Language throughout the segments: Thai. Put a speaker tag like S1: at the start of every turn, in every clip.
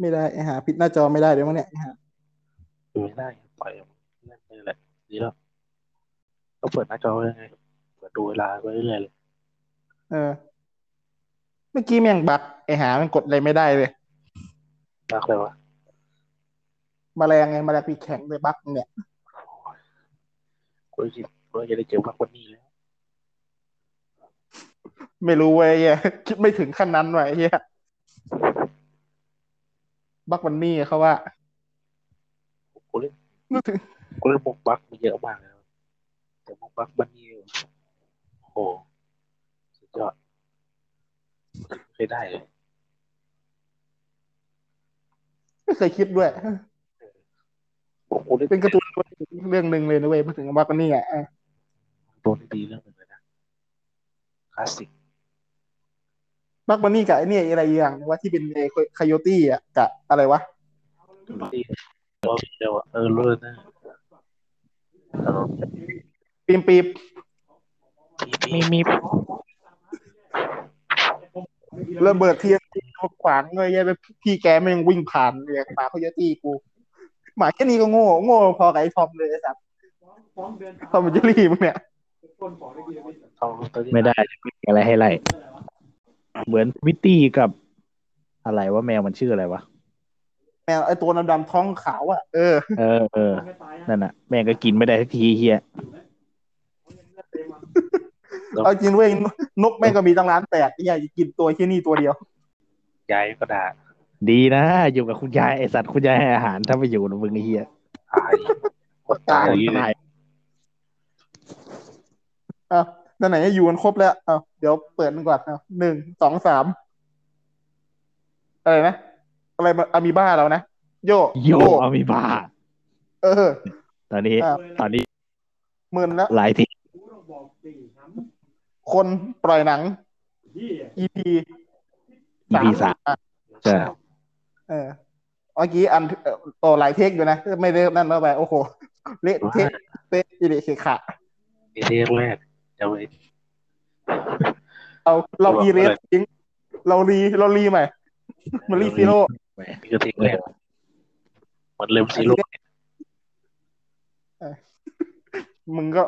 S1: ไม่ได้ไอ้หาปิดหน้าจอไม่ได้เดี๋ยวมั้งเนี่ยไอ้หา
S2: ดูไม่ได้ปล่อยเล่นไปแหละดีแล้วก็เปิดหน้าจอไว้ไงเปิดดูเวลาไว้เรื่อยๆเลย
S1: เออ เมื่อกี้แม่งบักไอ้หามันกดอะไรไม่ได้เลย
S2: รักเลยวะ
S1: แมลงไงแมลงปีกแข็งเลยบักเนี่ย
S2: กูจะกูจะได้เจอมากกว่านี้แล้ว
S1: ไม่รู้เว้ยไอ้เหี้ยคิดไม่ถึงขั้นนั้นว่ะไอ้เหี้ย บักวันนี้เขาว่า
S2: กูเล่น
S1: นึกถึง
S2: กูเล่นมุกบักมาเยอะมากเลยนะแต่มุกบักบันนี่โอ้โหสุดยอดไม่เคยได้เลย
S1: ไม่เคยคิดด้วย
S2: กูเล่น
S1: เป็นการ์ตูนเรื่องหนึ่งเลยนะเว้ยพูดถึงบักวันนี้อะ
S2: ตัวนี้ดีเรื่องหนึ่งเลยนะคลาสสิก
S1: บักวันนี้กับไอ้นี่อะไรอย่างว่าที่เป็นไอ้คายโยตี้อะกับอะไรวะ
S2: ดีตัวเดียวอะเออเลิศนะ
S1: ปีมปีบ
S2: มีมี
S1: ระเบิดเทียนขวางเลยยัยไปพี่แกไม่ยังวิ่งผ่านเลยหมาคายโยตี้กูหมาแค่นี้ก็โง่โง่พอกับไอ้ทอมเลยไอ้สัสทอมมันจะรีมึงเนี่ย
S3: ไม่ได้ไม่มีอะไรให้ไล่ เหมือนวิตตี้กับอะไรว่าแมวมันชื่ออะไรวะ
S1: แมวไอ้ตัวดำๆท้องขาวอะเออ
S3: เออเออนั่นน่ะ แม่งก็กินไม่ได้สักทีเฮีย
S1: เอาจริงเว้ยนกแม่งก็มีตั้งร้านแปดที่อยากจะกินตัวแค่นี้ตัวเดียว
S2: ยายก็ด่า
S3: ดีนะ อยู่กับคุณยายไอสัตว์คุณยายให้อาหารถ้าไปอยู่นะมึงไอ้เฮีย
S2: ตายกดตายอย่างนี้เลย
S3: ตาย
S1: อ้าว นั่นไหนอยู่กันครบแล้วอ้าวเดี๋ยวเปิดมันก่อนอ้าวหนึ่งสองสามอะไรนะอะไรมาอะมีบ้าเรานะโย
S3: โยอามีบา
S1: เออ
S3: ตอนนี้
S1: อ่า
S3: ตอนนี้
S1: หมื่นแล้ว
S3: หลายที
S1: คนปล่อยหนัง EP
S3: อีพีสาม
S1: อะ
S3: ใช่
S1: เออเมื่อกี้อันเอ่อต่อหลายเทคอยู่นะ ไม่ได้นั่นเข้าไป โอ้โห เละเทะเป๊ะอิเละเคขะ
S2: นี่เทปแรก จะไป
S1: เราเราอีเรสทิ้งเรารีเรารีใหม่มันรีซีโร่
S2: นี่ก็เทปแรกเหมือนเริ่มซีโร่
S1: มึงก็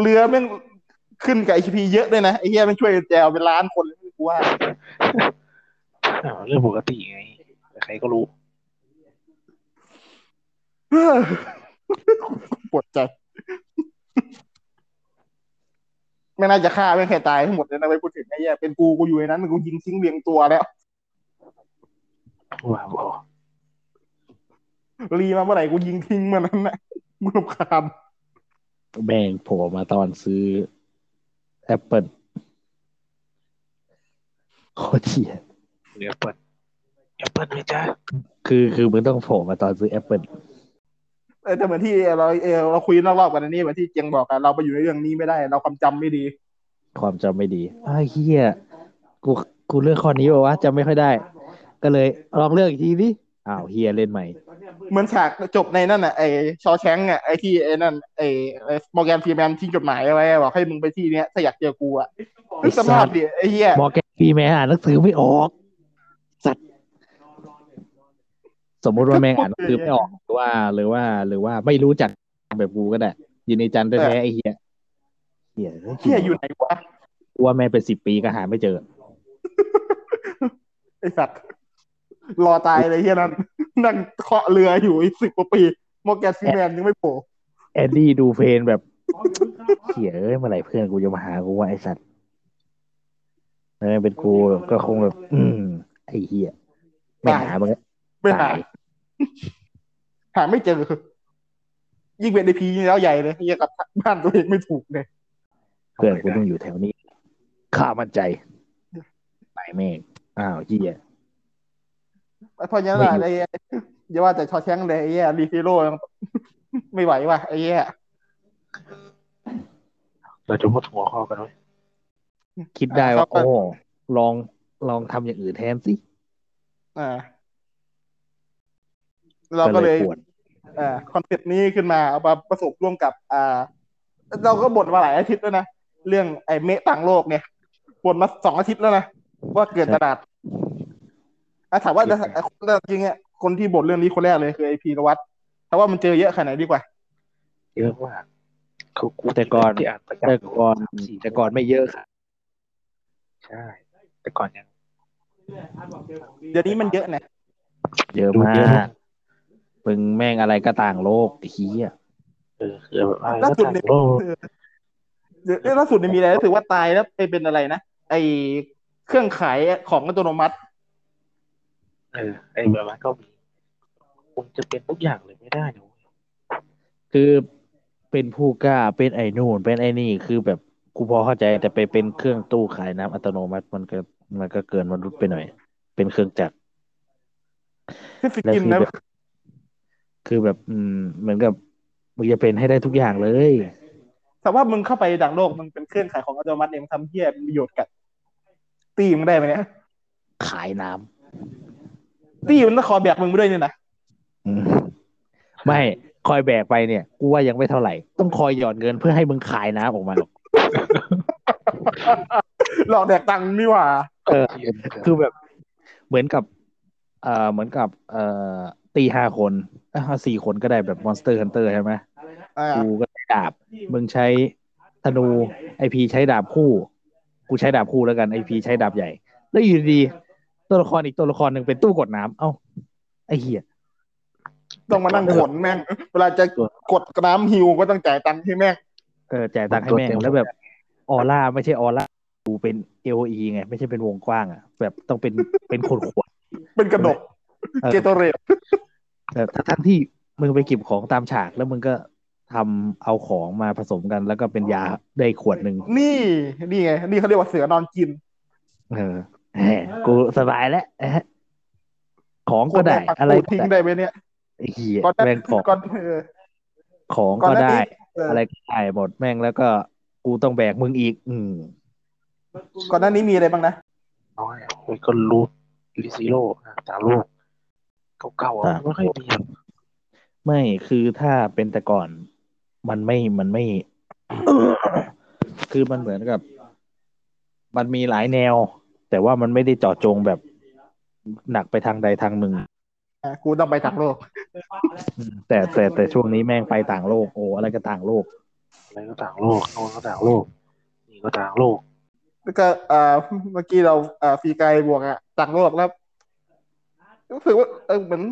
S1: เรือแม่งขึ้นกับไอพีเยอะด้วยนะ ไอ้เหี้ยแม่งช่วยแจวเป็นล้านคนเลยกูว่า
S2: อ้าวเรื่องปกติไง ใครก็รู้
S1: ปวดใจ ไม่น่าจะฆ่าไม่งแค่ตายทั้งหมดเลยนะไปพูดถึงไอ้เหี้ยเป็นกูกูอยู่ในนั้นกูยิงทิ้งเรียงตัวแล้ว
S2: ว้าว
S1: รีมาเมื่อไหร่กูยิงทิ้งมันนั้นนะมึงรำคาญ
S3: แบ่งโผล่มาตอนซื้อแอปเปิลโคตรเหี้ย
S2: เดี๋ยวเปิดแอปเปิลเลยจ้า
S3: คือคือมึงต้องโผล่มาตอนซื้อแอปเปิล
S1: เออแต่เหมือนที่เราเออเราคุยนอกรอบกันอันนี้เหมือนที่เจียงบอกกันเราไปอยู่ในเรื่องนี้ไม่ได้ เราความจำไม่ดี
S3: ความจำไม่ดีอ้าวเฮียกูกูเลือกข้อนี้วะจำไม่ค่อยได้ ก็เลยลองเลือกอีกทีดิอ้าวเฮียเล่นใหม่
S1: เหมือนฉากจบในนั่นน่ะไอ Shawshank อะไอที่ไอนั่นไอมอร์แกนฟรีแมนทิ้งจดหมายเอาไว้บอกให้มึงไปที่เนี้ยถ้าอยากเจอกูอะ
S3: ไอ้
S1: ส
S3: สั
S1: ภาพ
S3: ตว์
S1: ดิไอเหี้ย
S3: มอร์แกนฟรีแมนอ่านหนังสือไม่ออก สัตว์ สมมุติว่าแม่งอ่านหนังสือไม่ออกหรือว่าหรือว่า หรือว่าไม่รู้จักแบบกูก็ได้ยินดีจันทร์แท้ๆไอ้เฮียเฮีย
S1: เหี้ยอยู่ไหนวะ
S3: กูว่าแม่งเป็นสิบปีก็หาไม่เจอ
S1: ไอสัตว์รอตายเลยเหี้ยนั่นนั่งเคาะเรืออยู่อีกสิบกว่าปีมอร์แกนฟรีแมนยังไม่โผล่
S3: แอนดี้ดูเฟรนแบบเหี้ยเอ้ยเมื่อไหร่เพื่อนกูจะมาหากูว่าไอสัตว์เออเป็นกูก็คงแบบ อืมไอเฮียไม่หามึงอะ
S1: ไม่หา
S3: ตาย
S1: หาไม่เจอ ยิ่งเป็นไอพีนี่แล้วใหญ่เลยเหี้ยกับบ้านตัวเองไม่ถูกเลย
S3: เพื่อนกูต้องอยู่แถวนี้ ข้ามั่นใจไหนแม่งอ้าวเฮีย
S1: เพราะฉะนั้นอะไอ้อย่าว่าแต่ชอแชงเลยไอ้เหี้ยรีฟิโร่ยังไม่ไหวว่ะไอ้เหี้ย
S2: เราจะมุดหัวข้อกันไว้
S3: คิดได้ว่า
S1: ครับ
S3: โอ้ลองลองทำอย่างอื่นแทนสิ
S1: อ่า เราก็เลย
S3: ปวด
S1: อ่าคอนเซ็ปต์นี้ขึ้นมาเอามาประสบร่วมกับ อ่า เราก็บ่นมาหลายอาทิตย์แล้วนะ เรื่องไอ้เมะต่างโลกเนี่ยบ่นมาสองอาทิตย์แล้วนะ ว่าเกลื่อนกลาดอะถามว่าแต่จริงๆคนที่บ่นเรื่องนี้คนแรกเลยคือไอพีรวัตรถามว่ามันเจอเยอะขนาดไหนดีกว่า
S2: เยอะมากเขากู
S3: แต่ก่อน
S2: ที่อ่านประจำ
S3: แต่ก่อน
S2: สามสี่
S3: แต่ก่อนไม่เยอะค่ะ
S2: ใช่ แต่ก่อนยัง
S1: เดี๋ยวนี้มันเยอะนะ
S3: เยอะ
S2: ดู
S3: มา
S2: เยอะ
S3: ก มึงแม่งอะไรก็ต่างโลกไอ้เหี้ย
S2: เออคือแบบอะไร
S1: ล่า
S2: ก็
S1: สุด
S2: ต่าง
S1: เนี่ย
S2: โลก
S1: เดี๋ยวล่าสุดเนี่ยมีอะไรรู้สึกว่าตายแล้วไปเป็นอะไรนะไอเครื่องขายของอัตโนมัติ
S2: เออไอ้แบบนั้นก็มีคุณจะเป็นทุกอย่างเลยไม่ได้นะเว้ย
S3: คือเป็นผู้กล้าเป็นไอ้นู่นเป็นไอ้นี่คือแบบกูพอเข้าใจแต่ไปเป็นเครื่องตู้ขายน้ำอัตโนมัติมันก็มันก็เกินมนุษย์ไปหน่อย เป็นเครื่องจักร
S1: คือส
S3: แล้ว
S1: กิน
S3: คือ
S1: นะ
S3: แบบ คือแบบอืมเหมือนกับมึงจะเป็นให้ได้ทุกอย่างเลย
S1: แต่ว่ามึงเข้าไปดังโลกมึงเป็นเครื่องขายของอัตโนมัติเนี่ยมึงทำเหี้ยมีประโยชน์กับตีมึงได้ไหมเนี่ย
S3: ขายน้
S1: ตีมันต้องขอแบกมึงไปด้วยเนี่ยนะำ
S3: อืมไม่คอยแบกไปเนี่ย กูว่ายังไม่เท่าไหร่ ต้องคอยหย่อนเงินเพื่อให้มึงขายน้ำออกมาหรอก
S1: หลอกแดกตังค์นี่หว่า
S3: เออ คือแบบเหมือนกับ เอ่อเหมือนกับ เอ่อ ตีห้าคนอะสี่คนก็ได้แบบ Monster Hunter ใช่ไหม
S1: อ่า
S3: กูก็ใช้ดาบ มึงใช้ธนูไอพีใช้ดาบคู่ กูใช้ดาบคู่แล้วกันไอพีใช้ดาบใหญ่ แล้วอยู่ดีๆตัวละครอีกตัวละครหนึ่งเป็นตู้กดน้ำเอ้า ไอเหี้ย
S1: ต้องมานั่งขนแม่ง เวลาจะกดน้ำฮิวก็ต้องจ่ายตังค์ให้แม่ง
S3: เออจ่ายตังค์ให้แม่งแล้วแบบออร่าไม่ใช่ออร่ากูเป็นเอไง ไม่ใช่เป็นวงกว้างอะ แบบต้องเป็นเป็นขวดขวด
S1: เป็นกระดก
S3: เออ
S1: เกโตเรต
S3: แต่ทั้งที่มึงไปเก็บของตามฉากแล้วมึงก็ทำเอาของมาผสมกันแล้วก็เป็นยาได้ขวดหนึ่ง
S1: นี่ นี่ไง นี่เขาเรียกว่าเสือนอนกิน
S3: เออแหมกูสบายแล้วแอะของก็ได้
S1: ปัก
S3: อะไร
S1: ปู
S3: ก็
S1: ทิ้ง
S3: ได้
S1: ได้ไหมเนี่ย
S3: ไอ้เหี้ย
S1: ก่อนหน้า
S3: แม่งของ
S1: ก่อนเออ
S3: ของ
S1: ก่อน
S3: ก็
S1: หน้า
S3: ได้
S1: นี้เอออ
S3: อะไรก็ได้หมดแม่งแล้วก็กูต้องแบกมึงอีก อืม
S1: ก่อนหน้านี้มีอะไรบ้างนะ
S2: น้อยอะมันก็รูทลิซิโร่อะต่างโลก เก่าๆอะไม่ค่อยมีหรอก
S3: ไม่คือถ้าเป็นแต่ก่อนมันไม่มันไม่ คือมันเหมือนกับ มันมีหลายแนว แต่ว่ามันไม่ได้เจาะจงแบบหนักไปทางใดทางหนึ่ง
S1: อะกูต้องไปถักโลก
S3: อืมแต่แต่แต่ช่วงนี้แม่งไปต่างโลกโอ้อะไรก็ต่างโลก
S2: อะไรก็ต่างโลกโน่นก็ต่างโลก นี่ก็ต่างโลก
S1: แล้วก็อ่าเมื่อกี้เราอ่าฟรีกายบวกอะต่างโลกแล้ว รู้สึกว่าเออเหมือน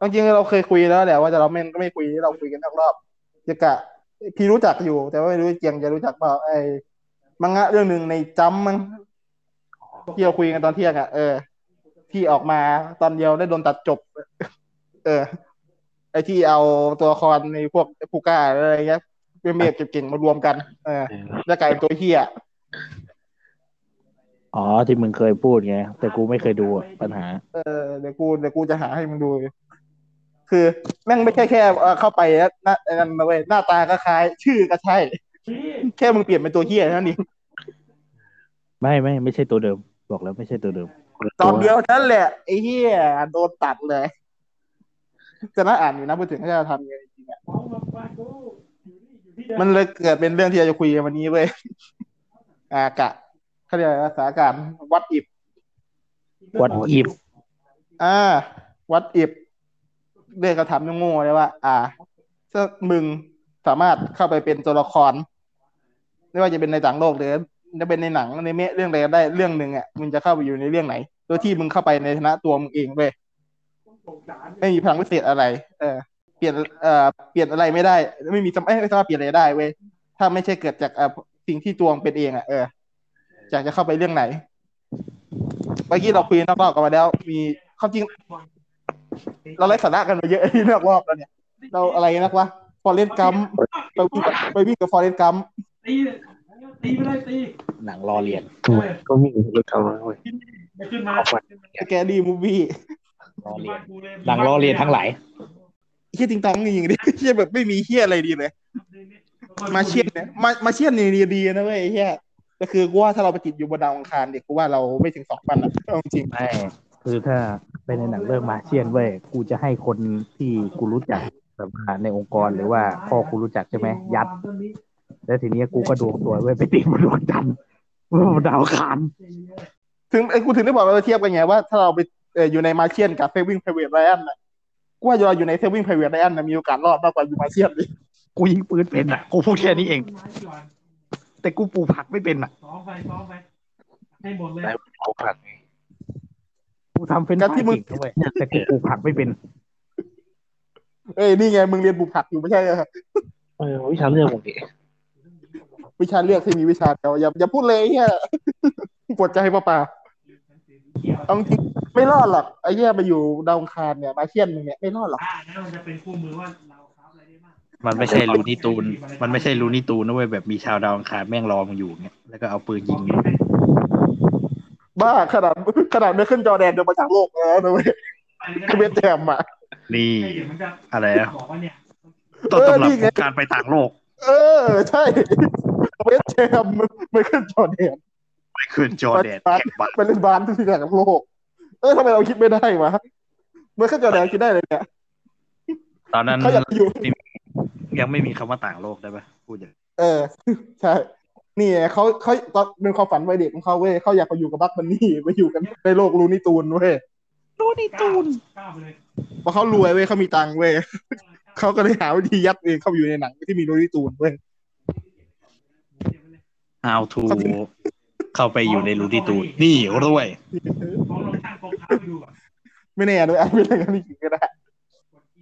S1: จริงๆเราเคยคุยแล้วแหละว่าแต่เราไม่ก็ไม่คุยเราคุยกันนอกรอบเกี่ยวกับพี่รู้จักอยู่ แต่ว่าไม่รู้เจียงจะรู้จักเปล่าไอ้มังงะเรื่องหนึ่งในจัมมั้งที่เราคุยกันตอนเที่ยงอะเออ ที่ออกมาตอนเดียวได้โดนตัดจบ เออ ไอ้ที่เอาตัวละครในพวกผูก้าอะไรเงี้ยเป็นเมฆเก่งๆมารวมกัน เออ
S2: เออ
S1: จะกลายเป็นตัวเฮีย
S3: อ๋อที่มึงเคยพูดไงแต่กูไม่เคยดูอะปัญหา
S1: เออเดี๋ยวกูเดี๋ยวกูจะหาให้มึงดู คือแม่งไม่ใช่แค่เอ่อเข้าไปแล้วหน้าไอ้นั่นนะเว้ยหน้าตาก็คล้าย ชื่อก็ใช่ แค่มึงเปลี่ยนเป็นตัวเฮียเท่านั้นเอง
S3: ไม่ไม่ไม่ใช่ตัวเดิม บอกแล้วไม่ใช่ตัวเดิม
S2: คนละ
S1: ต
S2: ตั
S1: อ
S2: วน
S1: เดียวนั่นแหละไอ้เฮียโดนตัดเลยจะน่าอ่านอยู่นะพูดถึงถ้าจะทำอย่างจริงๆอะมันเลยเกิดเป็นเรื่องที่เราจะคุยกันวันนี้เว้ยอากะ เขาเรียกอะไรนะสถานการณ์วัดอิบ
S3: วัดอีฟ
S1: อ่า วัดอิบเรื่องกระทำโง่ๆเลยว่า อ่าถ้ามึงสามารถเข้าไปเป็นตัวละคร ไม่ว่าจะเป็นในต่างโลกหรือจะเป็นในหนังในเมะเรื่องใดก็ได้เรื่องหนึ่งอะมึงจะเข้าไปอยู่ในเรื่องไหนโดยที่มึงเข้าไปในฐานะตัวมึงเองเว้ยไม่มีพลังพิเศษอะไร เออ เปลี่ยนเอ่อเปลี่ยนอะไรไม่ได้ ไม่มีสามารถไม่สามารถเปลี่ยนอะไรได้เว้ยถ้าไม่ใช่เกิดจากเอ่อสิ่งที่ตัวมึงเป็นเองอะเออ อยากจะเข้าไปเรื่องไหนเมื่อกี้เราคุยนอกรอบกันมาแล้ว มีความจริง เราไล่สาระกันมาเยอะที่นอกรอบแล้วเนี่ย เราอะไรนักวะฟอร์เรนกัมไปวิ่งกับไปวิ่งกับฟอร์เรนกัม
S4: ตีตีไม่ได้ตี
S3: หนังรอเรียน
S2: ก็มีรถเก่าเลยเว้ย
S4: ไม่ขึ้นมา
S2: เอาไป
S1: แกดีมูวี่
S3: รอเรียนหนังรอเรียนทั้งหลาย
S1: เฮียติงตองจริงๆดิเฮียแบบไม่มีเฮียอะไรดีเลย มาเชียนเนี่ยมามาเชียนนี่ดีๆนะเว้ยเฮีย ก็คือกูว่าถ้าเราไปติดอยู่บนดาวอังคารเด็กกูว่าเราไม่ถึงสองพันอะเอาจริง
S3: ไม่คือถ้าเป็นในหนังเรื่องมาเชียนเว้ยกูจะให้คนที่กูรู้จักแบบว่าในองค์กรหรือว่าพ่อกูรู้จักใช่ไหมยัด แล้วทีเนี้ยกูก็ดวงตัวเว้ยไปติดบนดวงจันทร์บนดาวอังคาร
S1: ถึงไอ้กูถึงได้บอกเราเทียบกันไงว่าถ้าเราไปเอออยู่ในมาเชียนกับเซวิ่งไพรเวทไรอันน่ะกูว่าเราอยู่ในเซวิ่งไพรเวทไรอันนะมีโอกาสรอดมากกว่าอยู่มาเชียนดิ
S3: กูยิงปืนเป็นอะกูพูดแค่นี้เอง
S4: ไม้ก่อน
S3: แต่กูปลูกผักไม่เป็นอะ
S4: ซ้อมไปซ้อมไปให้หมดเลย
S2: ได้โคผัดไง
S3: กูทำเป็นที่มึงด้วยแต่กูปลูกผักไม่เป็น
S1: เอ้ยนี่ไงมึงเรียนบุกผักอยู่ไม่ใช่เหรอ
S2: เออวิชาเรื่องมึงดิ
S1: วิชาเลือกที่มีวิชาเดียวอย่าอย่าพูดเลยไอ้เฮียปวดใจป่ะป่าเอาจริงไม่รอดหรอกไอ้เหี้ยไปอยู่ดาวอังคารเนี่ยมาเชียนมึงเนี่ยไม่รอดหรอก
S4: อ่านั่นมันจะเป็นคู่มือว่า
S3: มันไม่ใช่ลูนี่ตูน มันไม่ใช่ลูนี่ตูนนะเว้ยแบบมีชาวดาวอังคารแม่งรอมึงอยู่เงี้ยแล้วก็เอาปืนยิงอยู่
S1: บ้าขนาดขนาดไม่ขึ้นจอแดนเดินมาจากโลกแล้วนะเว้ย
S4: ไป
S1: คือเวทแจมอะ
S3: นี่
S4: ให้เดี๋ยวมันจะ
S3: อะไรอะ
S4: บอกว่าเนี่ย
S3: ต้นตำรับ
S1: เออนี่
S3: ข
S1: ไง
S3: องการไปต่างโลก
S1: เออ ใช่เวทแจมไม่ขึ้นจอแดน
S3: ไปขึ้นจอแดนแข่งบัตร
S1: ไปเล่นบาสทุกอย่างกับโลก เออทำไมเราคิดไม่ได้วะเมื่อขึ้นจอแดนคิดได้เลยเนี่ย
S3: ตอนนั้น
S1: เขาอยากอยู่
S3: ยังไม่มีคำว่าต่างโลกได้ปะพูดอย่าง
S1: เออ ใช่ นี่ไงเขาเขาตอนเป็นความฝันวัยเด็กของเขาเว้ยเขาอยากไปอยู่กับบัคมันนี่ไปอยู่กันในโลกลูนี่ตูนเว้ย
S3: ลูนี่ตูน
S4: ก้าวไปเลย
S1: เพราะเขารวยเว้ยเขามีตังค์เว้ยเขาก็เลยหาวิธียัดเองเข้าไปอยู่ในหนังที่มีลูนี่ตูนเว้ย
S3: How to เข้าไปอยู่ในลูนี่ตูนนี่ด้วย
S4: ลองลองตั้งโปรค้าไปดูก่อน
S1: ไม่แน่ด้วยอาจจะเป็นอย่างนั้นจริงก็ได้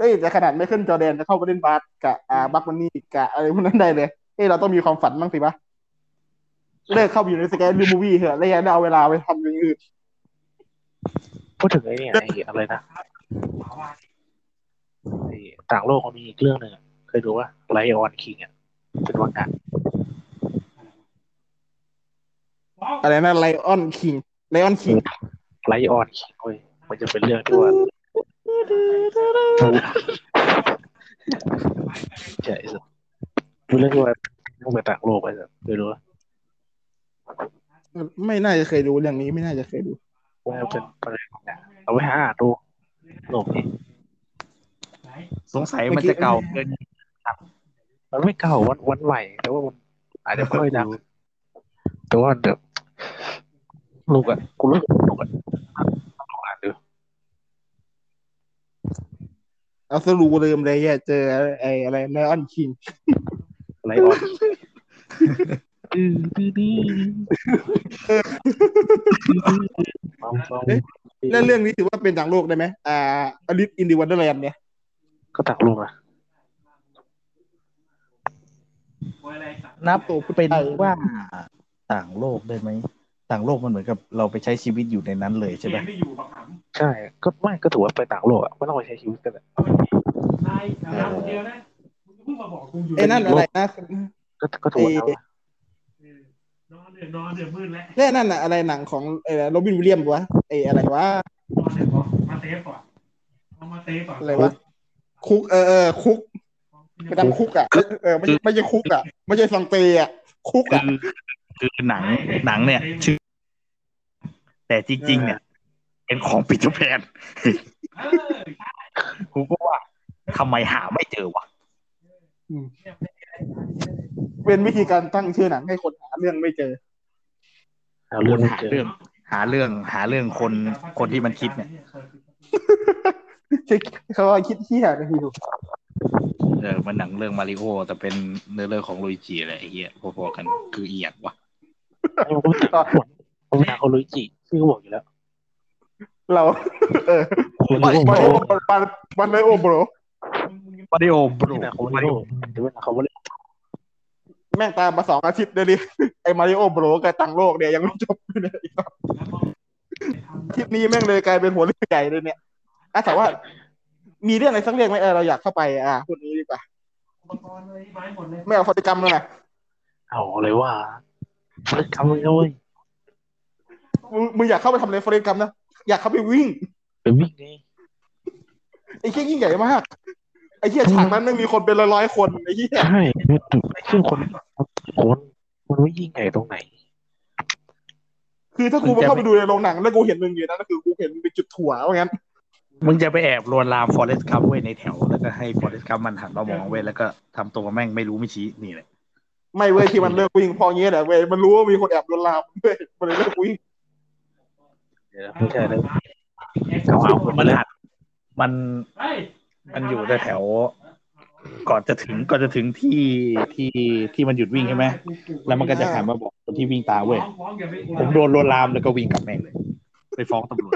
S1: เอ้ยแต่ขนาดไม่ขึ้นจอแดนจะเข้าไปเล่นบาสกับอ่าบัคมันนี่กับอะไรพวกนั้นได้เลยเอ้ยเราต้องมีความฝันบ้างสิปะเลิกเข้าไปอยู่ในสแกนดูมูวี่เถอะแล้วยังได้เอาเวลาไปทำอย่างอื่น
S2: พูดถึงไอ้เนี่ยไอ้อะไรนะ
S4: ถามว่า
S2: ไอ้ต่างโลกมันมีอีกเรื่องหนึ่งอะเคยดูว่าไลออนคิงอะเป็นวังงาน
S1: อะไรนะไลออนคิงไลออนคิง
S2: ไลออนคิงเว้ยมันจะเป็นเรื่องที่ว่า ใช่สิเป็นเรื่องที่ว่าต้องไปต่างโลกไปสิเคยดูว่า
S1: ไม่น่าจะเคยดูเรื่องนี้ไม่น่าจะเคยดู
S2: ว่าเป็นอะไรของงานเอาไว้หาอ่านดูโลกนี้
S3: สงสัยมันจะเก่าเกิน
S2: มันไม่เก่าวันวันใหม่แต่ว่ามันอาจจะค่อยดังแต่ว่าเดี๋ยวลูกอะกูรู้สึกลูกอะลองอ่านดู
S1: เอาสรุปเดิมเลยแย่เจอไอ้อะไรไลออนคิง
S2: ไลออนดื้อดื้อดื้อมามา
S1: แล้วเรื่องนี้ถือว่าเป็นต่างโลกได้ไหมอ่าอลิสอินดิวันเดอร์แลนด์เนี่ย
S2: ก็ตักลูกอะ
S4: โวยอะไรสัตว์
S3: นับเป็นว่าต่างโลกได้ไหม ต่างโลกมันเหมือนกับเราไปใช้ชีวิตอยู่ในนั้นเลยใช่ไหม
S4: เกมไม่อยู่บักหำ
S2: ใช่ ก็ไม่ก็ถือว่าไปต่างโลกอะไม่ต้องไปใช้ชีวิตกันอะ
S4: นายเอาคนเดียวนะมึงเพิ่งมาบอกกูอยู่
S1: ไอ้นั่นอะไรนะ
S2: ก็ก็ถือว่าแล้วอะ
S4: เออนอนเดือดนอนเดือดมืดแล้ว
S1: แน่นั่นน่ะอะไรหนังของไอ้โรบินวิลเลียมวะไอ้อะไรวะ
S4: นอนเดือดก่อนมาเตฟก่อนเอามาเตฟก่อน
S1: อะไรวะคุกเออเออคุกไปทำคุกอะเออไม่ใช่ไม่ใช่คุกอะไม่ใช่ซังเตอะคุก
S3: คื
S1: อะ
S3: อ คือหนังหนังเนี่ยชื่อ แต่จริง ๆ เนี่ย เป็นของปีเตอร์แพน
S4: เออ
S3: กูก็ว่าทำไมหาไม่เจอวะ
S1: เป็นวิธีการตั้งชื่อหนังให้คนหาเรื่องไม่เจอ
S2: เอาเรื่องไม่
S3: หา
S2: เจอ
S3: เรื่อง หาเรื่องหาเรื่องคนคนที่มันคิดเนี่ย
S1: เขาว่าคิดเที่ยนะพี่ดู
S3: เออมันหนังเรื่องมาริโอแต่เป็นเนื้อเรื่องของลุยจิอะไรไอ้เหี้ยพอๆกันคือเอียดวะ
S2: ไอ้มันก็ต่างคนมันเป็นหนังของลุยจิที่เขาบอกอยู่แล้ว
S1: เราเออ
S2: คน
S1: มา
S2: ลุย
S1: มา
S2: จิ
S1: โอมามาเลยโอโบร
S3: มาริโอบรู
S2: ที่หนังของลุยจิหรือว่าหนังของลุยจิ
S1: แม่งตามมาสองอาทิตย์เลยดิไอ้มาริโอโบรกับตังโลกเนี่ยยังไม่จบเลยอีกรอบคลิปนี้แม่งเลยกลายเป็นหัวเรื่องใหญ่เลยเนี่ยอะแต่ว่า มีเรื่องอะไรสักเรื่องไหมเออเราอยากเข้าไป อะคนนี้ดีกว่า
S4: อุปกรณ์เลยไม้หมดเลย
S1: ไม่เอาฟอติกรรมเลยนะ
S2: เอาเลยว่า เลิกทำเลยนะเว้ย
S1: มึงมึงอยากเข้าไปทำอะไรฟอติกรรมนะ อยากเข้าไปวิ่ง
S2: ไปวิ่งไง
S1: ไอ้เหี้ยยิ่งใหญ่มาก ไอ้เหี้ยฉากนั้นไม่งมีคนเป็นร้อยๆคนไอ้เหี้ย
S2: ใช่ซึ่งคนคนมันไม่ยิ่งใหญ่ตรงไหน
S1: คือถ้ากูไปเข้าไปดูในโรงหนัง แล้วกูเห็นมึงอยู่นะก็คือกูเห็นมึงเป็นจุดถั่วว่างั้น
S3: มึงจะไปแอบลวนลาม Forrest Gump ไว้ในแถว แล้วก็ให้ Forrest Gump มันหันมามองเว้ยแล้วก็ทำตัวแม่งไม่รู้ไม่ชี้นี่แหละ
S1: ไม่เว้ยที่มันเลิกวิ่งเพองี้แหละเว้ยมันรู้ว่ามีคนแอบโดนลามเว้ยมันเลยเลิกวิ่ง
S2: เดี๋ยวนะไม่ใช่แล้วเอาเอาผมมาเลย
S3: มัน
S4: เฮ้ย
S3: มันอยู่แถวๆก่อนจะถึงก่อนจะถึงที่ที่ที่มันหยุดวิ่งใช่ไหมแล้วมันก็จะหันมาบอกคนที่วิ่งตามเว้ย
S4: ฟ้องอย่าไปอว
S3: ผมโดนลวนลามแล้วก็วิ่งกลับแม่งเลยไปฟ้องตำรวจ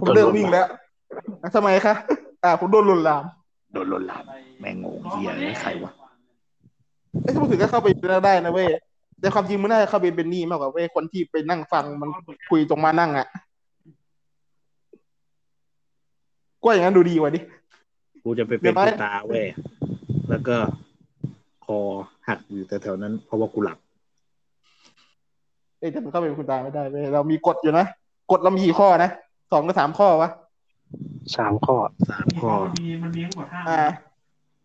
S1: ผมเลิกวิ่งแล้วอะทำไมคะอ่าผมโดนลวนลาม
S3: โดนลวนลาม แม่งงงเฮียเลยใครวะ
S1: ไอ้ยถ้าพูดถึงก็เข้าไปได้นะเว้ยแต่ความจริงมันน่าจะเข้าไปเป็นหนี่มากกว่าเว้ยคนที่ไปนั่งฟังมันคุยตรงมานั่งอะก็อย่างนั้นดูดีกว่าดิ
S3: กูจะไปเป็นคุณตาเว้ยแล้วก็คอหักอยู่แถวๆนั้น เพราะว่ากูหลับ
S1: เอ้ยแต่มันเข้าไปเป็นคุณตาไม่ได้เว้ยเรามีกฎอยู่นะกฎเรามีกี่ข้อนะสองกับสามข้อวะ
S2: สามข้อ
S3: สามข้อ
S4: มันมีมันมีทั้งหมดห้า
S1: อ่า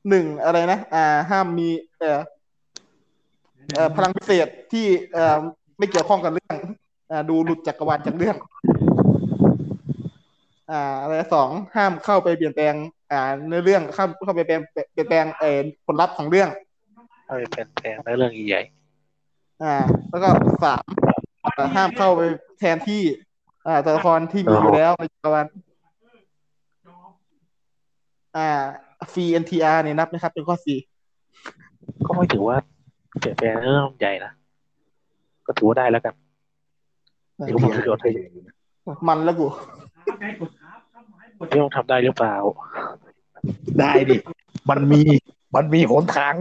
S1: หนึ่งอะไรนะ อ่า ห้ามมีเอ่อเอ่อ พลังพิเศษที่เอ่อไม่เกี่ยวข้องกับเรื่องอ่าดูหลุดจักรวาลจากเรื่อง อ่าอะไรนะสองห้ามเข้าไปเปลี่ยนแปลง อ่าเนื้อเรื่องเข้าเข้าไปเปลี่ยนเปลี่ยนแปลงเอ่อผลลัพธ์ของเรื่อง
S2: เอาไปเป็นแทนในเรื่องใหญ่
S1: อ่า แล้วก็สามอ่าห้ามเข้าไปแทนที่ อ่าตัวละครที่มีอยู่แล้วในจักรวาลอ่าฟรี NTR เนี่ยนับไหมครับ เป็นข้อสี่
S2: ก็ไม่ถือว่า เปลี่ยนแปลงในเรื่องใหญ่นะก็ถือว่าได้แล้วกันเดี๋ยวผมประโยชน์ให้
S1: มันแล้วกู
S4: ใครกดครับทำไมกด
S2: พี่ต้องทำได้หรือเปล่า
S3: ได้ดิ มันมี มันมีหนทาง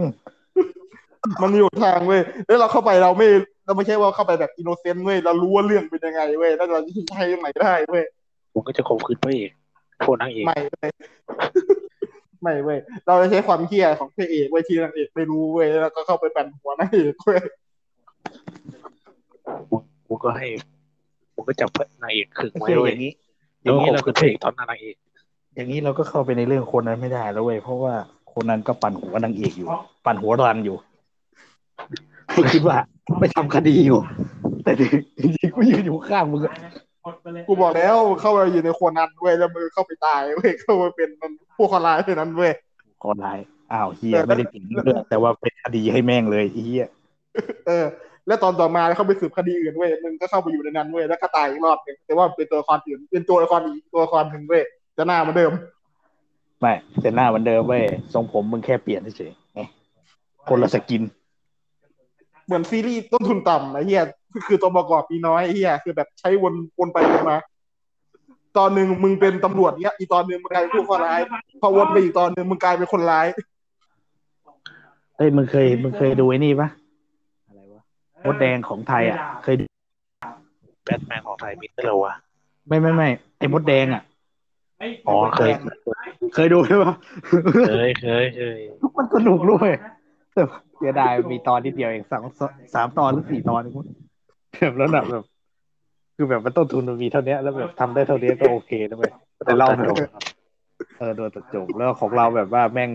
S1: มันมีอยู่ทางเว้ย แล้วเราเข้าไปเราไม่ เราไม่ใช่ว่าเข้าไปแบบ innocent เว้ย เรารู้ว่าเรื่องเป็นยังไงเว้ย แล้วเราจะใช้ยังไงได้เว้ย
S2: ผมก็จะข่มขืนพระเอกโดนนางเอก
S1: ไม่เว้ย ไม่เว้ยเราจะใช้ความเหี้ยของพระเอกเว้ยที่นางเอกไม่รู้เว้ยแล้วก็เข้าไปปั่นหัวนางเอกเว้ย
S2: ผมก็ให้ผมก็จับพระนางเอกขึง
S3: โอ
S2: ไว้
S3: เค
S2: ด้ว
S3: อยย่างนี้อ
S2: แล้ว
S3: ย่าง
S2: ก็
S3: นี้
S2: ข่ม
S3: เรา
S2: ขื
S3: ก็
S2: นพระเอกตอนหน้านางเอก
S3: อย่างนี้เราก็เข้าไปในเรื่องคนนั้นไม่ได้แล้วเว้ยเพราะว่าคนนั้นก็ปั่นหัวนางเอกอยู่ ปั่นหัวรันอยู่กูคิดว่าไม่ทำคดีอยู่ แต่จริงๆกูยืนอยู่ข้างมึงอะ
S4: ก ดไปเลย
S1: กูบอกแล้วเข้าไปอยู่ในโคนันเว้ยแล้วมือเข้าไปตายเว้ยเข้าไปเป็นมันผู้ขอร้ายเท่านั้นเว้ย
S3: ขอร้ายอ้าวเฮียไม่ได้ผิดเรื่องแต่ว่าเป็นคดีให้แม่งเลยไอ้เฮีย
S1: เออ แล้วตอนต่อมาเข้าไปสืบคดีอื่นเว้ยมึงก็เข้าไปอยู่ในนั้นเว้ยแล้วก็ตายอีกรอบหนึ่งแต่ว่าเป็นตัวละครอื่นเป็นตัวละครอีกตัวละครหนึ่งเว้ยจะหน้าเหมือนเดิม
S3: ไม่แต่หน้าเหมือนเดิมเว้ยทรงผมมึงแค่เปลี่ยนเฉยๆไงคนละสกิน
S1: เหมือนซีรีส์ต้นทุนต่ำไอ้เหี้ย คือตัวประกอบมีน้อยไอ้เหี้ยคือแบบใช้วนวนไปวนมา ตอนหนึ่งมึงเป็นตำรวจเนี้ย อีกตอนหนึ่งมึงกลายเป็นผู้ข้อร้าย พอวนไปอีกตอนหนึ่งมึงกลายเป็นคนร้าย
S3: เฮ้ยมึงเคยมึงเคยดูไอ้นี่ปะอะไรวะมดแดงของไทยอะ เคยดู
S2: แบทแมนของไทยมีด้วยเหรอวะ
S3: ไม่ไม่ไม่ไอ้มดแดงอะ
S2: อ๋อเคย
S3: เคยดูใช่ปะ
S2: เคยเคยเคย
S3: มันสนุกด้วยแต่เสียดายมีตอนนิดเดียวเองสองสามตอนหรือสี่ตอนเองมั้ง แบบแล้วแบบ คือแบบมันต้นทุนมันมีเท่านี้แล้วแบบทำได้เท่านี้ก็โอเคนะเว้ยแต่เราแบบเออโดนตัดจบแล้วของเราแบบว่าแม่ง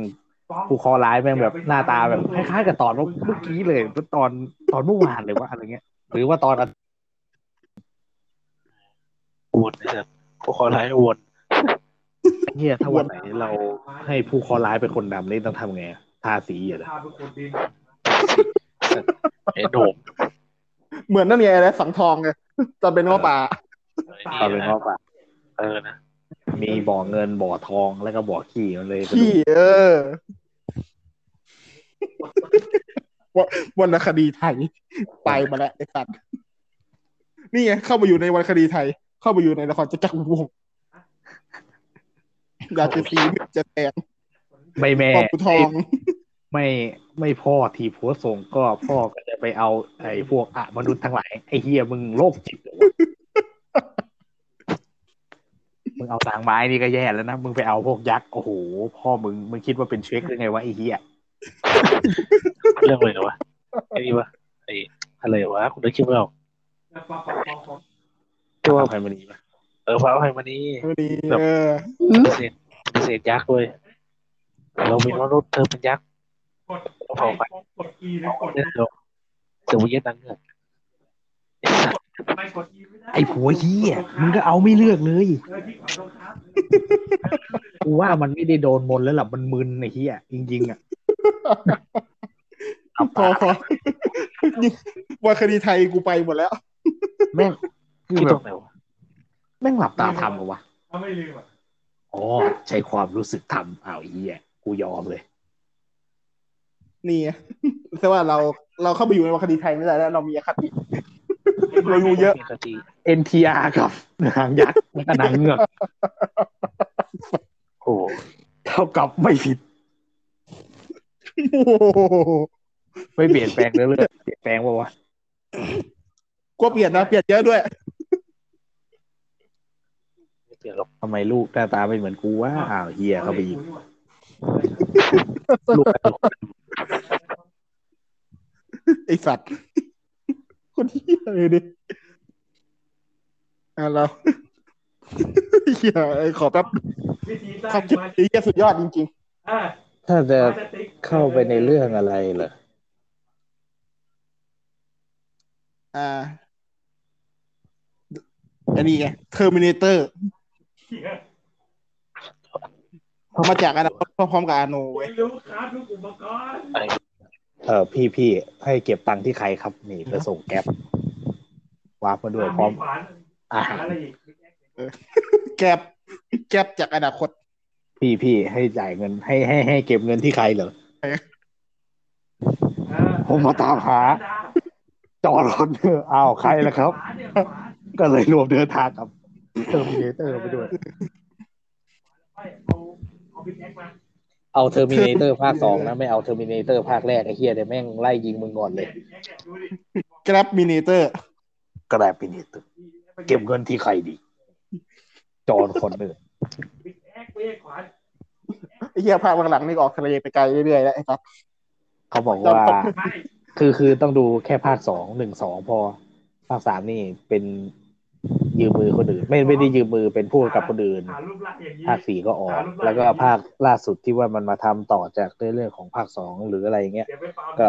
S3: ผู้เคอร้ายแม่งแบบหน้าตาแบบคล้ายๆกับตอนเมื่อกี้เลยตอนตอนเมื่อวานเลยว่าอะไรเงี้ย หรือว่าตอน
S2: วนนะครับพวกเขาร้ายวน
S3: เฮียถ้าวันไหนเราให้ผู้เคอร้ายเป็นคนดำนี่ต้องทำไงทาสีเหรอ
S4: พาไปกดดิน
S2: ไอ้โหนม
S1: เหมือนนั่นไงนะสังทองไงตอนเป็นง้อป่า
S3: ตอนเป็นงอกอะ
S2: เออนะ
S3: มีบ่อเงินบ่อทองแล้วก็บ่อขี้มันเลย
S1: ขี้เออวันวรรณคดีไทย ไปมาแล้วไอ้สัตว์นี่ไงเข้ามาอยู่ในวรรณคดีไทย เข้ามาอยู่ในละครจะจักรวงศ์อยากจะสีจะแดง
S3: ไม่แม่
S1: ปอบกุทอง
S3: ไม่ไม่พ่อทีผัวส่งก็พ่อก็จะไปเอาไอ้พวกอะมนุษย์ทั้งหลาย ไอ้เฮียมึงโรคจิตเหรอวะมึงเอาทางไม้นี่ก็แย่แล้วนะ มึงไปเอาพวกยักษ์ โอ้โห พ่อมึง มึงคิดว่าเป็นเช็คหรือไงวะไอ้เฮีย
S2: เรื่องอะไรเหรอวะไอ้นี่วะไอ้อะไรวะคุณนึกคิดไม่ออก
S4: แล้วปอกปอกปอกปอก
S2: ที่ว่า
S3: ใครมาดีปะ
S2: เออฟ้าไพมานี่
S1: ดีเออ
S2: เกษตรเกษตรยักษ์เลยเราเป็นมนุษย์เธอเป็นยักษ์
S4: กด
S2: ต้องพอไป
S4: กดอีหรือกด
S2: เนี่ยเราเสือวิญญาณนั่งเงือก
S4: ไม่กดอีไม่ได้
S3: ไอ้ผัวเฮียมึงก็เอาไม่เลือกเลย
S4: เออที่ขอโทษครับ
S3: กูว่ามันไม่ได้โดนมนต์แล้วหลับมันมึนไอ้เฮียจริง ๆ อะเอา
S1: พอ
S3: ปาก
S1: พอวรรณคดีไทยกูไปหมดแล้ว
S3: แม่งคือ
S2: คิด
S3: แบ
S2: ตร
S3: บ
S2: งไหนวะ
S3: แม่งหลับตาทำเหรอวะ
S4: เขาไม่ลืมอะ
S3: อ๋อใช้ความรู้สึกทำอ้าวไอ้เหี้ยกูยอมเลย
S1: นี่ไงแต่ว่าเราเราเข้าไปอยู่ในวรรณคดีไทยไม่ได้แล้ว เรามีอคติเรารู้เยอะ
S2: มีคติ
S3: NTR กับนางยักษ์และก็นางเงือก
S2: โอ้
S3: เท่ากับไม่ผิด
S1: โอ้โห
S3: ไม่เปลี่ยนแปลงเรื่อยๆเปลี่ยนแปลงว่าวะ
S1: กลัวเปลี่ยนนะเปลี่ยนเยอะด้วย
S2: ไม่เปลี่ยนหรอก
S3: ทำไมลูกหน้าตาไม่เหมือนกูวะอ้าวเฮียเข้าไปอีก
S2: ลูกลูก
S1: ไอสัตว์ คนที่เลยดิอะเราเฮียไอ้ขอแป๊บ
S4: วิธีสร้า
S1: ความ
S4: ง
S1: คิด
S4: มา
S1: ไอ้เฮียสุดยอดจริง
S4: อ่า
S3: ถ้าจะ
S4: พลาสติก
S3: เข้าไปในเรื่องอะไรเหรอ
S1: ๆอ่า อันนี้ไง Terminator
S4: เหี้ย
S1: มาจากอันนั้นพร้อมๆกับอาโนเว้ย
S4: ไม่รู้ครับทุกอุปกรณ์
S3: เออพี่พี่ให้เก็บตังค์ที่ใครครับ นี่ไปส่งแก๊ปวาร์ปมาด้วยพร้อม
S4: ขวาน
S3: อาหาร
S4: อะไรอีก
S1: แกบแกบจากอนาคต
S3: พี่พี่ให้จ่ายเงิน ให้ให้ให้เก็บเงินที่ใครเหรอ
S4: อ่
S3: ผมมาตามหา จอรถเนอร์อ้าวใครล่ะครับ
S4: ขวานเนี่ยขวาน
S3: ก็เลยรวมเดินทางกับเทอร์มินเตอร์ไปด้วย
S4: ไปเอาเอาบิ๊กแอ็กมา
S3: เอาเทอร์มินเตอร์ภาคสองนะ ไม่เอาเทอร์มินเตอร์ภาคแรกไอ้เฮียเดี๋ยวแม่งไล่ยิงมึงก่อนเลย
S4: บิ๊กแอ็กเนี่ยดูดิ
S1: แกร็บมินิเตอร์
S3: ก็ได้มินเตอร์เก็บเงินที่ใครดี จอร์คนเนอร์
S4: บิ๊กแอ็กเว้ยขวาน
S1: ไอ้เฮียภาคหลังๆนี่ออกทะเลไปไกลเรื่อยๆแล้วไอ้สัส
S3: เขาบอกว่า
S4: ไม่
S3: คือคือต้องดูแค่ภาคสองหนึ่งสองพอ ภาคสามนี่เป็น ยืมมือคนอื่น ไม่ไม่ได้ยืมมือเป็นผู้กำกับคนอื่น
S4: หารูปลักษณ์อย่างนี้
S3: ภาคสี่ก็ออก แล้วก็ภาคล่าสุดที่ว่ามันมาทำต่อจากเรื่องของภาคสองหรืออะไรอย่างเงี้ย
S4: เดี๋ยวไปฟาร์ม
S3: ก็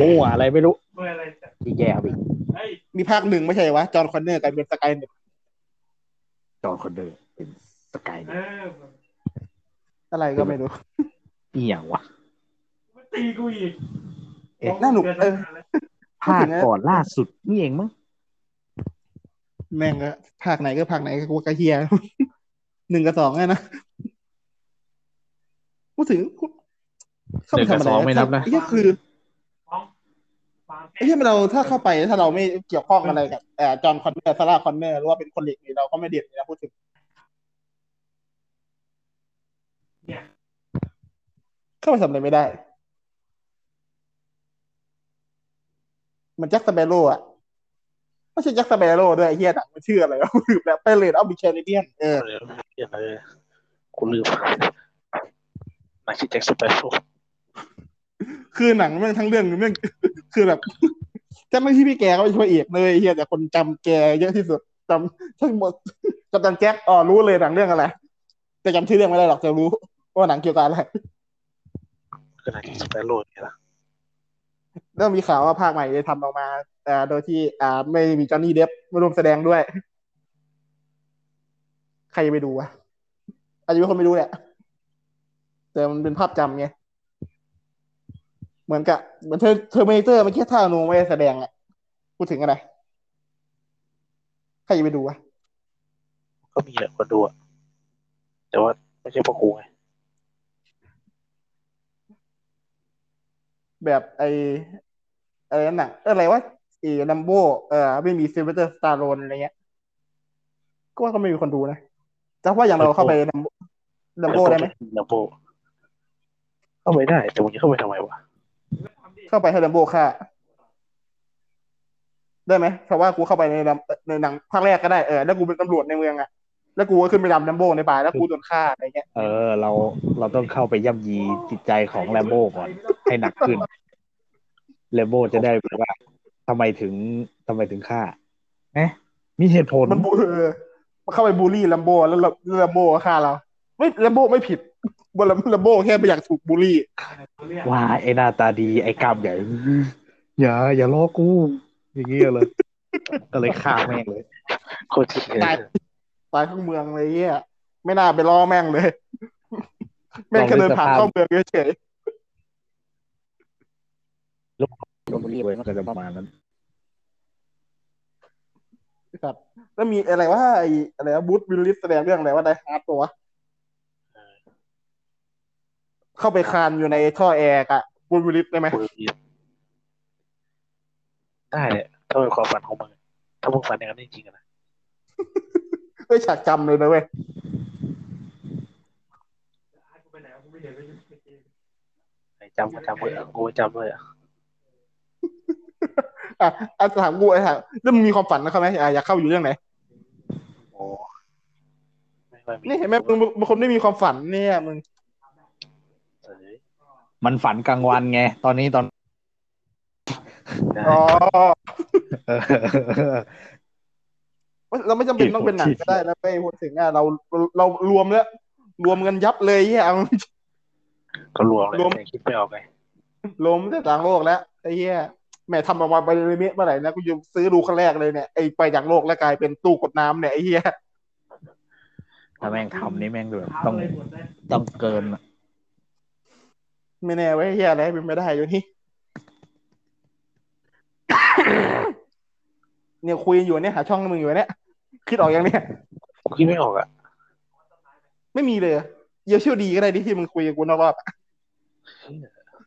S3: มั่วอะไรไม่รู้
S4: เมื่ออะไรจะ
S3: ที่แย่ไปอีก
S4: เฮ้ย
S1: มีภาคหนึ่งไม่ใช่วะจอห์นคอนเนอร์กลายเป็น Skynetจอห์น
S3: คอนเนอร์เป็น Sky
S4: เออ
S1: อะไรก็ไม่รู้
S3: อีหยังวะ
S4: มันตีกูอีก
S3: เอ๊ะ
S1: น่าหนุกเออ
S3: ภาคก่อนล่าสุดนี่เองมั้ง
S1: แม่งก็ภาคไหนก็ภาคไหนก็กูกระเฮียหนึ่งกับสองไงนะพูดถึงเข้าไปทำอะไรไอ้เหี้ยคือ
S4: ฟาร์มฟาร์ม
S1: ไอ้ที่เราถ้าเข้าไปถ้าเราไม่เกี่ยวข้องอะไรกับเอ่อจอห์นคอนเนอร์ซาร่าคอนเนอร์หรือว่าเป็นคนเหล็กนี่เราก็ไม่เด็ดเลยนะพูดถึง
S4: เนี่ย
S1: เข้าไปทำอะไรไม่ได้ มันแจ็คสเปโร่อะ ไม่ใช่แจ็คสเปโร่ด้วยไอ้เฮียหนังมันชื่ออะไรวะลืมแล้วไปเลยเอาบิแคริเบียนเออ
S2: เออเรียอะไรคุณลืมนายชื่อแจ็คสเปโร่
S1: คือหนังมันทั้งเรื่องเรื่องคือแบบจำไม่ที่พี่แกก็เป็นพระเอกเลยเฮียแต่คนจำแกเยอะที่สุดจำทั้งหมดจำจำแจ็คอ๋อรู้เลยหนังเรื่องอะไรแต่จำชื่อเรื่องไม่ได้หรอกจะรู้ว่าหนังเกี่ยวกับอะไร
S2: คือนายชื่อสแปร์โรว์เนี่ยนะ
S1: เริ่มมีข่าวว่าภาคใหม่จะทำออกมาอ่าโดยที่อ่าไม่มีจอห์นนี่เดปป์มาร่วมแสดงด้วย ใครจะไปดูวะอาจจะมีคนไม่รู้แหละ แต่มันเป็นภาพจำไง เหมือนกับเหมือนเธอ Terminator เมื่อกี้อาร์โนลด์ไม่ได้แสดงอะพูดถึงอะไร ใครจะไปดูวะ
S2: ก็มีแหละคนดูอะแต่ว่าไม่ใช่พวกกูไง
S1: แบบไอ อะไรนั่นน่ะเอออะไรวะไอ้ Rambo เออไม่มี Sylvester Stallone อะไรเงี้ย ก็ว่าก็ไม่มีคนดูนะแต่ว่าอย่างเราเข้าไป Rambo Rambo ได้ไหม
S2: Rambo เข้าไปได้แต่มึงจะเข้าไปทำไมวะ
S1: เข้าไปให้ลัมโบฆ่าได้ไหมเพราะว่ากูเข้าไปในลัมในหนังภาคแรกก็ได้เออแล้วกูเป็นตำรวจในเมืองอะแล้วกูก็ขึ้นไปดำลัมโบในป่าแล้วกูโดนฆ่าอะไรเงี้ย
S3: เออ เราเราต้องเข้าไปย่ำยีจิตใจของแลมโบ้ก่อนให้หนักขึ้น แลมโบ้จะได้แบบว่าทำไมถึงทำไมถึงฆ่าเอ๊ะมีเหตุผล
S1: มันบูเออมันเข้าไปบูลลี่ลัมโบแล้วลัมโบก็ฆ่าเราไม่ลัมโบไม่ผิดบนลัมโบแค่ไม่อยากถูกบูลลี่
S3: ว่าไอ้หน้าตาดีไอ้กล้ามใหญ่อย่า อย่าล้อกู อย่างเงี้ยเลย ก็เลยฆ่าแม่งเลย
S2: โคตรที่
S1: ตายตายทั้งเมืองเลยเงี้ยไม่น่าไปล้อแม่งเลย แม่งแค่เดินผ่านเข้าเมืองเฉย
S3: ลบบุรีไว้มันก็จะประมาณนั้น
S1: ครับ แล้วมีอะไรว่าไออะไร Bruce Willis แสดงเรื่องอะไรว่า Die Hard ตัวเข้าไปคลานอยู่ในท่อแอร์อะ Bruce Willis ได้ไหม
S2: ได้เลยถ้าเป็นความฝันของมึงถ้ามึงฝันอย่างนั้นจริงๆนะ
S1: เอ้ยฉากจำเลยนะเว้ย
S2: จำก็จำเลยกูจำเลยอะ
S1: อะอะถามกูไอ้ถามแล้วมึงมีความฝันนะเขาไหมอะอยากเข้าอยู่เรื่องไหน
S2: โอ้ไม่ค่อยมี
S1: นี่เห็นไหมมึงมึงคนไม่มีความฝันเนี่ยมึง
S2: เอ้ย
S3: มันฝันกลางวันไง ตอนนี้ตอน
S2: ได้
S1: อ๋อ
S3: เออ
S1: เราไม่จำเป็นต้องเป็นหนังก็ได้นะไปพูดถึงอะเราเรารวมแล้ว รวมกันยับเลยเฮียเอา
S2: ก็รวมเลย
S1: รวม
S2: แต่คิดไม่ออกไง
S1: รวมแต่ต่างโลกแล้วไอ้เฮีย แหม่ทำออกมาไปเลยเมื่อไหร่นะกูจะซื้อดูครั้งแรกเลยเนี่ยไอ้ไปจากโลกแล้วกลายเป็นตู้กดน้ำเนี่ยไอ้เฮีย
S3: ถ้าแม่งทำนี่แม่งแบบ
S4: ต้
S3: ต้
S4: อ
S3: องง
S4: ต้
S3: ต้
S4: อ
S3: องงเกินอะ
S1: ไม่แน่ไว้ยเฮียอะไรเป็นไม่ได้อยู่นี่เนี่ยคุยอยู่เนี่ยหาช่องให้มึงอยู่เนี่ยคิดออกยังเนี่ย
S2: กูคิดไม่ออกอะ
S1: ไม่มีเลยเยอะเชี่ยวดีก็ได้ดิที่มึงคุยกับกูนอกรอบอะ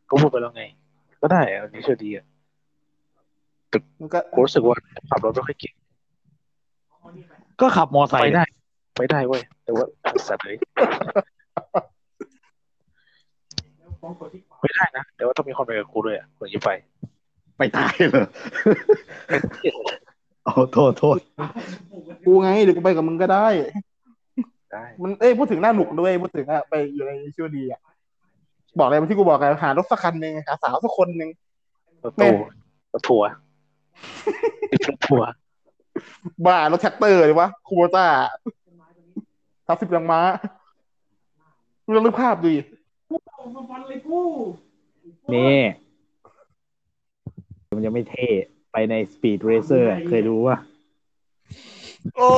S2: ก็พูดไปแล้วไง ก็ได้อะอันนี้เชื่อดีอะ
S1: มึงก็
S2: กูรู้สึกว่าขับรถไม่ค่อยเก่ง
S3: ก็ขับมอไซ
S2: ไป
S3: ค์
S2: ได้ ไปได้เว้ย แต่ว่าสัตว์เลยไม่ได้นะ แต่ว่าต้องมีคนไปกับกูด้วยอะถึงจะไป
S3: ไปตายเลยโอ้โทษโทษ
S1: กูไงเดี๋ยวกูไปกับมึงก็ได้
S2: ได้
S1: มันเอ้ยพูดถึงหน้าหนุกด้วยพูดถึงอะไปอยู่ในเชี่ยวดีอะบอกอะไรที่กูบอกไงหารถสักคันหนึ่งหาสาวสักคนหนึ่ง
S2: รถตู้ร ถทัวร์รถทัวร์
S1: บ้ารถแท็กเตอร์เลยวะคูโบต้าทับสิบยังม้ามึงลองนึกภาพดูดิ
S4: มาฟันเลยกู
S3: นี่มันจะไม่เท่ไปในสปีดเรเซอร์เคยดูว่า
S1: โอ้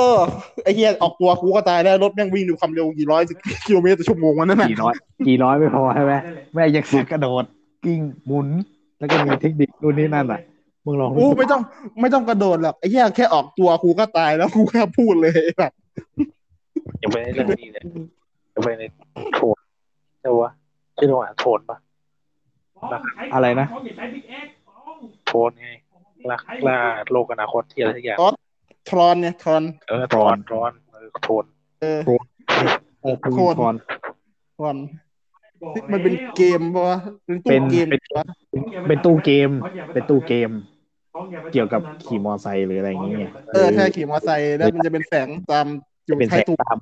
S1: ไอ้เหี้ยออกตัวกูก็ตายแล้วรถแม่งวิ่งด้วยความเร็วกี่ร้อยกิโลเมตรต่อชั่วโมงวันนั้นน่ะ
S3: กี่ร้อยกี่ร้อยไม่พอใช่ไหมแม่งยังเสียกระโดดกิ้งหมุน แล้วก็มีเทคนิคนู่นนี่นั่นอะ มึงลอง
S1: กูไม่ต้อง ไม่ต้องกระโดดหรอกไอ้เหี้ยแค่ออกตัวกูก็ตายแล้วกูแค่พูดเลยแบบ
S2: ยังไปในเรื่องนี้เลยยังไปในโทนใช่ปะชื่อว่า Tron ปะ
S3: อะไรนะ
S4: ใช้บิ๊กเอ็กซ์
S2: Tron ไงล่าล่าโลกอนาคตที่อะไรสักอย่าง
S1: Tron เนี่ย Tron
S2: เออ Tron Tron เออ Tron
S1: เออ
S3: เออ
S1: โคตร
S3: ก่อน
S1: Tron มันเป็นเกมปะวะเป็นตู้เกมปะ
S3: เป็นตู้เกม เป็นตู้เกม เกี่ยวกับขี่มอไซค์หรืออะไรอย่างเงี้ย
S1: เออใช่ขี่มอเตอร์ไซค์แล้วมันจะเป็นแสงตามอยู่
S3: เป็น
S1: ท้า
S3: แส
S1: ย
S3: ง
S1: ตู้
S3: ตาม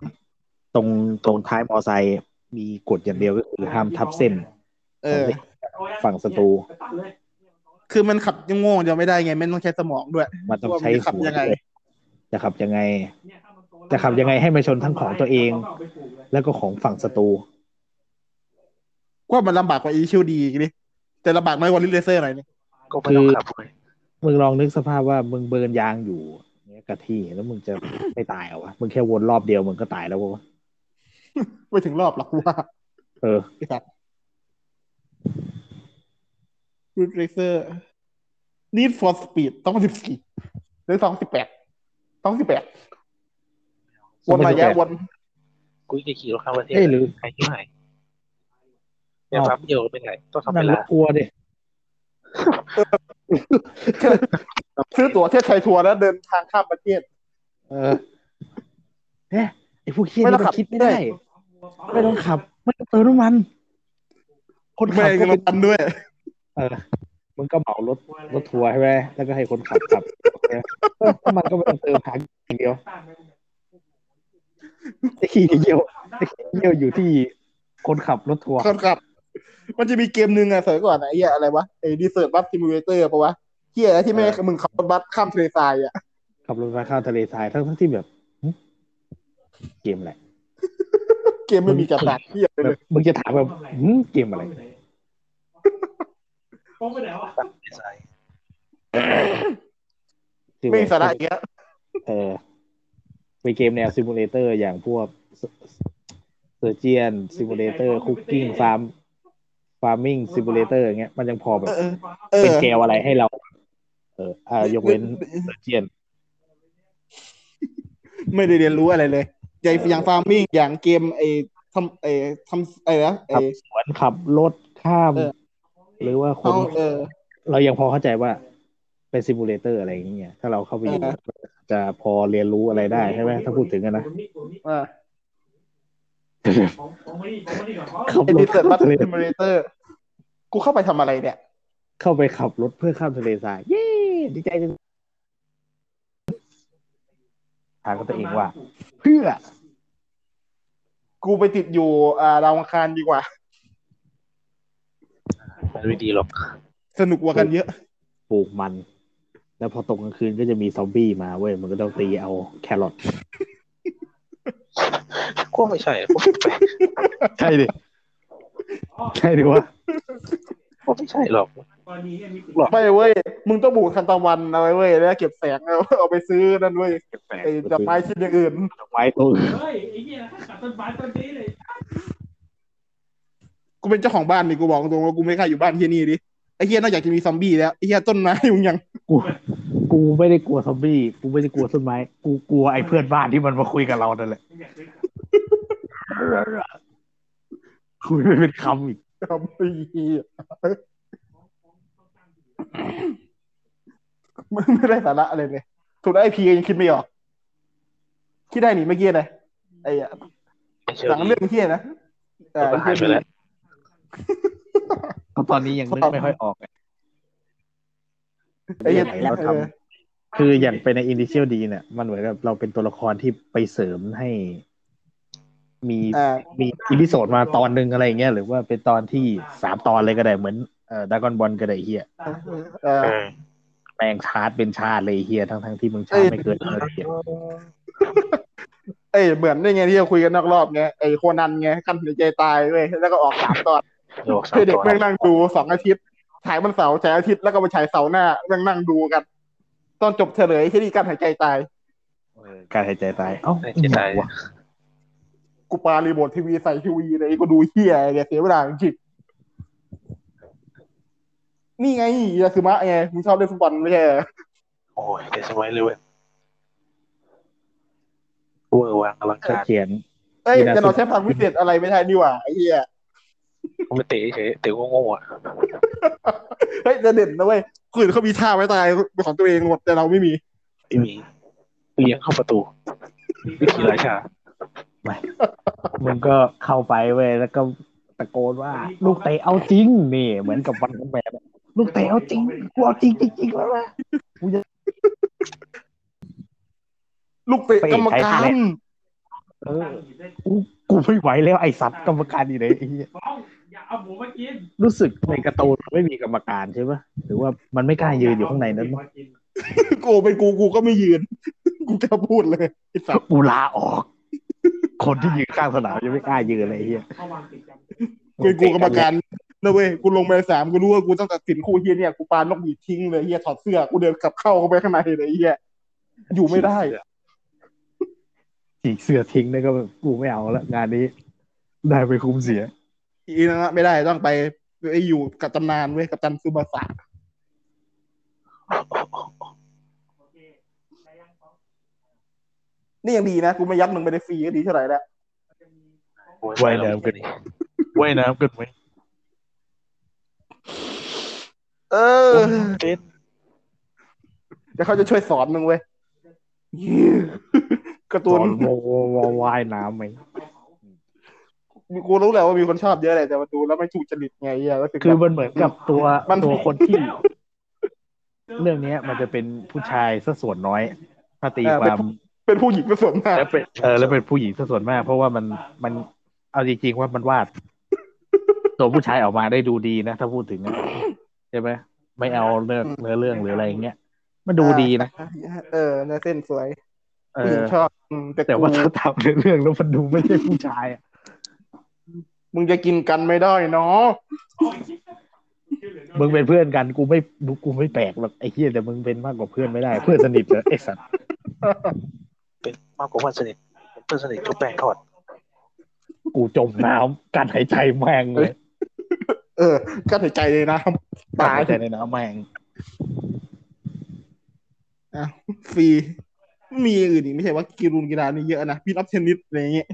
S3: ตรงตรงท้ายมอไซค์มีกฎอย่างเดียวก็คือห้ามทับเส้น
S1: เออ
S3: ฝั่งศัตรู
S1: คือมันขับยังโง่เดียวไม่ได้ไง มันต้องใช้สมองด้วย
S3: มันต้องใช้
S1: ว่ามันจะขับ
S3: หัว
S1: ยังไง
S3: ด้วยจะขับยังไง จะขับยังไงให้มันชนทั้งของตัวเอง แล้วก็ของฝั่งศัตรู
S1: ว่ามันลำบากกว่าอีชิวดีอีกดิแต่ลำบากน้อยกว่าลิเลเซอร์หน่อยนึง
S2: ก็ไม่ต้องขับเลย
S3: มึงลองนึกสภาพว่ามึงเบิร์นยางอยู่เนี่ยกับที่แล้วมึงจะไม่ตายเหรอวะมึงแค่วนรอบเดียวมึงก็ตายแล้ววะ
S1: ไม่ถึงรอบหรอกกูว่า
S3: เออ
S1: ไอ้สัตว์ลิเลเซอร์นี่ for speed ต้องสิบสี่หรือสองสิบแปดต้องสิบแปดวนมาแย่วน
S2: กูจะขี่รถข้ามประเทศ
S3: เอ้ยหรือ
S2: ใครที่ไหน เนี่ยปั๊มเดียวก็เป็นไรต้องทำ
S3: นั่
S2: เวน
S3: ร
S2: ลา
S3: ถทัวร์ดิ
S1: ซื้อตั๋วเที่ยวไทยทัวร์แล้วเดินทางข้ามประเทศ
S3: เออเฮ้ยไอ้พวกเคี้ย
S1: ไม่
S3: นี่
S1: ต้อง
S3: มั
S1: ขับ
S3: นคิดไม่ได้ ไม่ต้องขับ ไม่ต้องเติมน้ำมัน คน
S1: ไม่
S3: ขับก็
S1: ได้
S3: เป็น
S1: กันด้วย
S3: เออมึงก็เหมารถรถทัวร์ใช่ไหมแล้วก็ให้คนขับขับน้ำมันก็ไม่ต้องเติมหาอย่างเดียวไอ้ขี้เยี่ยวไอ้ขี้เยี่ยวอยู่ที่คนขับรถทัวร์
S1: คนขับ มันจะมีเกมหนึ่งอะสมัยก่อนอะไอ้เหี้ยอะไรวะไอ้ Desert Bus Simulator ปะวะเหี้ยอะไรที่ไม่ให้มึงขับรถบัสข้ามทะเลทรายอะ
S3: ขับรถไฟข้ามทะเลทรายทั้งทั้งที่แบบหึเกมอะไร
S1: เกมไม่มีกับดักเหี้ย
S3: แบ
S1: เลย
S3: บมึงจะถามแบบหึเกมอะไร
S4: โป้งไปไหนวะ
S2: ไม่ใช่
S3: คือ
S1: ไม่มีสาระ
S3: แบบ
S1: อีกแล้ว
S3: เออเป็นเกมแนว simulator อย่างพวก Surgeon Simulator cooking ฟาร์ม Farming Simulatorอย่างเงี้ย มันยังพอแบบ
S1: เออเอ
S3: เป็น
S1: อ
S3: แกวอะไรให้เรา เอออ่ายกเว้น Surgeon
S1: ไม่ได้เรียนรู้อะไรเลยอย่างอย่าง Farming อย่างเกมไอ้ทำไอ้ทำไอ้นะไอ้
S3: ขับสวนขับรถข้าม
S1: เออ
S3: หรือว่าค
S1: เขา
S3: น
S1: เออ
S3: เรายังพอเข้าใจว่าเป็น simulator อะไรอย่างเงี้ย ถ้าเราเข้าไปอยู่
S1: เออ
S3: จะพอเรียนรู้อะไรได้ใช่ไหมถ้าพูดถึงกันนะ
S1: อ่า
S4: ของของไม่ดีของไม่ดีก่อนเขา
S3: ขับ
S1: ไอ้
S3: รถ
S1: เซอร์บั
S3: ข้ามทะเล
S1: Simulator กูเข้าไปทำอะไรเนี่ย
S3: เข้าไปขับรถเพื่อข้ามทะเลทราย เย้ดีใจจังถามกับตัวเองว่า เพื่อ
S1: กูไปติดอยู่อ่าดาวอังคารดีกว่า
S2: มันไม่ดีหรอก
S1: สนุกกว่ากันเยอะ
S3: ปลูกมัน แล้วพอตกกลางคืนก็จะมีซอมบี้มาเว้ย มันก็ต้องตีเอาแครอท
S2: ก็ไม่ใช่ก็แปลก
S3: ใช่ดิใช่ดิวะ
S2: ก็ไม่ใช่หรอก
S4: กรณีเนี่ยมี
S2: หรอ
S1: ไม่เว้ย มึงต้องบูคันตะวันเอาไว้เว้ยแล้วเก็บแสงเอาเอาไปซื้อนั่นเว้ย
S3: แปลก
S1: ไอ้ดอกไม้ชิ้นอย่างอื่น
S3: ดอกไม้ตัวอื่น
S4: เฮ้ยไอ้เหี้ยตัดต้นไม้ต้นนี้เลย
S1: กูเป็นเจ้าของบ้านนี่กูบอกตรงว่ากูไม่กล้าอยู่บ้านเฮียนี่ดิ ไอ้เฮียนอกจากจะมีซอมบี้แล้วไอ้เฮียต้นไม้มึงยัง
S3: กูกูไม่ได้กลัวซอมบี้กูไม่ได้กลัวต้นไม้กูกลัวไอ้เพื่อนบ้านที่มันมาคุยกับเรานั่นแหละคุยไม่เป็นคำอีก
S1: ซอมบี้มึงไม่ได้สาระอะไรเลยถูกไอพียังคิดไม่ออกคิดได้หนิเมื่อกี้เลยไอ้อะ
S2: ไม่เชื่อ
S1: หลัง
S2: ดี
S1: เรื่องเฮียนะเออ
S2: ก็หายไปแล้ว
S3: เพ ราะตอนนี้ยังนึกไม่ค่อยออกไง
S1: ไอ้เฮีย
S3: ไหนเราทำคืออย่างเป็นใน Initial D เนี่ย มันเหมือนกับเราเป็นตัวละครที่ไปเสริมให้ มี
S1: อ่า
S3: มีอีพิโซดมาตอนหนึ่งอะไรอย่างเงี้ยหรือว่าเป็นตอนที่สามตอนเลยก็ได้เหมือนเอ่อดากอนบอลก็ได้เฮีย
S1: เออ
S2: เออ
S3: แม่งชาร์จเป็นชาติเลยเฮียทั้งทั้งๆที่มึงชาร์จไม่เกินห้านาที
S1: เอ้ยเหมือนได้ไงที่เราคุยกันนอกรอบไงไอ้โคนันไงกันหัวใจตายเว้ยแล้วก็ออกสามตอน
S2: โยกสาม
S1: คือเด็ก
S2: ตัว
S1: แม่งนั่งดูสองอาทิตย์ฉายวันเสาร์ฉายอาทิตย์แล้วก็มาฉายเสาร์หน้าแม่งนั่งดูกัน ตอนจบเฉลยที่นี่การหายใจตาย
S3: เออการหายใจตายเอ้า
S2: ไม่ใช่ตาย
S3: วะ
S1: กูปารีโมททีวีใส่ทีวีเลยกูดูเฮียแกเสียเวลาจริงๆนี่ไงยาซึมะไงมึงชอบเล่นฟุตบอลไม่ใช่เหรอ
S2: โอ้ยแต่สมัยเลยเว้ยเวอร์วางอลัง
S3: ก็
S2: การ
S3: เขียน
S1: เอ้ย
S3: นี่นะ
S1: แต่เราใช้พลังพิเศษอะไรไม่ได้นี่หว่าไอ้เฮีย
S2: ผ มไปเตะเฉยเตะโง่ๆอะ
S1: เฮ้ยจะเด่นนะเว้ยคนอื่นเขามีท่าไว้ตายเป็นของตัวเองหมดแต่เราไม่มี
S2: ไม่มีเลี้ยงเข้าประตูวิธีราชา
S3: มึงก็เข้าไปเว้ยแล้วก็ตะโกนว่า ลูกเตะเอาจริงนี่เหมือนกับวันแมนลูกเตะเอาจริงกูเอาจริงจริงๆแล้วนะ
S1: ลูกเตะกรรมการ
S3: เออกูกูไม่ไหวแล้วไอสัตว์กรรมการอยู่ไหนไอ้เหี้ย
S4: ฟ้ องอย่าเอาหมูมากิน
S3: รู้สึกในการ์ตูนมันไม่มีกรรมการใช่ปะหรือว่ามันไม่กล้ายืนอยู่ข้างในนั้นมั้ง
S1: กูเป็นกูกูก็ไม่ยืน กูจะพูดเลยไอ้สัส
S3: กูลาออก คนที่ยืนข้างสนามยังไม่กล้ายืนเลยไอ้เฮีย
S4: เข้าวางติดกัน
S1: เป็นกูกรรมการนะเว้ยกูลงไปสามกูรู้ว่ากูต้องตัดสินคู่เฮียเนี่ยกูปานกหวีดทิ้งเลยเฮียถอดเสื้อกูเดินกลับเข้าเข้าไปข้างในเลยเฮียอยู่ไม่ได้
S3: ฉีกเสื้อทิ้งนี่ก็แบบกูไม่เอาละงานนี้ได้ไปคุ้มเสีย
S1: อีนะไม่ได้ต้องไปไปอยู่กับตำนานเว้ยกับตันซูบาสะ
S4: โอเคได้ยังฟ้อง
S1: นี่ยังดีนะกูไม่ยัดมึงไปในฟรีก็ดีเท่าไหร่แล้ว
S4: จะมี
S3: ว่ายน้ำกันว่ายน้ำกันไหม
S1: เออ
S2: เต้น
S1: เดี๋ยวเขาจะช่วยสอนมึงเว้ยเหี้ยการ์
S3: ต
S1: ตู
S3: อนนว่ายน้ำไหม
S1: กูรู้แหละว่ามีคนชอบเยอะเลยแต่มาดูแล้วไม่ถูกจริตไงเฮียก็คือ
S3: คือมันเหมือนกับตัว
S1: มัน
S3: ตัวคนที่ เรื่องเนี้ย มันจะเป็นผู้ชายซะส่วนน้อยถ้าตีความ
S1: เป็นผู้หญิงเป็นส่วนมาก
S3: แล้วเป็นเออแล้วเป็นผู้หญิงซะส่วนมาก เพราะว่ามันมันเอาจริงๆว่ามันวาด ตัวผู้ชายออกมาได้ดูดีนะ ถ้าพูดถึงนะใช่ไหมไม่เอาเรื่องเนื้อเรื่องหรืออะไรอย่างเงี้ยมันดูดีนะ
S1: เออเนื้อเส้นสวย
S3: เอ
S1: ผู้หญิ
S3: อ
S1: งชอบอืมแต่
S3: แต่
S1: กู
S3: ว่าถ้าทำในเรื่องแล้วมันดูไม่ใช่ผู้ชายอะ
S1: มึงจะกินกันไม่ได้เนาะ
S3: มึงเป็นเพื่อนกันกูไม่กูไม่แปลกหรอกไอ้เหี้ยแต่มึงเป็นมากกว่าเพื่อนไม่ได้ เพื่อนสนิทเหรอไอ้สัตว์
S2: เป็นมากกว่าเพื่อนสนิทเพื่อนสนิททุกแป้งทอด
S3: กูจมน้ำการหายใจแม่งเลย
S1: เออก็หายใจเลยนะ
S3: การ
S1: ตาย
S3: หายใจในน้ำแม่ง
S1: อะฟรีมีอย่างอื่นอีกไม่ใช่ว่ากีรูนกีฬานี่เยอะนะพินออฟเทนนิสอะไรอย่างเงี้ย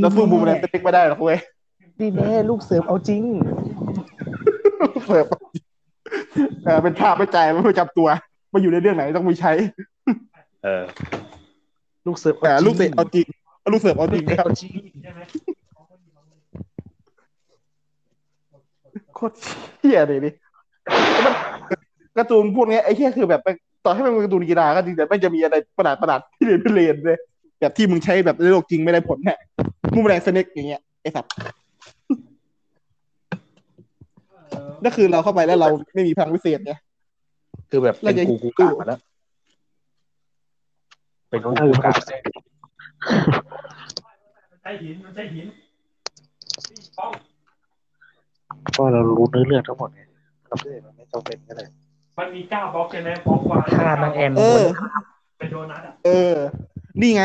S1: แล้วสู้บูมแรงสเต็กไม่ได้หรอกเว้ย
S3: นี่แน่ลูกเสิร์ฟเอาจริง
S1: เสิร์ฟเออเป็นภาพไม่ใจไม่ประจำตัวมาอยู่ในเรื่องไหนต้องมีใช้
S3: เออ ลูกเสิร์ฟ
S1: แต่ลูกเตะเอาจริงลูกเสิร์ฟเอาจริงนะครับ
S4: ใช่ไหม
S1: โคตรเหี้ยเลยดิมันการ์ตูนพวกเนี้ยไอ้เหี้ยคือแบบต่อให้มันเป็นการ์ตูนกีฬาก็จริงแต่ไม่จะมีอะไรประหลาดประหลาดที่เรียนเป็นเรียนเลย แบบที่มึงใช้แบบในโลกจริงไม่ได้ผลเนี่ยมูแมลงสเน็กอย่างเงี้ยไอ้สัตว์นั่นคือเราเข้าไปแล้วเราไม่มีพลังวิเศษไง
S3: คือแบบเป็นกูกูกามาแล้วเป็นกูกูกา
S4: ใช่หินมันใช่หินป้อง
S2: เพราะเรารู้เนื้อเรื่องทั้งหมดไงเราไม่ได้มันไม่จำเป็นก็ได้
S4: มันมีเก้าบล็อกใช่ไหมบล็อกวาง
S3: ฆ่านางแอน
S1: เออ
S4: เป็นโดนัทอะ
S1: เออ นี่ไง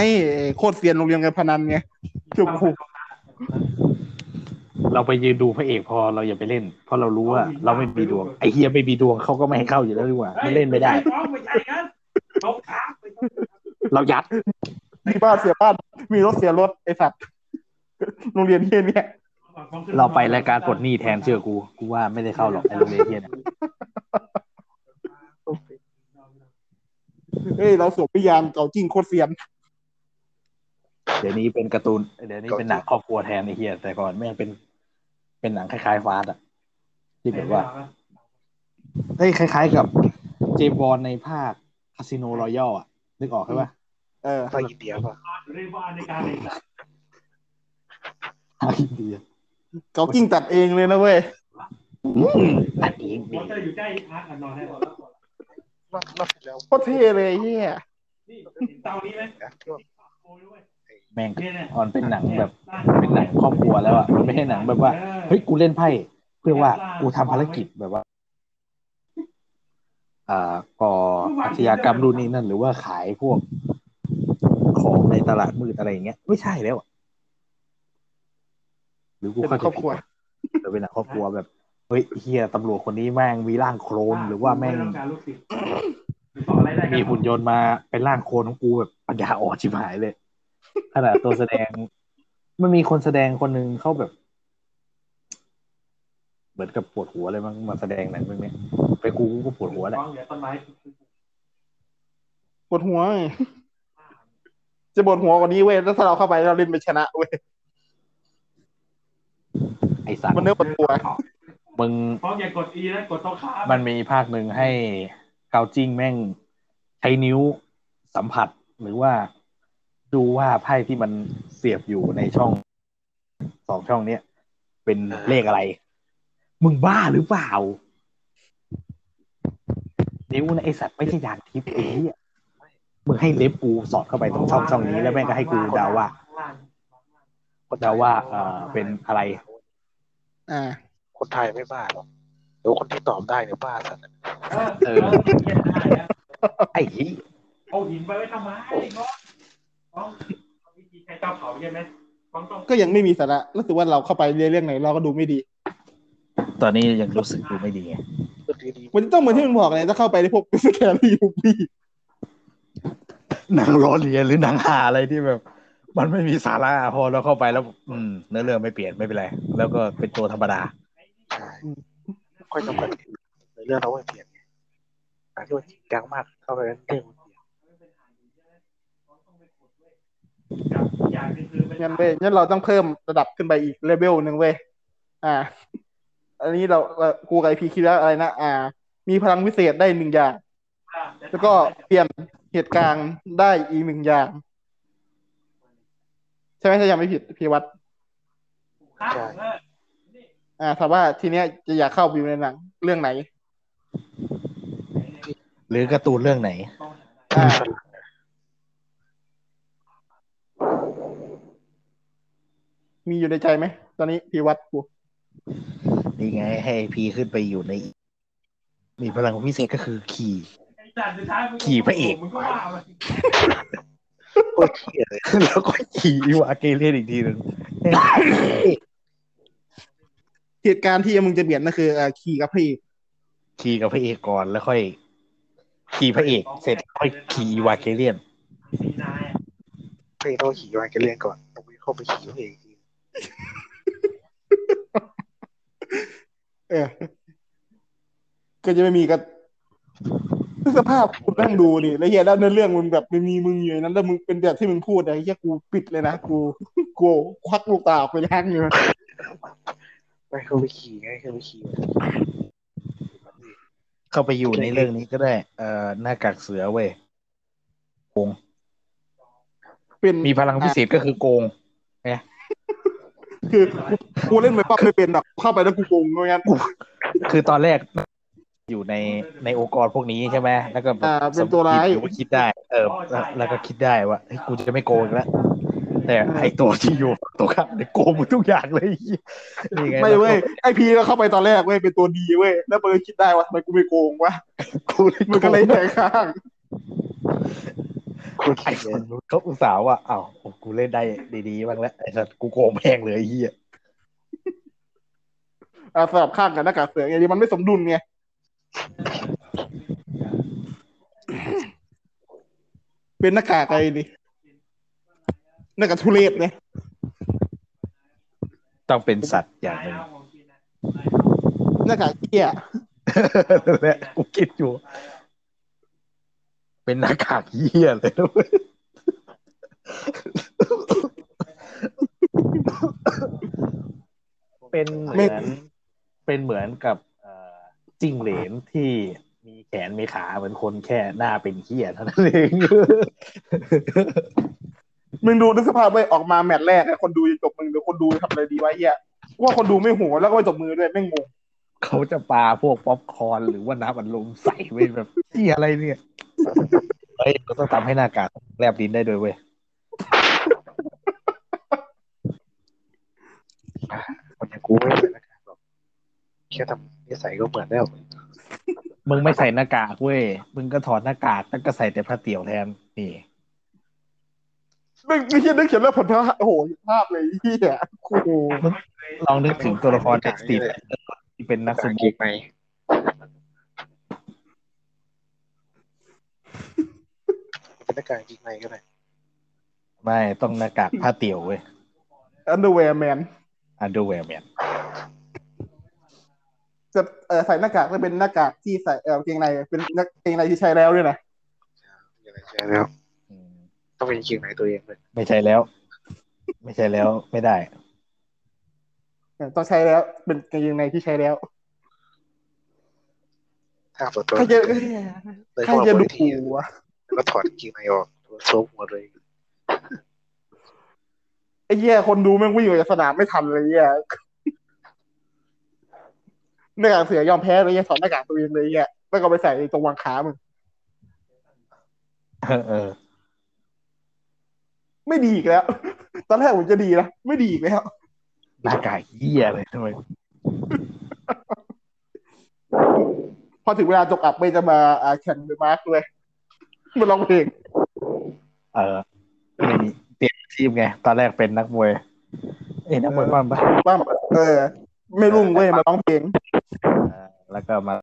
S1: โคตรเซียนโรงเรียนการพนันไงจุบหู
S3: เราไปยืนดูพระเอกพอเราอย่าไปเล่น เพราะเรารู้ว่าเราไม่มีดวงไอเฮียไม่มีดวงเขาก็ไม่ให้เข้าอยู่แล้วดีกว่าไม่เล่นไม่ได้
S4: ป้องไม่ใช่กันเขาค้าไป
S3: เรายัด
S1: มีบ้านเสียบ้านมีรถเสียรถไอ้สัตว์โรงเรียนเฮียเนี่ย
S3: เราไปรายการปลดหนี้แทนเชื่อกู กูว่าไม่ได้เข้าหรอกไอโรงเรียนเฮียเนี่ย
S1: เฮ้ยเราสวมวิญญาณเก่าจริงโคตรเซียน
S3: เดี๋ยวนี้เป็นการ์ตูน เดี๋ยวนี้เป็นหนังครอบครัวแทนไอเฮียแต่ก่อนแม่งเป็น เป็นหนังคล้ายๆฟาสอะที่แบบว่าเฮ้ยคล้าย ๆ กับเจมส์บอลในภาคคาสิโนรอยัลอะนึกออกใช่ปะ
S1: เออ
S2: ภาคอินเดียป่ะ
S4: เรียกว่าในการเอง
S3: ภาคอินเดีย
S1: เก่าจริงตัดเองเลยนะเว้ย
S3: ตัดเอง
S4: มอเตอร์อยู่ใกล้อาร์ตนอนได้หมด
S2: รอ บรอบที่แล้ว
S1: โคตรเท่เลยเฮีย
S4: นี่เตานี้ไหม
S2: นะที่ว่า
S4: โอ้ยด้วย
S3: แม่ง
S4: เนี่ยเนี่ย
S3: มันเป็นหนังแบบ เป็นหนังครอบครัวแล้วอะมันไม่ใช่หนังแบบว่าเฮ้ยกูเล่นไพ่เพื่อว่ากูทำภารกิจแบบว่า อ่าก่ออาชญากรรมรุ่นนี้นั่นหรือว่าขายพวก ของในตลาดมืดอะไรอย่างเงี้ยไม่ใช่แล้วอะหรือกู
S1: เป็น
S3: เข้าใจ
S1: ครอบครัว
S3: ผิดหรือเป็นหนังครอบครัวแบบ เฮ้ยเฮียตำรวจคนนี้แม่งมีร่างโคลนหรือว่าแม่ง
S4: ต้องการลูกศิษย์ต่ออะไรได้
S3: มีหุ่นยนต์มาเป็นร่างโคลนของกูแบบปัญญาอ่อนชิบหายเลยขนาดตัวแสดง มันมีคนแสดงคนหนึ่งเขาแบบ เหมือนกับปวดหัวเลยมั้งมาแสดงหนังเรื่องนี้ไปกูก็ปวดหัวแหละ
S4: ต้องเหลือต้นไม้
S1: ปวดหัวไงจะปวดหัวกว่านี้เว้ยแล้วถ้าเราเข้าไปเราเล่นไปชนะเว้ย
S3: ไอสัตว์
S1: มันเนื้อปวดหัว
S3: มึง
S4: ป้องอย่ากดอีนะกดโต๊ะข้าม
S3: มันมีภาคหนึ่งให้เกาจิ้งแม่งใช้นิ้วสัมผัสหรือว่าดูว่าไพ่ที่มันเสียบอยู่ในช่องสองช่องเนี้ยเป็นเลขอะไร มึงบ้าหรือเปล่า นิ้วนะไอสัตว์ไม่ใช่ยานทิพย์ไอ้เหี้ยมึงให้เล็บกูสอดเข้าไปตรงช่องช่องนี้ แล้วแม่งก็ให้กูเดาว่าเดาว่าเอ่อเป็นอะไร
S1: อ่า
S2: คนไทยไม่บ้าหรอกแต่ว่าคนที่ตอบได้เนี่ยบ้าสัตว์
S4: เออเออได้นะ
S3: ไอ้เหี้ย
S4: เอาหินไปไว้ทำไมเนาะป้องวิธีใช้เตาเผาใช่ไหมป้องต้อง
S1: ก็ยังไม่มีสาระรู้สึกว่าเราเข้าไปเรื่องไหนเราก็ดูไม่ดี
S3: ตอนนี้ยังรู้สึกดูไม่ดีไง
S2: เรื่องดี
S1: มันจะต้องเหมือนที่มันบอกเลยถ้าเข้าไปในพวกสแกรี่มูฟี่
S3: หนังล้อเลียนหรือหนังหาอะไรที่แบบ มันไม่มีสาระพอเราเข้าไปแล้ว อืมเนื้อเรื่องไม่เปลี่ยนไม่เป็นไร แล้วก็เป็นตัวธรรมดา
S2: ๆ ใช่ค่อยจำกัดในเรื่องเราไม่เปลี่ยนไงอันที่มันจริงจังมากเข้าไปแล้วเรื่องมันเปลี่ยน
S4: กับอย่างหนึงคือเป็น
S1: งั้นเว้ยงั้นเราต้องเพิ่มระดับขึ้นไปอีกเลเวลหนึ่งเว้ยอ่า อันนี้เราเรากูกับไอพีคิดว่าอะไรนะอ่า มีพลังวิเศษได้หนึ่งอย่าง แล้วก็เปลี่ยนเหตุการณ์ได้อีกหนึ่งอย่างใช่ไหมถ้ายังไม่ผิดพี่วัด
S4: ข้าวเออ
S1: อ่าถามว่าทีเนี้ยจะอยากเข้าไปอยู่ในหนังเรื่องไหน
S3: หรือการ์ตูนเรื่องไหน
S1: อ่า มีอยู่ในใจไหม ตอนนี้พี่วัดกู
S3: นี่ไง ให้พีขึ้นไปอยู่ใน มีพลังพิเศษก็คือขี่
S4: ไอ้จัดสุดท้ายมึง
S3: ขี่พระเอก
S4: มึงก็ว่าไป
S2: โคตรเที่ยเลย
S3: แล้วก็ขี่อีวาเกเลียนอีกทีหนึ่ง
S1: เหตุการณ์ที่มึงจะเปลี่ยนนั่นคืออ่าขี่กับพี่
S3: ขี่กับพระเอกก่อนแล้วค่อย ขี่พระเอกเสร็จค่อยขี่อีวาเกเลียน
S4: สีนายอะ
S2: พระเอกต้องขี่มาแกเรียนก่อนต้องไปเข้าไปขี่พระเอกอีกที
S1: เออก็จะไม่มีกันสภาพคุณนั่งดูนี่แล้วเฮียแล้วเนื้อเรื่องมึงแบบไม่มีมึงอยู่ในนั้นแล้วมึงเป็นแบบที่มึงพูดอะเฮียกูปิดเลยนะกูกูควักลูกตาออกไปล้างเลย
S2: ไม่เข้าไปขี่ไงเข้าไปขี่
S3: เข้าไปอยู่ในเรื่องนี้ก็ได้ เอ่อหน้ากากเสือเว้ยโกง
S1: เป็น
S3: มีพลังพิเศษก็คือโกง
S1: คือกูกูเล่นไปปั๊บไม่เป็นหรอกเข้าไปแล้วกูโกงด้วยงั้น
S3: คือตอนแรกอยู่ในในองค์กรพวกนี้ใช่ไหมแล้วก็แบบ
S1: อ่าเป็นตัวร้าย
S3: หรือว่าคิดได้ เออ แล้วแล้วก็คิดได้ว่าเฮ้ยกูจะไม่โกงอีกแล้ว แต่ไอตัวที่อยู่ตัวข้างเนี่ยโกงหมดทุกอย่างเลยนี่ไง
S1: ไม่เว้ยไอพีก็เข้าไปตอนแรกเว้ยเป็นตัวดีเว้ยแล้วมันก็คิดได้ว่าทำไมกูไม่โกงวะ
S3: กูเลย
S1: มันก็เลยแหกข้าง
S2: คุณ
S3: ไอ้
S2: ขี่
S3: คนนู้นเขาอุตส่าห์ว่าอ้าวกูเล่นได้ดีๆบ้างแล้วไอ้สัตว์กูโกงแพงเลยไอ้เหี้ย
S1: อ่าสลับข้างกับหน้ากากเสือไงดิมันไม่สมดุลไงเป็นหน้ากากอะไรดิ หน้ากากทุเรศเนี่ย
S3: ต้องเป็นสัตว์อย่างหนึ่ง
S1: หน้ากากเกี้ย
S3: และกูคิดอยู่ เป็นหน้ากากเหี้ยเลยนะเว้ยเป็นเหมือนเป็นเหมือนกับเอ่อจิ้งเหลนที่มีแขนมีขาเหมือนคนแค่หน้าเป็นเหี้ยเท่านั้นเอง
S1: มึงดูนึกสภาพไว้ยออกมาแมตช์แรกอะคนดูจะจบมึงเดี๋ยวคนดูทำอะไรดีวะเฮียว่าคนดูไม่หัวแล้วก็ไม่จบมือด้วยไม่งง
S3: เขาจะปาพวกป๊อปคอร์นหรือว่าน้ำอัดลมใส่ไปแบบเหี้ยอะไรเนี่ยเฮ้ยเราต้องทำให้หน้ากากแลบลิ้นได้ด้วยเว้ย
S2: คนอย่างกูไม่ใส่หน้ากากหรอกแค่ทำนิสัยก็เหมือนแล้ว
S3: มึงไม่ใส่หน้ากากเว้ยมึงก็ถอดหน้ากากแล้วก็ใส่แต่ผ้าเตี่ยวแทนนี่
S1: ไม่ไม่ใช่นึกเขียนแล้วผลพระโอ้โหภาพเลยเฮียโอ้โห
S3: ลองนึกถึงตัวละครเอ็กซ์ตีที่เป็นนักส
S2: ส
S3: มุ
S2: กี
S3: ก
S2: ไหมเป็นหน้ากากกีไหมก็ได้
S3: ไม่ต้องหน้ากากผ้าเตี่ยวเว้ย Underwear Man Underwear Man
S1: จะเออใส่หน้ากากจะเป็นหน้ากากที่ใส่เออกางเกงในเป็นหน้ากางเกงในที่ใช้แล้วด้วยนะ
S2: อย่างไรใช่แล้ว ต้องเป็นกีไหมตัวเองเลย
S3: ไม่ใช่แล้ว ไม่ใช่แล้วไม่ได้
S1: เออต้องใช้แล้ว เป็นกางเกงในที่ใช้แล้ว
S2: ถ้าเปิดตัว
S1: ใครจะ
S2: เลย
S1: ใคร
S2: เข้ามา
S1: จะ
S2: บน
S1: ดู
S2: เวที
S1: วะ
S2: แล้วก็ถอดกีไหมออกโซฟหมดเลย
S1: ไอ้เหี้ยคนดูแม่งวิ่งออกจากสนามไม่ทันเลยเหี้ยหน้ากากเสือยอมแพ้เลยเหี้ยถอดหน้ากากตัวเองเลยเหี้ยแล้วก็ไปใส่ตรงวางขามึง
S3: เออเออ
S1: ไม่ดีอีกแล้ว ตอนแรกผมจะดีนะไม่ดีอีกแล้ว
S3: หน้ากากเหี้ยเลยทำไม
S1: พอถึงเวลาจบอับไม่จะมาอ่าแข่งเดอะมาร์กเลยมาร้องเพลง
S3: เออไม่มีเปลี่ยนอาชีพไง ตอนแรกเป็นนักมวย เอ้ยนักมวยปั้มปะ
S1: ว่าเออ ไม่รุ่งเว้ยมาร้องเพลง
S3: เออแล้วก็มา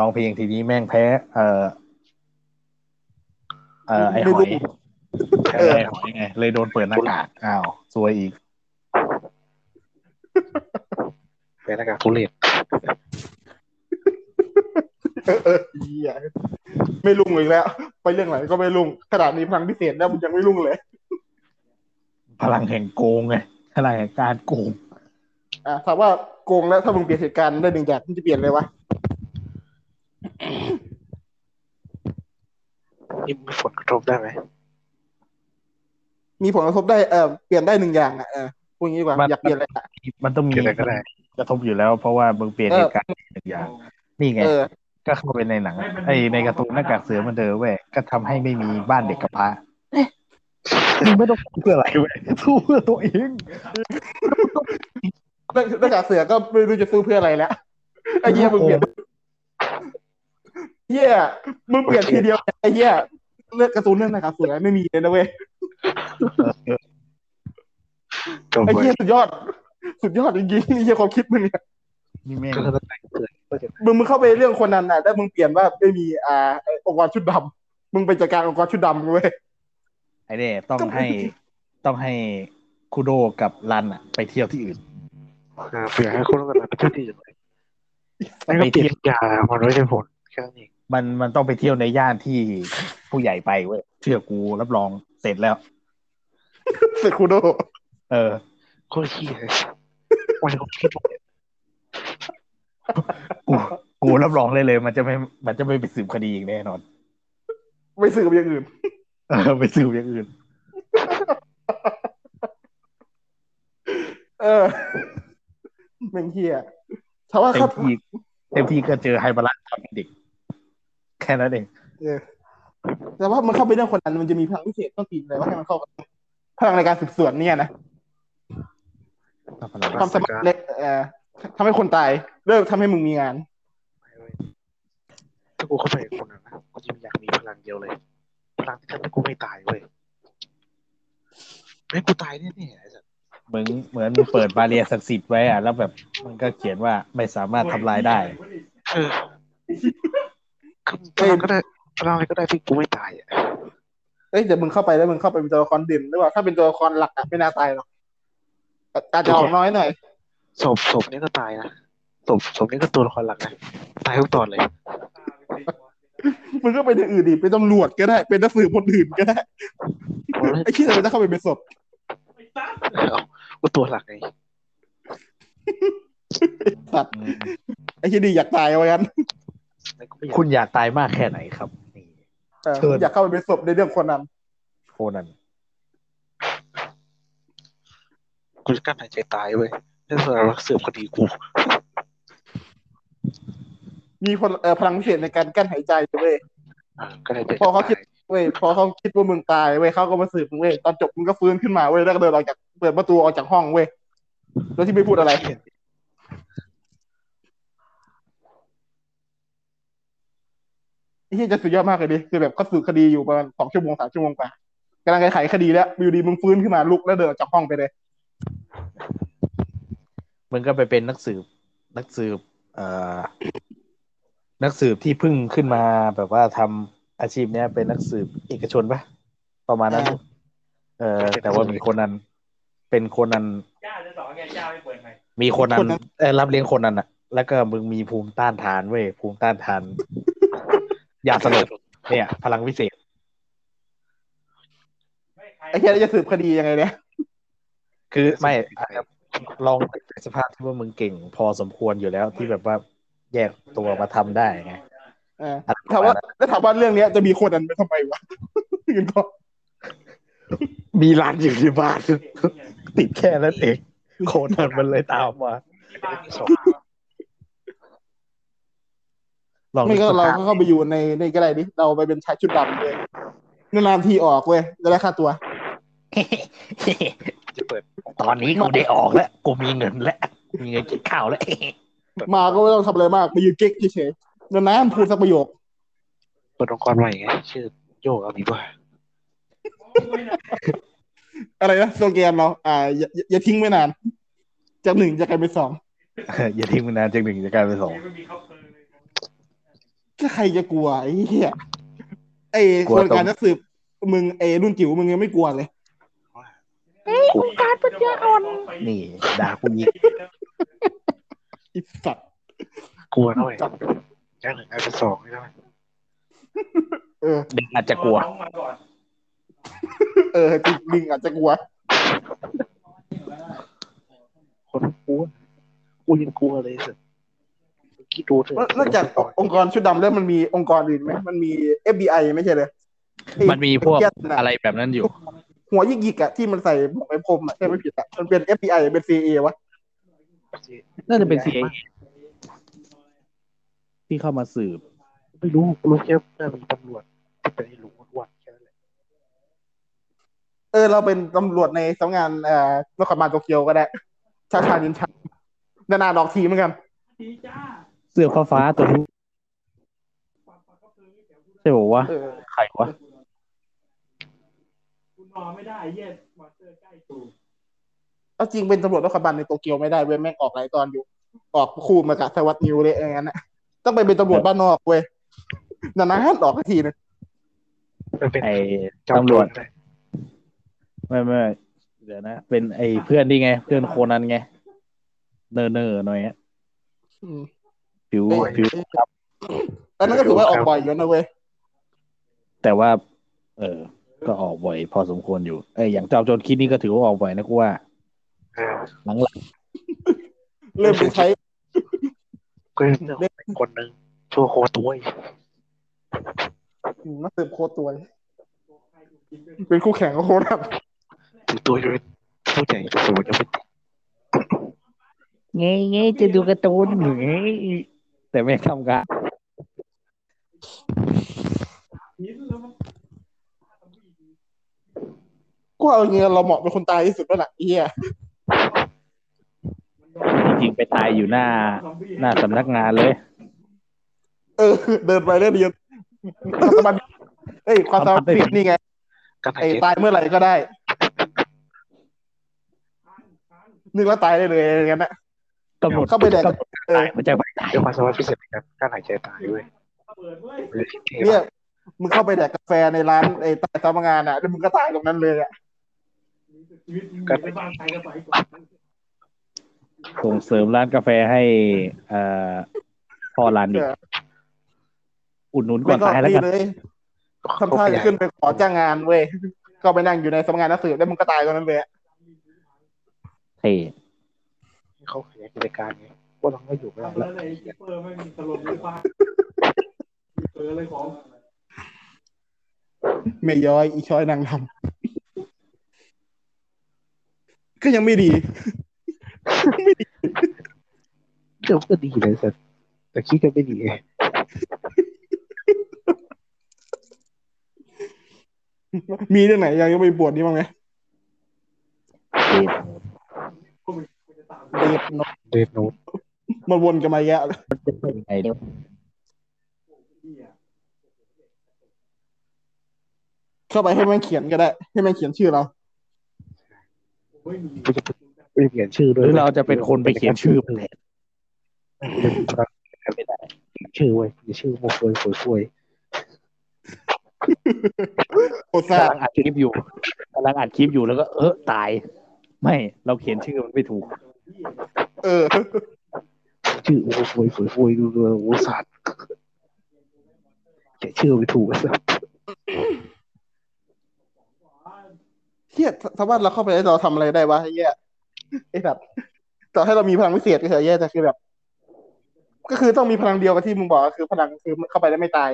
S3: ร้องเพลงทีนี้แม่งแพ้ เออเออไอหอย แพ้ไอหอยไง เลยโดนเปิดหน้ากากอ้าวซวยอีก
S2: เป็นหน้ากากทุเรศ
S1: เออเออเหี้ยไม่รุ่งอีกแล้ว ไปเรื่องไหนก็ไม่รุ่งขนาดนี้พลังพิเศษแล้วมันยังไม่รุ่งเลย
S3: พลังแห่งโกงไงพลังแห่งการโกง
S1: อะถามว่าโกงแล้วถ้ามึงเปลี่ยนเหตุการณ์ได้หนึ่งอย่างมึงจะเปลี่ยนเลยวะ
S2: นี่มีผลกระทบได้ไหม
S1: มีผลกระทบได้เออเปลี่ยนได้หนึ่งอย่างอะเออพูดอย่างนี้ดีกว่าอยากเปลี่ยนอะไรอะ
S3: มันต้องมี
S2: เกิดอะไรก็ได้
S3: กระทบอยู่แล้วเพราะว่ามึงเปลี่ยน
S1: เออ
S3: เหตุการณ์หนึ่งอย่าง นี่ไง
S1: เออ
S3: ก็เข้าไปในหนังไอ้ในการ์ตูนหน้ากากเสือมันเดิมเว้ยก็ทำให้ไม่มีบ้านเด็กกำพร้าเอ๊ะมึงไม่ต้องพูดเพื่ออะไรเว้ยสู้เพื่อตัวเอง
S1: หน้ากากเสือก็ไม่รู้จะซื้อเพื่ออะไรแล้วไอ้เหี้ยมึงเปลี่ยนเหี้ยมึงเปลี่ยนทีเดียวไอ้เหี้ยเลือกการ์ตูนเรื่องหน้ากากเสือไม่มีเลยนะเว้ย
S2: จบ
S1: ไอ้
S2: เล
S1: เหี้
S2: ย
S1: ยสุดยอด สุดยอดจริงๆไอ้เหี้ยความคิดมึงเนี่ย
S3: นี่แม่ง
S2: ก็คือหน้ากากเกิดก็จะ
S1: มึงมึงเข้าไปเรื่องคนนั้นน่ะแล้วมึงเปลี่ยนว่าไม่มีอ่าไอ้องค์กรชุดดำมึงไปจัดการองค์กรชุดดำเว้ย
S3: ไอ้เนี่ยต้อง
S1: ก็ไม่
S3: ให้ต้องให้คูโดกับรันอะไปเที่ยวที่อื่น
S2: อ่าเผื่อให้คนกันไปเที่ยวที่อื่นเลยไม่ก็เปลี่ยนยามันไม่ใช่ผลแค่นั้นเอง
S3: มันมันต้องไปเที่ยวในย่านที่ผู้ใหญ่ไปเว้ยเชื่อกูรับรอง เสร็จแล้ว
S1: เซคุโด
S3: เออ
S2: โคตรขี้เลยวันนี้เขาคิดว่า
S3: กูกูรับรองเลยเลย มันจะไม่ มันจะไม่ไปสืบคดีอีกแน่นอน
S1: ไม่สืบอย่างอื่น
S3: เออไปสืบอย่างอื่น
S1: เออแม่งเฮียถ้าว่า
S3: เต็
S1: เขา
S3: มที่เต็มที่ก็เจอไฮบาระตอนเป็นเด็ก แค่นั้นเอง
S1: เออ แต่ว่ามันเข้าไปเรื่องคนนั้นมันจะมีพลังพิเศษต้องตีนเลยว่าให้มันเข้ากับพลังในการสืบสวนเนี่ยนะความสามารถเล็กเอ่อทำให้คนตายเลิกทำให้มึงมีงาน
S2: ถ้ากูเข้าไปกับคนนั้นนะกูจะอยากมีพลังเดียวเลย พลังที่ทำให้กูไม่ตายเว้ยไม่กูตายแน่ๆไอ้สัส
S3: เหมือนเหมือนมึงเปิดบาเรียศักดิ์สิทธิ์ไว้อะแล้วแบบมันก็เขียนว่าไม่สามารถทำลายได้
S2: เออคือพลังก็ได้ พลังอะไรก็ได้ที่กูไม่ตายอะ
S1: เอ้ยแต่มึงเข้าไปแล้วมึงเข้าไปเป็นตัวละครเด่นหรือว่าถ้าเป็นตัวละครหลักอะไม่น่าตายหรอกอาจจะออกน้อยหน่อย
S2: ศพศพนี้ก็ตายนะศพศพนี้ก็ตัวละครหลักนะตายทุกตอนเลย
S1: มึงก็เป็นอย่างอื่นดิเป็นตำรวจก็ได้ เป็นนักสืบคนอื่นก็ได้ไอ้ที่เราจะเข้าไปเป็นศพ
S2: เอากูตัวหลักไง
S1: สัตว์ไอ้ที่ดีอยากตายเอาไว้กัน
S2: แล้วกูไม่อยาก
S3: คุณอยากตายมากแค่ไหนครับนี่
S1: เออ
S3: เชิญ
S1: อยากเข้าไปเป็นศพในเรื่องคนนั้น
S3: โคนัน
S2: กูจะกลั้นหายใจตายเว้ยนี่คือเราเสืบคดีกู
S1: มีคนเออพลังพิเศษในการกั้นหายใจเว้ย
S2: อ่าก็ได้แต่
S1: พอเขาคิดเว้ยพอเขาคิดว่ามึงตายเว้ยเขาก็มาสืบมึงเว้ยตอนจบมึงก็ฟื้นขึ้นมาเว้ยแล้วก็เดินออกจากเปิดประตูออกจากห้องเว้ยโดยที่ไม่พูดอะไร ไอ้ที่จะสุดยอดมากเลยดิคือแบบเขาสืบคดีอยู่ประมาณสองชั่วโมงสามชั่วโมงกว่ากำลังจะไขคดีแล้วอยู่ดีมึงฟื้นขึ้นมาลุกแล้วเดินออกจากห้องไปเลย
S3: มึงก็ไปเป็นนักสืบ นักสืบ เอ่อ นักสืบที่เพิ่งขึ้นมาแบบว่าทำอาชีพเนี้ยเป็นนักสืบเอกชนปะประมาณนั้น
S1: อ่า
S3: เออแต่ว่ามีคนนั้น เป็นคนนั้น
S4: ย่าจะสอนไงย่าไม่เปิดไง
S3: มีคนนั้นเอ่อรับเลี้ยงคนนั้นอะแล้วก็มึงมีภูมิต้านทานเว้ยภูมิต้านทาน ยาสลบเนี่ย พลังวิเศษ
S4: ไม่ใคร
S1: ไอ้ที่จะสืบคดียังไงเนี่ย
S3: คือไม่อาจจะลองในสภาพที่ว่ามึงเก่ง พอสมควรอยู่แล้วที่แบบว่าแยกตัวมาทำได้ไง
S1: เออถามว่าแล้วถามว่าเรื่องเนี้ยจะมีคนนั้นไปทำไมวะเงินก็
S3: มีร้านอยู่ที่บ้าน ติดแค่นั้นเองโคนันมันเลยตามมา ลอง
S1: ไม่ก็
S3: นึ
S1: เรา
S3: สภพ
S1: ก็เข้าไปอยู่ในในก็ได้ดิเราไปเป็นชายชุดดำเลยนานๆทีออกเว้ยจะได้ค่าตัว
S2: จะเปิด
S3: ตอนนี้กูได้ออกแล้วกูมีเงินแล้วมีเงินกินข้าวแล้ว
S1: มาก็ไม่ต้องทำอะไรมากไปยืนเก๊กเฉยๆนานๆพูดสักประโยค
S2: เปิดองค์กรใหม่ไงชื่อโยกอาบีบ้า
S1: อะไรนะสโลแกนเราอ่าอย่าอย่าอย่าทิ้งไว้นาน จากหนึ่งจะกลายเป็นสอง
S3: อย่าทิ้งมันนานจากหนึ่งจะกลายเป็นสอง
S4: ไม่มีเขาเพลิงเลย
S1: ถ้าใครจะกลัวไอ้เหี้ยไอ้
S3: กลัว
S1: คน
S3: ตรง
S1: การนักสืบมึงไอ้รุ่นจิ๋วมึงยังไม่กลัวเลย
S2: กู
S4: การปัญญาอ่อน
S3: นี่ ด่ากูอีก
S1: ไอิสัตว์
S2: กลัวหน่อยแค่หนึ่งไอ้เป็นสองไม่ได้
S1: เออ
S3: เด็กอาจจะกลัว
S4: น้องมาก่อน
S1: เออจริงลิงอาจจะกลัว
S2: คนกลัวกูยังกลัวเลยสิ คิดดูเถอะ
S1: นอกจากองค์กรชุดดำแล้วมันมีองค์กรอื่นไหมมันมี FBI ไม่ใช่เลยไอ้
S3: มันมีพวก
S1: เหี้ยน่ะ
S3: อะไรแบบนั้นอยู่
S1: หัวยิกยิกๆอะที่มันใส่หมวกไอ้พรมอะใช่ไม่ผิดอะมันเป็น FBI เป็น CIA วะ
S3: น่าจะเป็น CIA ที่เข้ามาสืบ
S2: ไม่รู้กูรู้แค่ว่ามีตำรวจที่เป็นไอ้หลุงอ้วนๆแค่นั้นแหละ
S1: เออ เราเป็นตำรวจในสำนักงานเอ่อนครบาลโตเกียวก็ได้ชาชาดินชานานาดอกทีเหมือนกัน
S4: ทีจ้า
S3: เสื้อฟ้าฟ้าๆตัวนี้ใช่บอกว่า
S1: เออ
S3: ใครวะ
S4: คุณนอนไม่ได้เย็ดมอเตอร์ใกล้ตู
S1: เอาจริงเป็นตำรวจนครบาลในโตเกียวไม่ได้เว้ยแม่งออกหลายตอนอยู่ ออกคู่มากับสวัสดนิวเลยอย่างนั้นนะต้องไปเป็นตำรวจบ้านนอกเว้ยนานๆออกทีนึง
S2: มันเป็น
S3: ไอ้
S2: จอม
S3: ตำ
S2: โจ
S3: รว
S2: ร
S3: จ
S2: เลย
S3: ไม่ไม่เดี๋ยวนะ เป็นไอ้เพื่อนนี่ไง เพื่อนโคนันไง เนอร์เนอร์หน่อยฮะ
S1: อืม
S3: ผิว
S1: เอ้ย
S3: ผิวครับ
S1: อันนั้นก็ถือว่าออกบ่อยอยู่นะเว้ย
S3: แต่ว่า เออ ก็ออกบ่อย พอสมควรอยู่เอ้ยอย่างจอมโจรคิดนี่ก็ถือว่าออกบ่อยนะกูว่า
S2: เออ
S3: หลัง
S1: เริ่มไปใช้
S2: ก็เรื่องของคนหนึ่งชั่วโคตรตัว
S1: นักสืบโคตรตัวเป็นคู่แข่งกับโคตรครับ
S2: ถึงตัวจะเป็นผู้ใหญ่สูงจะเป็น
S3: เงี้ยเงี้ยจะดูการ์ตูนเงี้ย แต่ไม่ทำการ
S1: กูเอาเงี้ยเราเหมาะเป็นคนตายที่สุดแล้วล่ะไอ้เฮีย
S3: จริงๆไปตายอยู่หน้า หน้าสำนักงานเลย
S1: เออ เดินไปเรื่อยๆความสามารถเอ้ยความสามารถปิดนี่ไง
S2: กันไหน
S1: ไอ้
S2: เจ๊
S1: ตายเมื่อไหร่ก็ได้ นึกแล้วตายได้เลยอย่างนั้นนะ
S3: ตำรวจ
S1: เข้าไปแดก
S3: ตำรวจ
S1: เออ
S3: ตายมันจะไปตาย
S2: เดี๋ยวความสามารถพิเศษนะครับการหายใจตายด้วย
S4: เปิดเว้ย
S2: เลยเท่
S1: เนี่ยมึงเข้าไปแดกกาแฟในร้านไอ้ใต้สำนักงานอะแล้วมึงก็ตายตรงนั้นเลยอะ
S4: ชีวิตมึงในบ้านใครก็ไปก่อน
S3: ส่งเสริมร้านกาแฟให้เอ่อพ่อร้านอีกอุดหนุนก่
S1: ไม่
S3: อน
S1: ก็
S3: ตายแล้ว
S1: นี่
S3: กัน
S1: เลยทำท่าจะขึ้นไปขอจ้างงานเว้ยก็ไปนั่งอยู่ในสำนักงานนักสืบแล้วมึงก็ตายตรงนั้นเลยอะ
S3: เท่
S2: เขาขยายกิจการไงพวกเราก็อยู่ไม่ได้
S4: แล้
S2: แล้วว
S4: ไอ้คิปเปอร์ไม่มีถล่มด้วยฟ้าเปิดอะไรของ
S1: ไม่ย้อยอีช้อยนางทำก็ยังไม่ดี
S2: เรื่องก็ดีเลยแต่แต่คิดกันไม่ดีไง
S1: มีเรื่องไหนยังยังไม่ปวดนี่บ้างไหม
S3: เท่
S1: เดทโน
S2: เดนโนต
S1: มันวนกันมาแยะ
S3: จะเป็นยังไงเนี่ย
S1: เข้าไปให้มันเขียนก็ได้ ให้มันเขียนชื่อเรา
S4: ไม่มี
S2: ก็จะไปเปลี่ยนชื่อ
S3: ห
S2: ด้วย
S3: รือเราจะเป็นคนไปเขียนชื่อมันแทน
S2: ไม่ได้ชื่อเว้ยมีชื่อโมฟวยฟวยฟวย
S1: โคตรซ่ากำ
S3: ลังอัดคลิปอยู่กำลังอัดคลิปอยู่แล้วก็เออตาย ไม่เราเขียนชื่อมันไม่ถูก
S1: เออ
S2: ชื่อโมฟวยฟวยฟวยดูดูโอ้สัตว์แกชื่อไม่ถูกสัตว์
S1: เฮียถ้าว่าเราเข้าไปแล้วเราทำอะไรได้วะไอ้เหี้ยไอ้แบบต่อให้เรามีพลังพิเศษก็เถอะแย่แต่คือแบบ ก็คือต้องมีพลังเดียวกับที่มึงบอกคือพลังคือเข้าไปแล้วไม่ตาย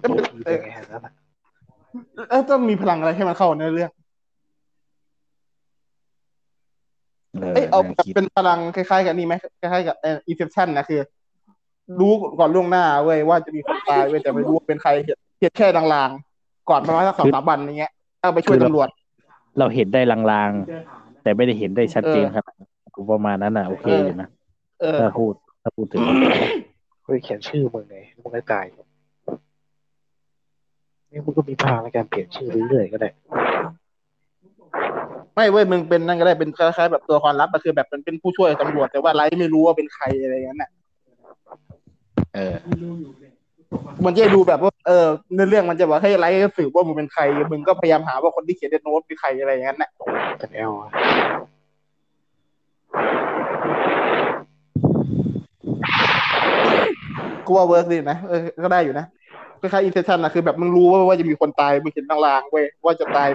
S2: โอ้ยเป็นไงนั่นแหละ
S1: เอ้ยต้องมีพลังอะไรให้มันเข้าในเรื่อง
S3: เออ
S1: เอ้ยเอา
S3: นั่ง
S1: แบบ
S3: คิด
S1: เป็นพลังคล้ายๆ กับนี่ไหมคล้ายๆกับเอ่อ Inception นะคือ รู้ก่อนล่วงหน้าเว้ยว่าจะมีคนตายเว้ยแต่ไม่รู้ว่าเป็นใครเห็นเห็นแค่ลางๆก่อนประมาณสักสองสามวันอย่างเงี้ยเอาไปช่วยตำรวจ
S3: เราเห็นได้ลางๆ
S4: เจอฐาน
S3: แต่ไม่ได้เห็นได้ชัดเจน
S1: เออ
S3: ครับกูประมาณนั้นน่ะโอเค
S1: เออ
S3: อ
S1: อ
S3: ยู่นะ
S1: เออ
S3: ถ้าพูดถ้าพูดถึง
S2: เฮ้ยเขียนชื่อมึงไงมึงไม่ตายนี่มึงก็มีพลังในการเปลี่ยนชื่อเรื่อยๆก็ได้
S1: ไม่เว้ยมึงเป็นนั่นก็ได้เป็นคล้ายๆแบบตัวละครลับก็คือแบบมันเป็นผู้ช่วยตำรวจแต่ว่า Light ไม่รู้ว่าเป็นใครอะไรอย่างนั้นน่ะ
S3: เออ
S4: ดูอยู่เนี่ย
S1: มันจะดูแบบว่าเออในเรื่องมันจะบอกให้ Light สืบว่ามึงเป็นใครมึงก็พยายามหาว่าคนที่เขียน Death Note เป็นใครอะไรอย่างนั้นน่ะ
S2: เป็น L อะ
S1: กูว่า work ดีนะเออก็ได้อยู่นะคล้ายๆ Final Destination นะคือแบบมึงรู้ว่าว่าจะมีคนตายมึงเห็นลางๆเว้ยว่าจะตาย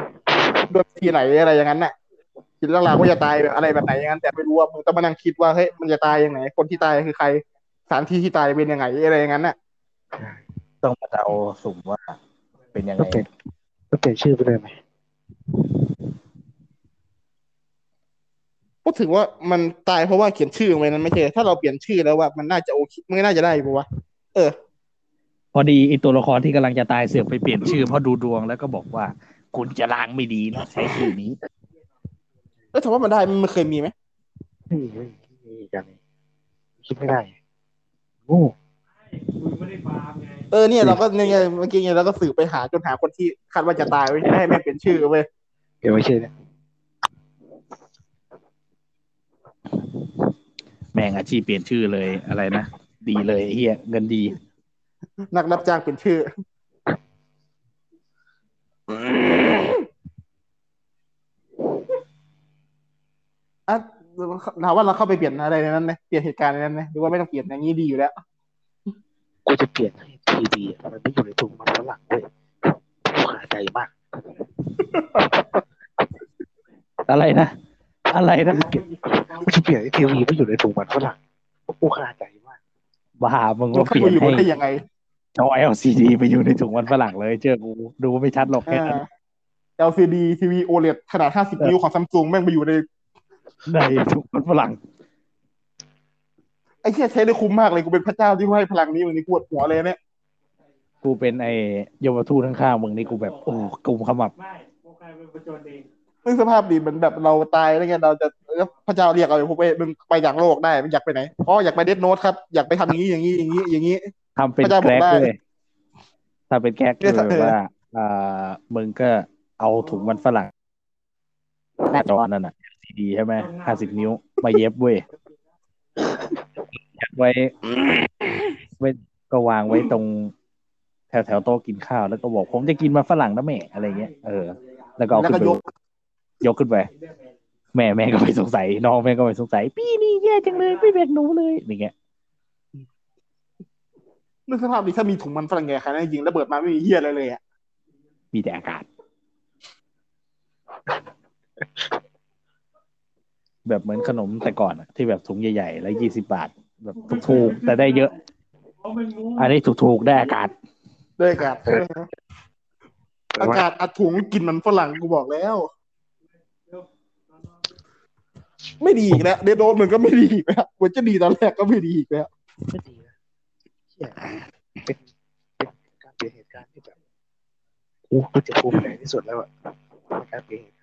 S1: ด้วยวิธีไหนอะไรอย่างนั้นน่ะเห็นลางๆว่าจะตายแบบอะไรแบบไหนอย่างนั้นแต่ไม่รู้ว่ามึงต้องมานั่งคิดว่าเฮ้ยมันจะตายยังไง คนที่ตายคือใครสถานที่ที่ตายเป็นยังไงอะไรอย่างนั้นน่ะ
S3: ต้องมาเดาสุ่มว่า เป็นยังไง
S2: ก็เปลี่ยนก็เปลี่ยนชื่อไปเลยไหม
S1: พูดถึงว่ามันตายเพราะว่าเขียนชื่อไว้นั้นไม่ใช่ ถ้าเราเปลี่ยนชื่อแล้วว่ามันน่าจะโอเคมันน่าจะได้ปะวะเออ
S3: พอดีไอตัวละครที่กำลังจะตายเสือกไปเปลี่ยนชื่อเพราะดูดวงแล้วก็บอกว่า คุณจะล้างไม่ดีนะใช้ชื่อนี้
S1: แล้วถามว่ามันได้มันเคยมีไหม
S2: ไม่มีไม่มีไม่มีกันคิดไม่ได้โง่
S4: มึงไม่ได้ฟาร์มไง
S1: เออเนี่ยเราก็เนี่ยไงเมื่อกี้ไงเราก็สืบไปหาจนหาคนที่คาดว่าจะตายไว้จะให้แม่งเปลี่ยนชื่อเว้ย
S2: เดี๋ยวไม่ใช่เนี่ย
S3: แม่งอาชีพเปลี่ยนชื่อเลยอะไรนะดีเลยไอ้เฮียเงินดี
S1: นักรับจ้างเป็นชื่ออะ ถามว่าเราเข้าไปเปลี่ยนอะไรในนั้นไหมเปลี่ยนเหตุการณ์ในนั้นไหมหรือว่าไม่ต้องเปลี่ยนอย่างนี้ดีอยู่แล้ว
S2: กูจะเปลี่ยนให้ทีดีมันไม่อยู่ในถุงมันฝรั่งเว้ยกูขาใจมาก
S3: อะไรนะอะไรนะ
S2: กูจะเปลี่ยนให้ทีวีไม่อยู่ในถุงมันฝรั่งกูขาใจมาก
S3: บ้ามึง
S1: มัน
S3: ก็
S1: เข้า
S3: เปลี่ย
S1: ไป
S3: น
S1: อยู่
S3: ให้
S1: ได้ยังไง
S3: จอ LCD ไปอยู่ในถุงมันฝรั่งเลยเชื่อกูดูไม่ชัดหรอกแค่นั้น
S1: อ่า LCD TV OLED ขนาด 50 นิ้วของซัมซุงแม่งไปอยู่ใน
S3: ในถุงมันฝรั่ง
S1: ไอ้เหี้ยใช้ได้คุ้มมากเลยกูเป็นพระเจ้าที่ให้พลังนี้มึงนี่ปวดหัวเลยเนี่ย
S3: กูเป็นไอเยาวทูตข้างๆมึงนี่กูแบบโอ้กุมขมับ
S4: ไม่โปรแกรมเป็นประจนเอง
S1: มึงสภาพดีเหมือนแบบเราตายแล้วไงเราจะแล้วพระเจ้าเรียกเราไปมึงไปอย่างโลกได้มึงอยากไปไหนอ๋ออยากไปเดดโนตครับ อยากไปทำอย่างนี้อย่างนี้อย่างนี้อย่างนี้
S3: ทำเป็น
S1: พระเจ้าบ
S3: แก
S1: อก
S3: ร็ก
S1: ได้
S3: เลยทำเป็นแกร็ก
S1: เนี่
S3: เลยย
S1: เออ
S3: ว่าอ่ามึงก็เอาถุงมันฝรั่งหน้าจอนั่นน่ะ LCD ใช่ไหมห้าสิบนิ้ว มาเย็บเว้ยยัดไว้ไว้ก็วางไว้ตรงแถวแถวๆโต๊ะกินข้าวแล้วก็บอกผมจะกินมันฝรั่งนะแม่อะไรเงี้ยเออแล้วก็เอา
S1: แล้ว
S3: ขึ้
S1: ก็
S3: นไป
S1: ยก
S3: ยกขึ้นไปแม่แม่ก็ไม่สงสัยน้องแม่ก็ไม่สงสัย พี่นี่แย่จังเลยไม่แบกหนูเลยอย่างเงี้ย
S1: นึกสภาพดีถ้ามีถุงมันฝรั่งแก่ขนาดนั้นจริงแล้วเบิดมาไม่มีเหี้ยอะไรเลยอะ
S3: มีแต่อากาศ แบบเหมือนขนมแต่ก่อนอะที่แบบถุงใหญ่ๆ แล้วยี่สิบาท แบบถูกๆแต่ได้เยอะ
S4: เพราะมันรู้
S3: อันนี้ถูกๆได้อากาศ
S1: ด้วยอากาศอากาศอัดถุงกินมันฝรั่งกูบอกแล้ว ไม่ดีอีกแล้วเดดโดนมันก็ไม่ดีอีกแล้วควรจะดีตอนแรกก็ไม่ดีอีกแล้ว
S2: ไม่ดีนะเหี้ยเป็นเป็นการเปลี่ยนเหตุการณ์ที่แบบกูกูจะภูมิใจที่สุดแล้วอะในการเปลี่ยนเหตุก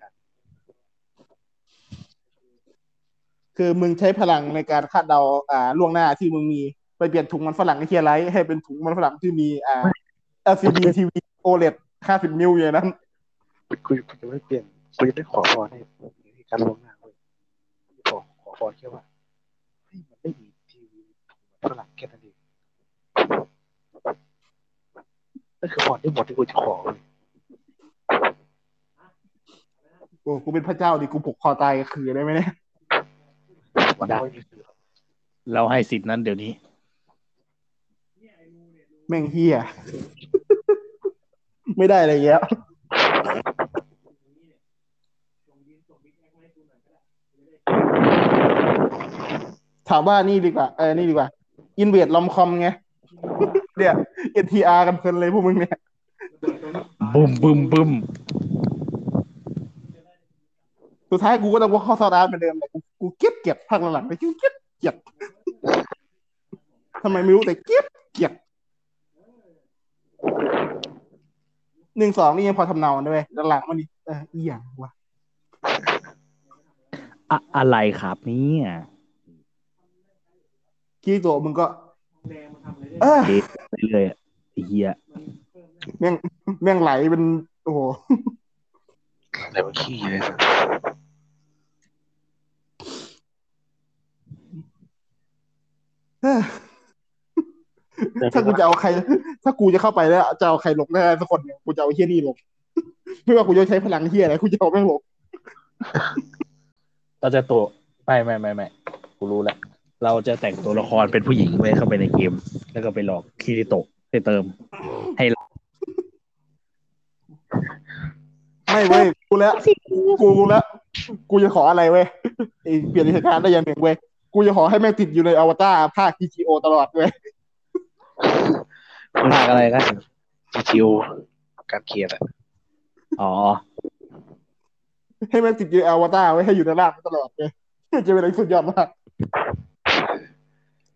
S2: ารณ์
S1: คือมึงใช้พลังในการคาดเดาอ่าล่วงหน้าที่มึงมีไปเปลี่ยนถุงมันฝรั่งในเทียไรให้เป็นถุงมันฝรั่งที่มีอ่า LCD TV OLED 50นิ้วอย่างนั้น
S2: กูกูจะไม่เปลี่ยนกูจะไม่ขอพรให้เหตุการณ์ล่วงหน้าเว้ยขอขอพรแค่ว่าให้มันไม่มีทีวีถุงมันฝรั่งแค่นั้นเองนั่นคือพรที่หมดที่กูจะขอเลย
S1: โอ้กูเป็นพระเจ้าดิกูผูกคอตายกับคือได้ไหมเนี่ย
S2: วันนั้นไม่มีคือ
S3: เราให้สิทธินั้นเดี๋ยวนี้
S1: แม่งเฮียไม่ได้อะไรแล้วถามว่านี่ดีกว่า เออ นี่ดีกว่า อินเวดลอมคอมไง เนี่ย NTR กันเพลินเลยพวกมึงเนี่ย
S3: บึมบึมบึม
S1: สุดท้ายกูก็ต้องว่าเข้าซอดอาร์ตเหมือนเดิมแต่กูกูเก็บเก็บภาคหลังๆไปกูเก็บเก็บทำไมไม่รู้แต่เก็บเก็บหนึ่งสองนี่ยังพอทำเนาด้วยหลังๆมันนี่เอออีหยังวะ
S3: อะอะไรครับเนี่ย
S1: คีโตะมึงก็
S4: แดงมันทำอะไรได้
S1: เออ
S3: เดทไปเลยอะไอ้เฮีย
S1: แม่งแม่งไหลเป็นโอ้โห
S2: อะไรวะขี้เลยสัส
S1: เอ้อ ถ้ากูจะเอาใคร ถ้ากูจะเข้าไปแล้วจะเอาใครลงได้สักคนเนี่ยกูจะเอาไอ้เฮียนี่ลงไม่ว่ากูจะใช้พลังเฮียอะไรกูจะเอาแม่งลง
S3: เราจะตัวไม่ไม่ไม่ไม่กูรู้แล้วเราจะแต่งตัวละครเป็นผู้หญิงไว้เข้าไปในเกม แล้วก็ไปหลอกคิริโตะให้เติม ให้
S1: ไม่เว้ยกูแล้วกูกูแล้วกูจะขออะไรเว้ยไอ้เปลี่ยนเหตุการณ์ได้อย่างหนึ่งเว้ย กูจะขอให้แม่งติดอยู่ในอวตารภาค GTO ตลอดเว้ย
S3: ภาคอะไรนะ
S2: ชิวๆการเขียนอะ
S3: อ๋อ
S1: ให้แม่งติดอยู่ในอวตารไว้ให้อยู่ในร่างตลอดเว้ยจะเป็นอะไรสุดยอดมาก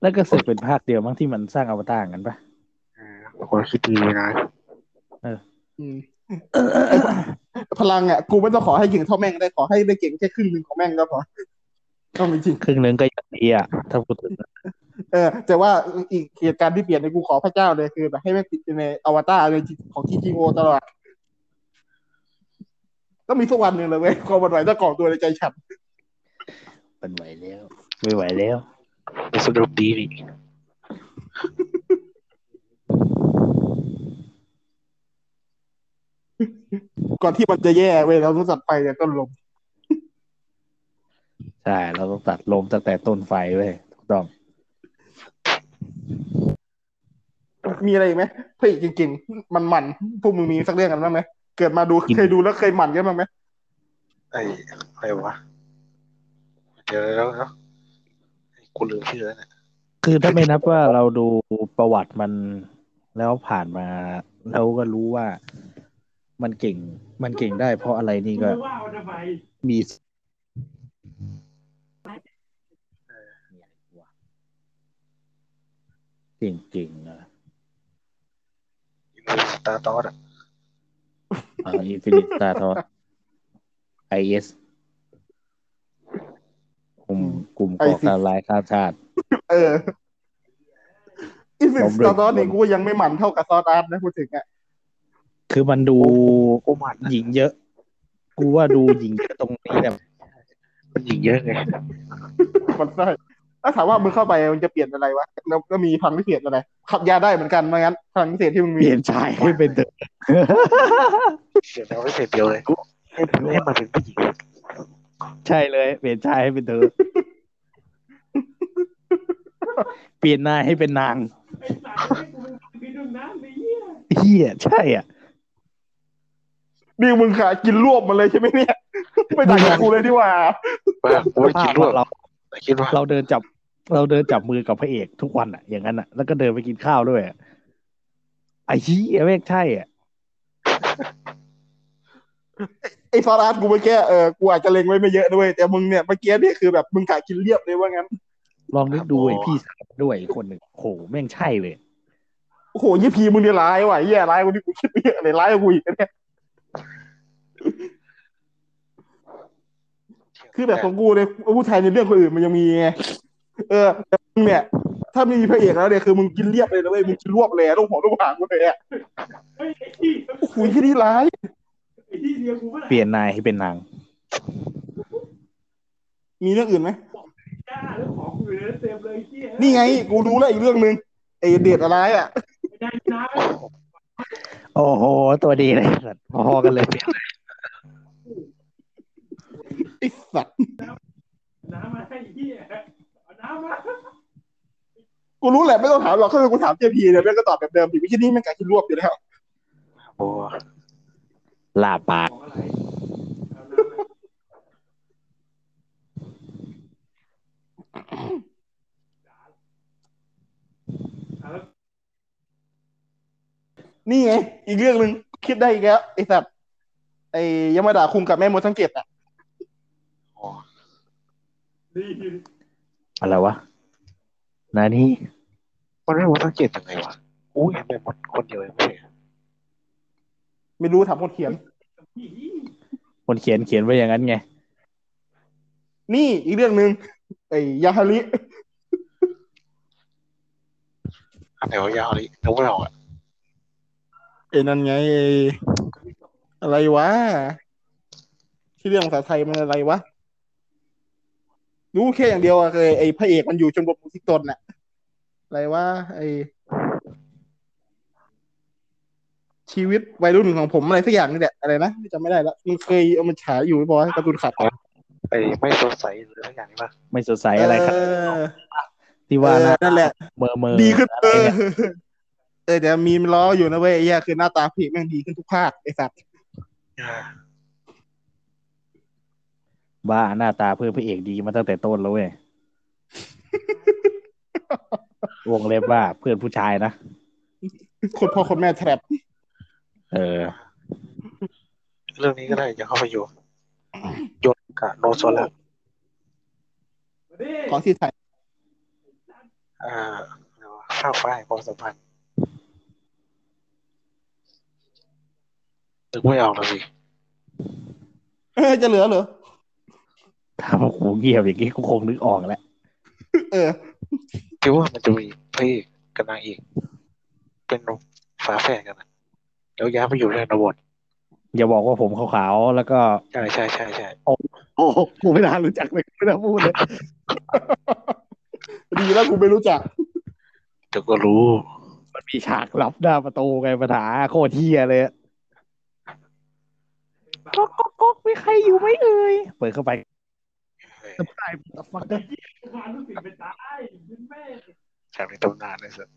S3: แล้วก็เสร็จเป็นภาคเดียวมั้งที่มันสร้างอวตารกันปะ
S2: อ่าบางคนคิดดีนะ
S1: อืมพลังอะ กูไม่ต้องขอให้เก่งเท่าแม่งได้ขอให้ได้เก่งแค่ครึ่งหนึ่งของแม่งก็พอ ต้องจริง
S3: ครึ่งหนึ่งก็ยังดีอะถ้าพูดถึง
S1: เออแต่ว่าอีกเหตุการณ์ที่เปลี่ยนในกูขอพระเจ้าเลยคือแบบให้แม่ติดในอวตารในของทีจีโอตลอดก็มีสักวันหนึ่งเลยเว้ยความวันไหวต้อก่อตัวในใจฉัน
S3: มันไหวแล้ว ไม่ไหวแล้ว
S2: สนุกดีดิ
S1: ก่อนที่มันจะแย่เว้ยเราต้องสัตว์ไปเนี่ยต้นลม
S3: ใช่ เราต้องตัดลมตั้งแต่ต้นไฟเว้ยถูกต้อง
S1: มีอะไรอีกไหมพระเอกจริงๆ มันมันๆพวกมึงมีสักเรื่องกันบ้างไหมเกิดมาดู
S3: กิน
S1: เคยดูแล้วเคยหมันกันบ้างไหม
S2: ไอ้อะไรวะเดี๋ยวแล้วแล้วไอ้กูลืมชื่อแล้วเนี่ย
S3: คือถ้าไม่นับว่าเราดูประวัติมันแล้วผ่านมาแล้วก็รู้ว่ามันเก่ง มันเก่งได้เพราะอะไรนี่ก็
S4: ไม่ ว่าเอาทำไม
S3: มีเก่งๆนะ
S2: อินฟินิตาตอสอะ
S3: อินฟินิตาทอไอเอสกลุ่มกลุ่มก่อการร้ายข้ามชาติ
S1: เอออินฟิ
S3: ผ
S1: นิ
S3: ม
S1: ต
S3: เริ่ม
S1: ตอนนี้กูยังไม่หมันเท่ากับซอสอาร์ตนะพูดถึงอะ
S3: คือมันดู
S2: กูหมันนะ
S3: หญิงเยอะ กูว่าดูหญิงเยอะตรงนี้แหละ
S2: มันยิงเยอะไง
S1: มันได้ ถ้าถามว่ามึงเข้าไปมันจะเปลี่ยนอะไรวะแล้วก็มีพลังพิเศษอะไร ขับยาได้เหมือนกันมางั้นพลังพิเศษที่มึง
S3: เป
S1: มี
S3: ลี่ยนชายให้เป็นเด็ก
S2: เสียแล้วไม่เสร็จเดียวเลยให้ให้มันเป็นผู้หญิง
S3: ใช่เลย เปลี่ยนชายให้เป็นเธอเปลี่ยนนายให้เป็นนาง
S4: ไอ้สัตว์ให้กูเป็นพี่ดุงน้ำไอ้เหี้ย
S3: เฮียใช่อะ
S1: นี่มึงขากินรวบมันเลยใช่ไหมเนี่ย ไม่ต่างจากกูเลยที่ว่า
S2: ว่ากูไม่คิดว่า
S3: เรา
S2: แต่คิดว่า
S3: เราเดินจับ เราเดินจับมือกับพระเอกทุกวันอะ อย่างนั้นอะ แล้วก็เดินไปกินข้าวด้วยอะไอ้เฮียแม่งใช่อะ
S1: ไอ้ซอสอาร์ตกูเมื่อกี้เออกูอาจจะเล็งไว้ไม่เยอะด้วย แต่มึงเนี่ยเมื่อกี้นี่คือแบบมึงขากินเรียบเลยว่างั้น
S3: ลองนึกดูไอ้พี่สาวด้วยอีกคนหนึ่งโอ้โหแม่งใช่เลย
S1: โอ้โหยี่พีมึงเนี่ยร้ายว่ะแย่ร้ายกว่าที่กูคิดไปเยอะเลยร้ายกว่ากูอีกนะเนี่ยคือแบบของกูเนี่ยผู้ชายในเรื่องคนอื่นมันยังมีไง เออแต่มึงเนี่ย ถ้าไม่มีพระเอกแล้วเนี่ยคือมึงกินเรียบเลยนะเว้ยมึงกินรวบเลยอะลูกหัวลูกหางกูเลยอะ
S4: เฮ้ยไอ้ที่
S1: โอ้โหที่นี่ร้าย
S4: ไอ้ที่เดียวกูก็
S3: เปลี่ยนนายให้เป็นนาง
S1: มีเรื่องอื่นไหม
S4: จ้าแล้วของกูอยู่ในนั้นเต็มเลยไอ้เหี้ย
S1: นี่ไง กูรู้แล้วอีกเรื่องหนึ่งไอเดทอะไรอะ
S4: ไม่ได้นะ
S3: โอ้โห ตัวดีเลยสัตว์พอๆกันเลย
S1: ไอสัตว์
S4: น้ำมาให้ไอ้เหี้ยเอาน้ำมา
S1: กูรู้แหละไม่ต้องถามหรอกคือกูถามเจพีเนี่ยแม่งก็ตอบแบบเดิมถึงไม่ใช่นี่แม่งการกินรวบอยู่แล้ว
S2: โอ้
S3: ลาปาก
S4: ของอะไรเอาน้ำมาเอาแล้ว
S1: นี่ไงอีกเรื่องหนึ่งคิดได้อีกแล้วไอสัตว์ไอยามาดาคุงกับแม่มดสังเกตอะ
S2: โอ้
S4: นี่
S3: อะไรวะนานี่
S2: มันไม่รู้สังเกตยังไงวะกูเห็นไปหมดคนเดียวเองไม่ใช่
S1: ไม่รู้ถามคนเขียน
S4: นี่
S3: คนเขียนเขียนไว้อย่างนั้นไง
S1: นี่อีกเรื่องหนึ่งไอยาฮาริ
S2: อันไหนว่ายาวเลยนึกไม่ออกอะ
S1: ไอ้นั่นไงไอ้อะไรวะที่เรื่องภาษาไทยมันอะไรวะ รู้แค่อย่างเดียวอะคือไอ้พระเอกมันอยู่ชมรมมุสิกตนน่ะอะไรวะไอ้ชีวิตวัยรุ่นของผมอะไรสักอย่างนี่แหละอะไรนะจำไม่ได้ละมันเคยเอามาฉายอยู่บ่อยการ์ตูนขัด
S2: ไอ้ไม่สดใสหรืออะไรอย่างนี้ป่ะ
S3: ไม่สดใสอะไรครับ
S1: เออ
S3: ที่ว่า
S1: เออ
S3: หน้า
S1: นั่นแหละ
S3: เมอเมอ
S1: ดีขึ้น
S3: อะ
S1: เอ
S3: ไร
S1: อ
S3: เนี่ย
S1: เออแต่มีมล้ออยู่นะเว้ยไอ้เหี้ยคือหน้าตาผีแม่งดีขึ้นทุกภาคไอ้สัตว์
S2: อ่า
S3: บ้าหน้าตาเพื่อนพระเอกดีมาตั้งแต่ต้นแล้วเว้ยวงเล็บว่าเพื่อนผู้ชายนะ
S1: คนพ่อคนแม่แทรป
S3: เออ
S2: เรื่องนี้ก็ได้จะเข้าไปอยู่ยนกับโนโซล่า
S4: มาดิ
S1: ของที่ไทย
S2: อ่าอะไรวะข้าวฟ้าแห่งความสัมพันธ์นึกไม่ออกเลยสิ
S1: เออจะเหลือเหรอ
S3: ถ้าพวกกูเงียบอย่างนี้กูคงนึกออกแล้ว
S1: เออ
S2: คิดว่ามันจะมีพระเอกกับนางเอกเป็นฝาแฝดกันนะแล้วย้ายไปอยู่ในนบท
S3: อย่าบอกว่าผมขาวๆแล้วก็
S2: ใช่ใช่ใช่ใช่
S3: โอ้โหกูไม่น่ารู้จักเลยกูไม่น่าพูดเลย
S1: ดีแล้วกูไม่รู้จัก
S2: เดี๋ยวก็รู้
S3: มันมีฉากลับหน้าประตูไงปัญหาโคตรเที่ยเลยอะก๊อกก๊อกก๊อกมีใครอยู่ไหมเอ่ยเปิดเข้าไป สปายฟักเกอร์
S4: พาลูกศิษย์ไปตายคุณแม่
S2: ฉากในตำนานเลยสัส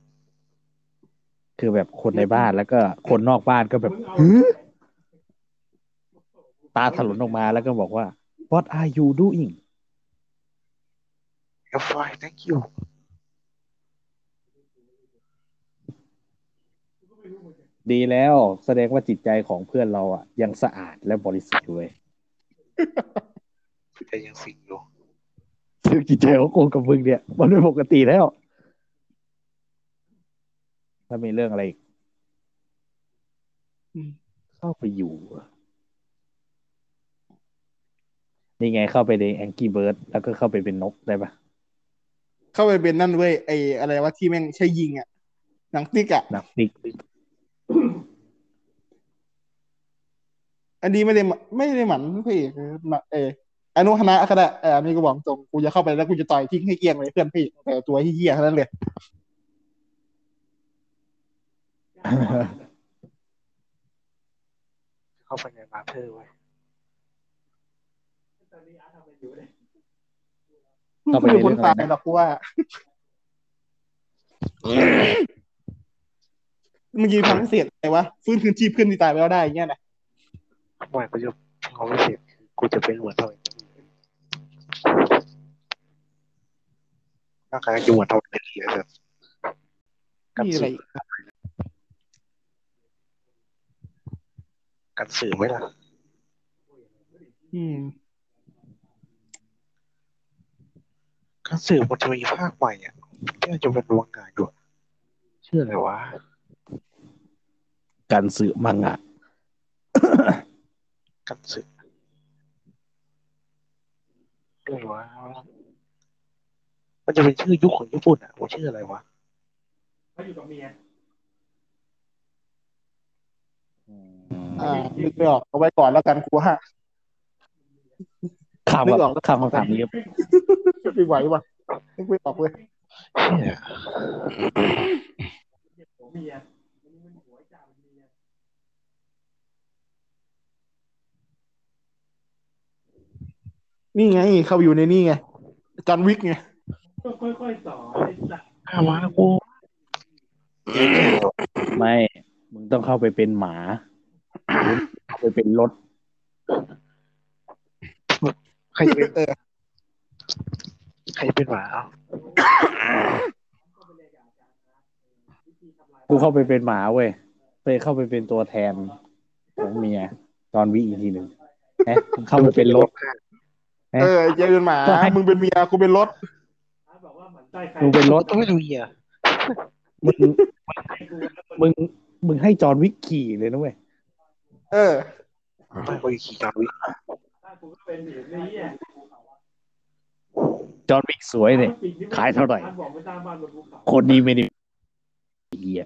S3: คือแบบคนในบ้านแล้วก็คนนอกบ้านก็แบบ
S4: มึงเอา
S3: หือตาถลนออกมาแล้วก็บอกว่า What are you doing
S2: เอฟไฟ thank you
S3: ดีแล้วแสดงว่าจิตใจของเพื่อนเราอะ ยังสะอาดและบริสุทธิ์อยู่เลย
S2: แต่ยังสิงอยู่
S3: ซึ่งจิตใจของกูกับมึงเนี่ย มันเป็นปกติแล้ว ถ้ามีเรื่องอะไรอีก
S1: อืม
S3: เข้าไปอยู่อะนี่ไงเข้าไปในแองกี้เบิร์ดแล้วก็เข้าไปเป็นนกได้ปะ
S1: เข้าไปเป็นนั่นเว้ยไออะไรวะที่แม่งใช้ยิงอะหนังติ๊กอะ
S3: หนักติ๊ก
S1: อันนี้ไม่ได้หมไม่ได้หมันพี่คือมาเออ อนุคณะก็ได้เอออันนี้ก็บอกตรงกูจะเข้าไปแล้วกูจะต่อยทิ้งให้เกลี้ยงเลยเพื่อนพี่แต่ตัวที่เหี้ยๆเท่านั้นเลย
S2: เข้าไปในมาเธอร์ไว้
S4: ตอนนี้อาร์ตทำอะไรอยู่เนี่ย
S3: เข้าไป
S1: ไม่
S3: ใน
S1: อยู่บ
S3: เรื่อนงอะไร
S1: ตาย
S3: นะ
S1: หรอกกูว่าเมื่อกี้ทำให้เสร็จอะไรวะฟื้นคืนชีพเพื่อนที่ตายไปแล้วได้อย่างเงี้ยนะ
S2: ทำไมกูจะเขาไม่เสร็จกูจะเป็นเหมือนเท่าไหร่ร่างกายจะเหมือนเท่าไหร่เลยสัสกั น
S1: มีอะไร
S2: สื่อ
S1: อีก
S2: กันสื่อไหมล่ะ
S1: อืม
S2: กันสื่อมันจะมีภาคใหม่อะที่จะเป็นวงงานอยู่ชื่ออะไรวะ
S3: การสื่อมังงะ
S2: กันสื่อด้วยวะ มันจะเป็นชื่อยุคของญี่ปุ่นอะว่าชื่ออะไรวะ
S4: เขาอยู่กับเมีย
S1: อ่านึกไม่ออกเอาไว้ก่อนแล้วกันกูว่า
S3: ข้าม
S1: นึกออก
S3: กับข้ามคำถามนี้ครับ
S1: ไม่ไหวว่ะนึกไม่ออกเลย
S2: เชี่ย
S4: หัวเมียอันนี้มันหัวไอ้จ่าเป็นเมีย
S1: นี่ไง เข้าไปอยู่ในนี่ไงจอห์นวิกไง
S4: ก็ค่อยๆสอนไอ้สัตว์
S2: ข้ามาแล้วกู
S3: ไม่ มึงต้องเข้าไปเป็นหมาเข้าไปเป็นรถ
S2: ใครจะเป็น
S1: เออ
S2: ใครจะเป็นหมาเอ้า
S3: กูเข้าไปเป็นหมาเว้ยไปเข้าไปเป็นตัวแทนของเมียตอนวิอีกทีหนึ่งเอ๊ะมึงเข้าไปเป็นรถ
S1: เออเจเป็นหมา
S3: ก็ให้
S1: มึงเป็นเมียกูเป็นรถ
S4: ไส้ใคร
S3: มึงเป็นรถ
S2: ต้องไม่ดูเหี้ย
S3: มึง
S4: ใครกูแล้วคน
S3: มึงมึงให้จอห์นวิกขี่เลยนะเว้ย
S1: เออ
S2: ไม่กูจะขี่จอห์นวิก
S4: อาร์ตกูก็เป็นอยู่ในนี้อะ
S3: จอห์นวิกสวยเนี่ยขายเท่าไหร่
S4: อาร์ตบอกไม่สร้างบ้านบนภูเขา
S3: คนนี้ไม่ได้เฮีย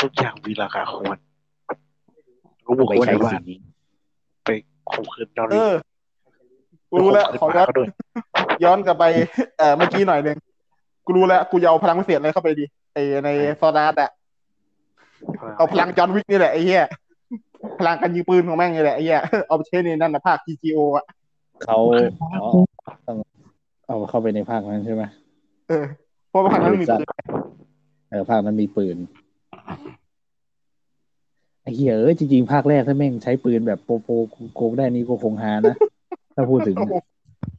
S2: ทุกอย่างมีราคาของมันรู้บุก
S3: ไป
S2: คน
S3: ใช้
S2: ในบ้า
S3: สิ่
S2: น
S3: งนี้
S2: ไปข่มขืนจอห์น
S1: เอ
S2: วิก
S1: อกูรู้แล้ว
S2: ข่ม
S1: ขอ
S2: ขืนห
S1: ย้อ
S2: มานก็ด้วย
S1: ย้อนกลับไปเออเมื่อกี้หน่อยหนึ่ง กูรู้แล้วกูจะเอาพลังพิเศษอะไรเข้าไปดีไอในซอดาร์ดอะเอาพลังจอห์นวิกนี่แหละไอ้เหี้ยพลังการยิงปืนของแม่งนี่แหละไอ้เหี้ยเอาไปใช้ในนั่นนะภาค GGO อะ
S3: เขาอ๋อต้องเอาเข้าไปในภาคนั้นใช่ไหม
S1: เออเพราะว่าภาคนั้นมันมีปืน
S3: เออภาคนั้นมีปืนไอ้เหี้ยเอ้ยจริงๆภาคแรกถ้าแม่งใช้ปืนแบบโปโปโกงได้นี่ก็คงฮานะถ้าพูดถึง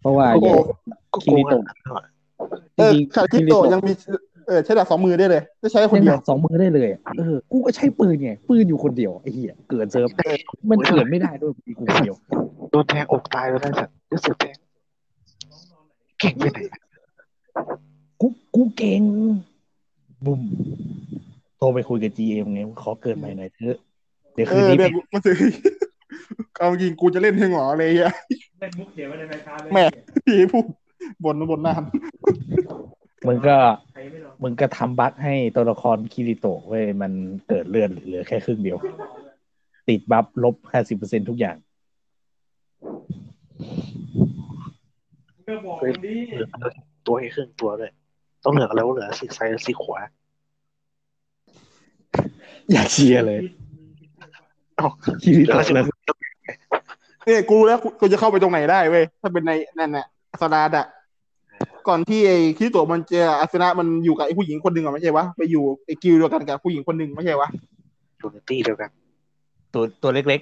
S3: เพราะว่า
S1: โอ้โห
S3: อย่าง
S2: ก็
S3: คิ
S2: โก
S3: ริ
S2: ง
S3: โตะ
S2: กันหน่อย
S1: เออ
S3: จริง
S1: คาคิโตะยังมีเออใช้ดาบสองมือได้เลยจะใช้คน
S3: ยัง
S1: เดี
S3: ห
S1: ยว
S3: นักสองมือได้เลยอะเออกูก็ใช้ปืนไงปืนอยู่คนเดียวไอ้เหี้ยเกิดเซิร์ฟมันเกิดไม่ได้ด้วยมีกูคนเดียว
S2: โดนแทงอกตายแล้วได้สัตว์รู้สึกแทงเก่งไปไหน
S3: กูกูเก่งบุ้มโทรไปคุยกับ GM ไงขอเกิดใหม่หน่อยเถอะเดี๋ยว
S1: เอ
S3: คืน
S1: อ
S3: นี้
S1: เดี๋
S3: ไป
S1: ยวมันถือเอาจริงกูจะเล่นเพลงหรออะไรเงี้ย
S4: เล่นมุกเดี๋ยวไว้ในรายการเลย
S1: แม่พี่พูด บนบนหน้า
S3: มึงก็
S4: ใครไม่รู้
S3: มึงก็ทำบั๊กให้ตัวละครคิริโตะเว้ยมันเกิดเลือนเหลือแค่ครึ่งเดียว ติดบัฟลบห้าสิบเปอร์เซ็นทุกอย่าง
S4: ก็บอกคนดี
S2: เหลือตัวให้ครึ่งตัวเลย ต้องเหลือแล้วเหลือซีกซ้ายและซีกขวา
S3: อยากเชียร์เลย
S2: เอ้า
S3: คิริ
S2: เหลือ
S3: โตะ
S2: สิบ
S3: แล้ว
S1: เนี่ยกูรู้แล้วกูกูจะเข้าไปตรงไหนได้เว้ยถ้าเป็นในนั่นน่ะ Sword Art อะ ก่อนที่ไอ้คิริโตะมันเจออาสึนะมันอยู่กับไอ้ผู้หญิงคนหนึ่งอะไม่ใช่วะไปอยู่ไอ้กิลด์เดียวกันกับผู้หญิงคนหนึ่งไม่ใช่วะ
S2: unity เดียวกัน
S3: ตัวตัวเล็ก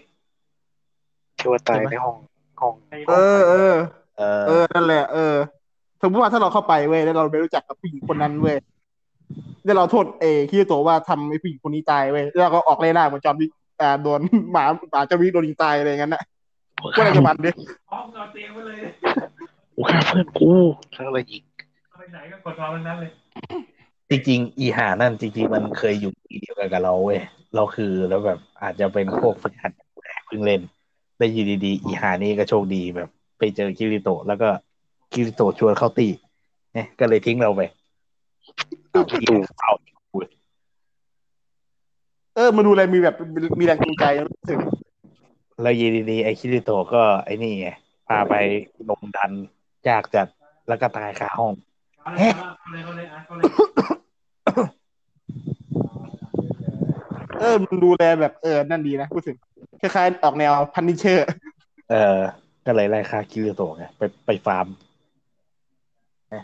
S2: ที่ว่าตายในห้องห้อง
S1: เออเออ
S3: ๆเออ
S1: เออนั่นแหละเออสมมติว่าถ้าเราเข้าไปเว้ยแล้วเราไปรู้จักกับผู้หญิงคนนั้นเว้ยแล้วเราโทษเอคิริโตะว่าทำไอ้ผู้หญิงคนนี้ตายเว้ยแล้วเราก็ออกเลยหน้าเหมือนจอห์นวิกอ่าโดนหมาหมาจอห์นวิกโดนยิงตายอะไรอย่างนั้นน่ะก็อะไรจะมันดิ
S4: ห้องนอนเตียงไปเลย
S2: กูฆ่าเพื่อนกูแล้วอะไรอีก
S4: ไปไหนก็กดนอนวันนั้นเลย
S3: จริงๆ อีหานั่นจริงๆ มันเคยอยู่ทีเดียวกันกับเราเว้ย เราคือแล้วแบบอาจจะเป็นพวกฝึกหัดเพิ่งเล่น ได้อยีดีๆ อีหานี่ก็โชคดีแบบ ไปเจอคิริโตะแล้วก็คิริโตะชวนเข้าตีเนี่ยก็เลยทิ้งเราไปเอาอีกเอาอีกกู
S1: เออมาดูอะไรมีแบบมีแรงจูงใจรู้สึก
S3: แล้วอยู่ดีๆไอ้คิริโตะก็ไอ้นี่ไงพาไปลงดัน ยากจัดแล้วก็ตายคาห้อง
S4: เอาเลยเอาเลยเอาเลยเอาเลย
S1: เออมันดูแลแบบเออ นั่นดีนะรู้สึกคล้ายๆออกแนว Punisher เอ
S3: อ ก็เลยไล่ฆ่าคิริโตะไงไปไปฟาร์มนะ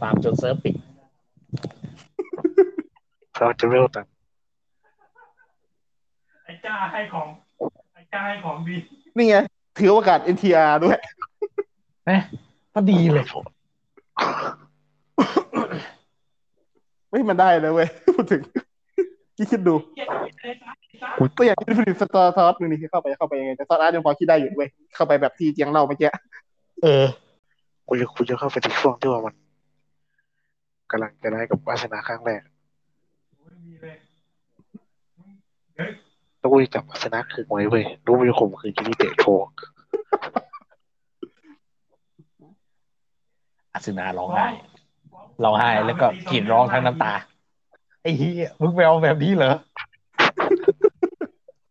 S3: ฟาร์มจนเซิร์ฟปิด
S2: เราจะเร็วแต่
S4: ไอ้จ้าให้ของ ไอ้จ้าให้ของดี
S1: นี่ไง ถือโอกาส NTR ด้วย
S3: นะพอดีเลย
S1: เฮ้ยมันได้เลยเว้ยพูดถึงคิดดู
S4: เหี้ยไอ้จ้าไอ้จ้า
S1: ก็อย่างที่ผลิตสตอร์ทอสหนึ่งนี่เข้าไปเข้าไปยังไงแต่ซอสอาร์ตยังพอคิดได้อยู่เว้ยเข้าไปแบบที่เจียงเล่าเมื่อกี้
S3: เออ
S2: กูจะกูจะเข้าไปที่ช่วงที่ว่ามันกำลังจะได้กับวาสนาครั้งแรก
S4: ไม่มีเลย
S2: แล้วกูจะจับวาสนาคือไว้เว้ยรู้ว่าจะข่มคือกิริเตะโชว์
S3: อาสนาร้องไห้ร้องไห้แล้วก็กรีดร้องทั้งน้ำตาไอ้เหี้ยมึงไปเอาแบบนี้เหรอ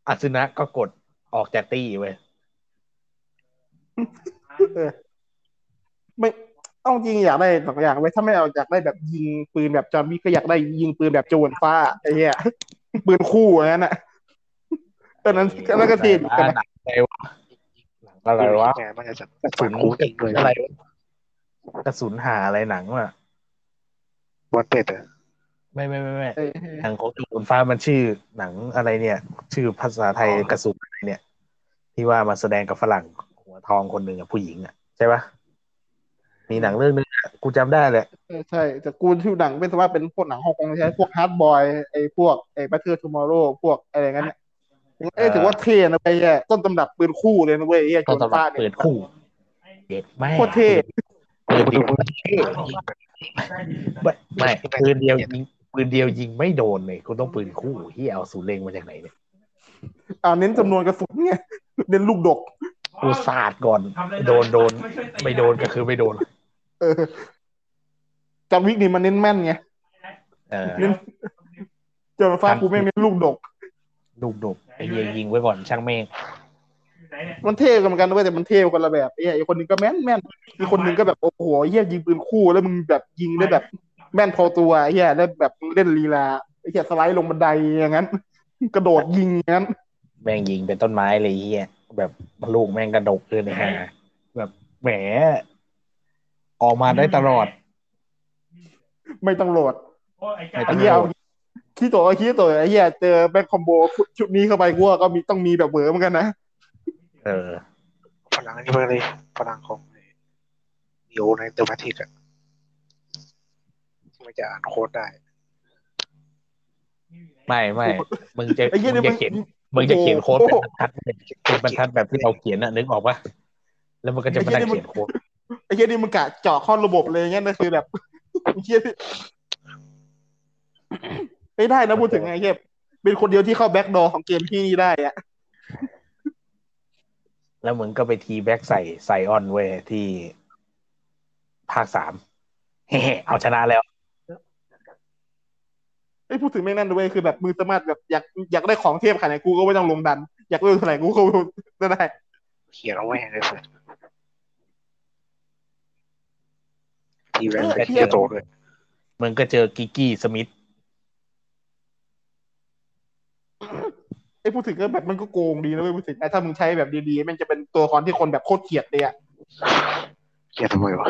S3: อาสนะก็กดออกจากตี้เว้ย
S1: เออไม่เอาจริงอยากได้สองอย่างไว้ยถ้าไม่เอาอยากได้แบบยิงปืนแบบจอห์นวิกก็อยากได้ยิงปืนแบบโจรฟ้าไอ้เหี้ยปืนคู่อย่างนั้นอะตอนนั้นตอนนั้นก็เท่ดีกันนะ
S3: หนังอะไรวะหนังอะไรวะ
S2: แกมันจะจับ
S3: กระสุ
S2: ฝั
S3: น
S2: นคูจริงเลย
S3: อะไรวะ กระสุนหาอะไรหนังวะ
S2: วันเป็ดอะ
S3: ไม่ไม่ไม่ไม่
S1: เออ
S3: หนังของจูนฟ้ามันชื่อหนังอะไรเนี่ย ชื่อภาษาไทยกระสุนอะไรเนี่ย ที่ว่ามาแสดงกับฝรั่งหัวทองคนหนึ่งอะผู้หญิงอะใช่ปะมีหนังเรื่องนึงอะกูจำได้แหละ
S1: เออใช่แต่กูที่หนังเป็นสมมติเป็นพวกหนังฮ่องกงใช่พวกฮาร์ดบอยไอ้พวกไอ้บัตเตอร์ทูมอร์โรพวกอะไรงั้นเนี่ยเอ้ยถือว่าเท่นะไปแย่ต้นตำรับปืนคู่เลยนะเว้ยไอ้เหี้ยโจ
S3: ต้น
S1: ร
S3: ตำรั
S1: ฟ้า
S3: บ
S1: เนี่
S3: เปิ
S1: ย
S3: ดคู่เด็ดแม่
S1: โคตรเท่
S3: ปืนเดียวไม่ปืนเดียวยิงปืนเดียวยิงไม่โดนเลยกูต้องปืนคู่ที่เอาสูนย์เล็งมาจากไหนเนี่ย
S1: อ่าเน้นจำนวนกระสุนไงเน้นลูกดก
S3: กูสาดก่อน โดนโดน ไม่โดนก็คือไม่โดน
S1: จอห์นวิกนี่มันเน้นแม่นไง
S3: เออ
S1: เน้นจรฟ้ากูไม่งเน้นลูกดก
S3: ลูกดกไอ้เหี้ยยิงไว้ก่อนช่างแม่ง
S1: มันเท่กันเหมือนกันนะเว้ยแต่มันเท่คนละแบบไอ้เหี้ยไอ้คนหนึงก็แม่นแม่นอีกคนหนึงก็แบบโอ้โหไอ้เหี้ยยิงปืนคู่แล้วมึงแบบยิงได้แบบ แม่นพอตัวไอ้เหี้ยแล้วแบบเล่นลีลาไอ้เหี้ยสไลด์ลงบันไดอย่างนั้น กระโดดยิงอย่างนั้น
S3: แม่งยิงเป็นต้นไม้เลยไอ้เหี้ยแบบลูกแม่งกระดกเลยนะฮะแบบแหมออกมาได้ตลอด
S1: ไม่ต้องโหลด
S4: โอ้ไอ้จ้า
S3: ไม่ต้
S1: ไอ้
S3: ง
S1: เหี้ยเอาขี้ตัวขี้ตัวไอ้เหี้ยเจอแบ็คคอมโบชุดนี้เข้าไปกูว่าก็มีต้องมีแบบเหวอเหมือนกันนะ
S3: เออ
S2: พลังนี่ไปเลยพลังของเดียวในเดอะแมทริกอะมันจะอ่านโค้ดได้
S3: ไม่ไม่มึงจะ
S1: ไอ้เหี้
S3: มึ
S1: ย
S3: ง
S1: นี่
S3: จะ
S1: มัน
S3: เขียนมึงจะเขียนโค้ดเป็นบรรทัดเป็นบรรทัดแบบที่เราเขียนน่ะนึกออกปะแล้วมันก็จะมานั่งเขียนโค้ด
S1: ไอ้เหี้ยนี่มึงกะเจาะข้อระบบเลยงั้นนะคือแบบไอ้เหี้ยที่ไม่ได้นะพูดถึงไอ้เหี้ยเป็นคนเดียวที่เข้า backdoor ของเกมที่นี่ได้อะ
S3: แล้วมึงก็ไป teabag ใส่ใส่ออนเว้ยที่ภาคสามเฮ้เอาชนะแล้ว
S1: ไอ้ยพูดถึงแม่งนั่นด้วยคือแบบมือสามารถแบบอยากอยากได้ของเทพขนาดไหนกูก็ไม่ต้องลงดัน อยากเล่นเท่าไหร่กูก็ได้
S2: เขียนเอาไว้ให้เลยสิทีแวน
S1: เออ
S2: แต่
S1: เหี้
S2: ที่
S1: ย
S2: โตด้วย
S3: มึงก็เจอกิกกี้สมิธ
S1: ไอ้พูดถึงก็แบบมันก็โกงดีนะเว้ยพูดถึงนะถ้ามึงใช้แบบดีๆ มันจะเป็นตัวละครที่คนแบบโคตรเกลียดเลยอะ
S2: เกลียดทำไมวะ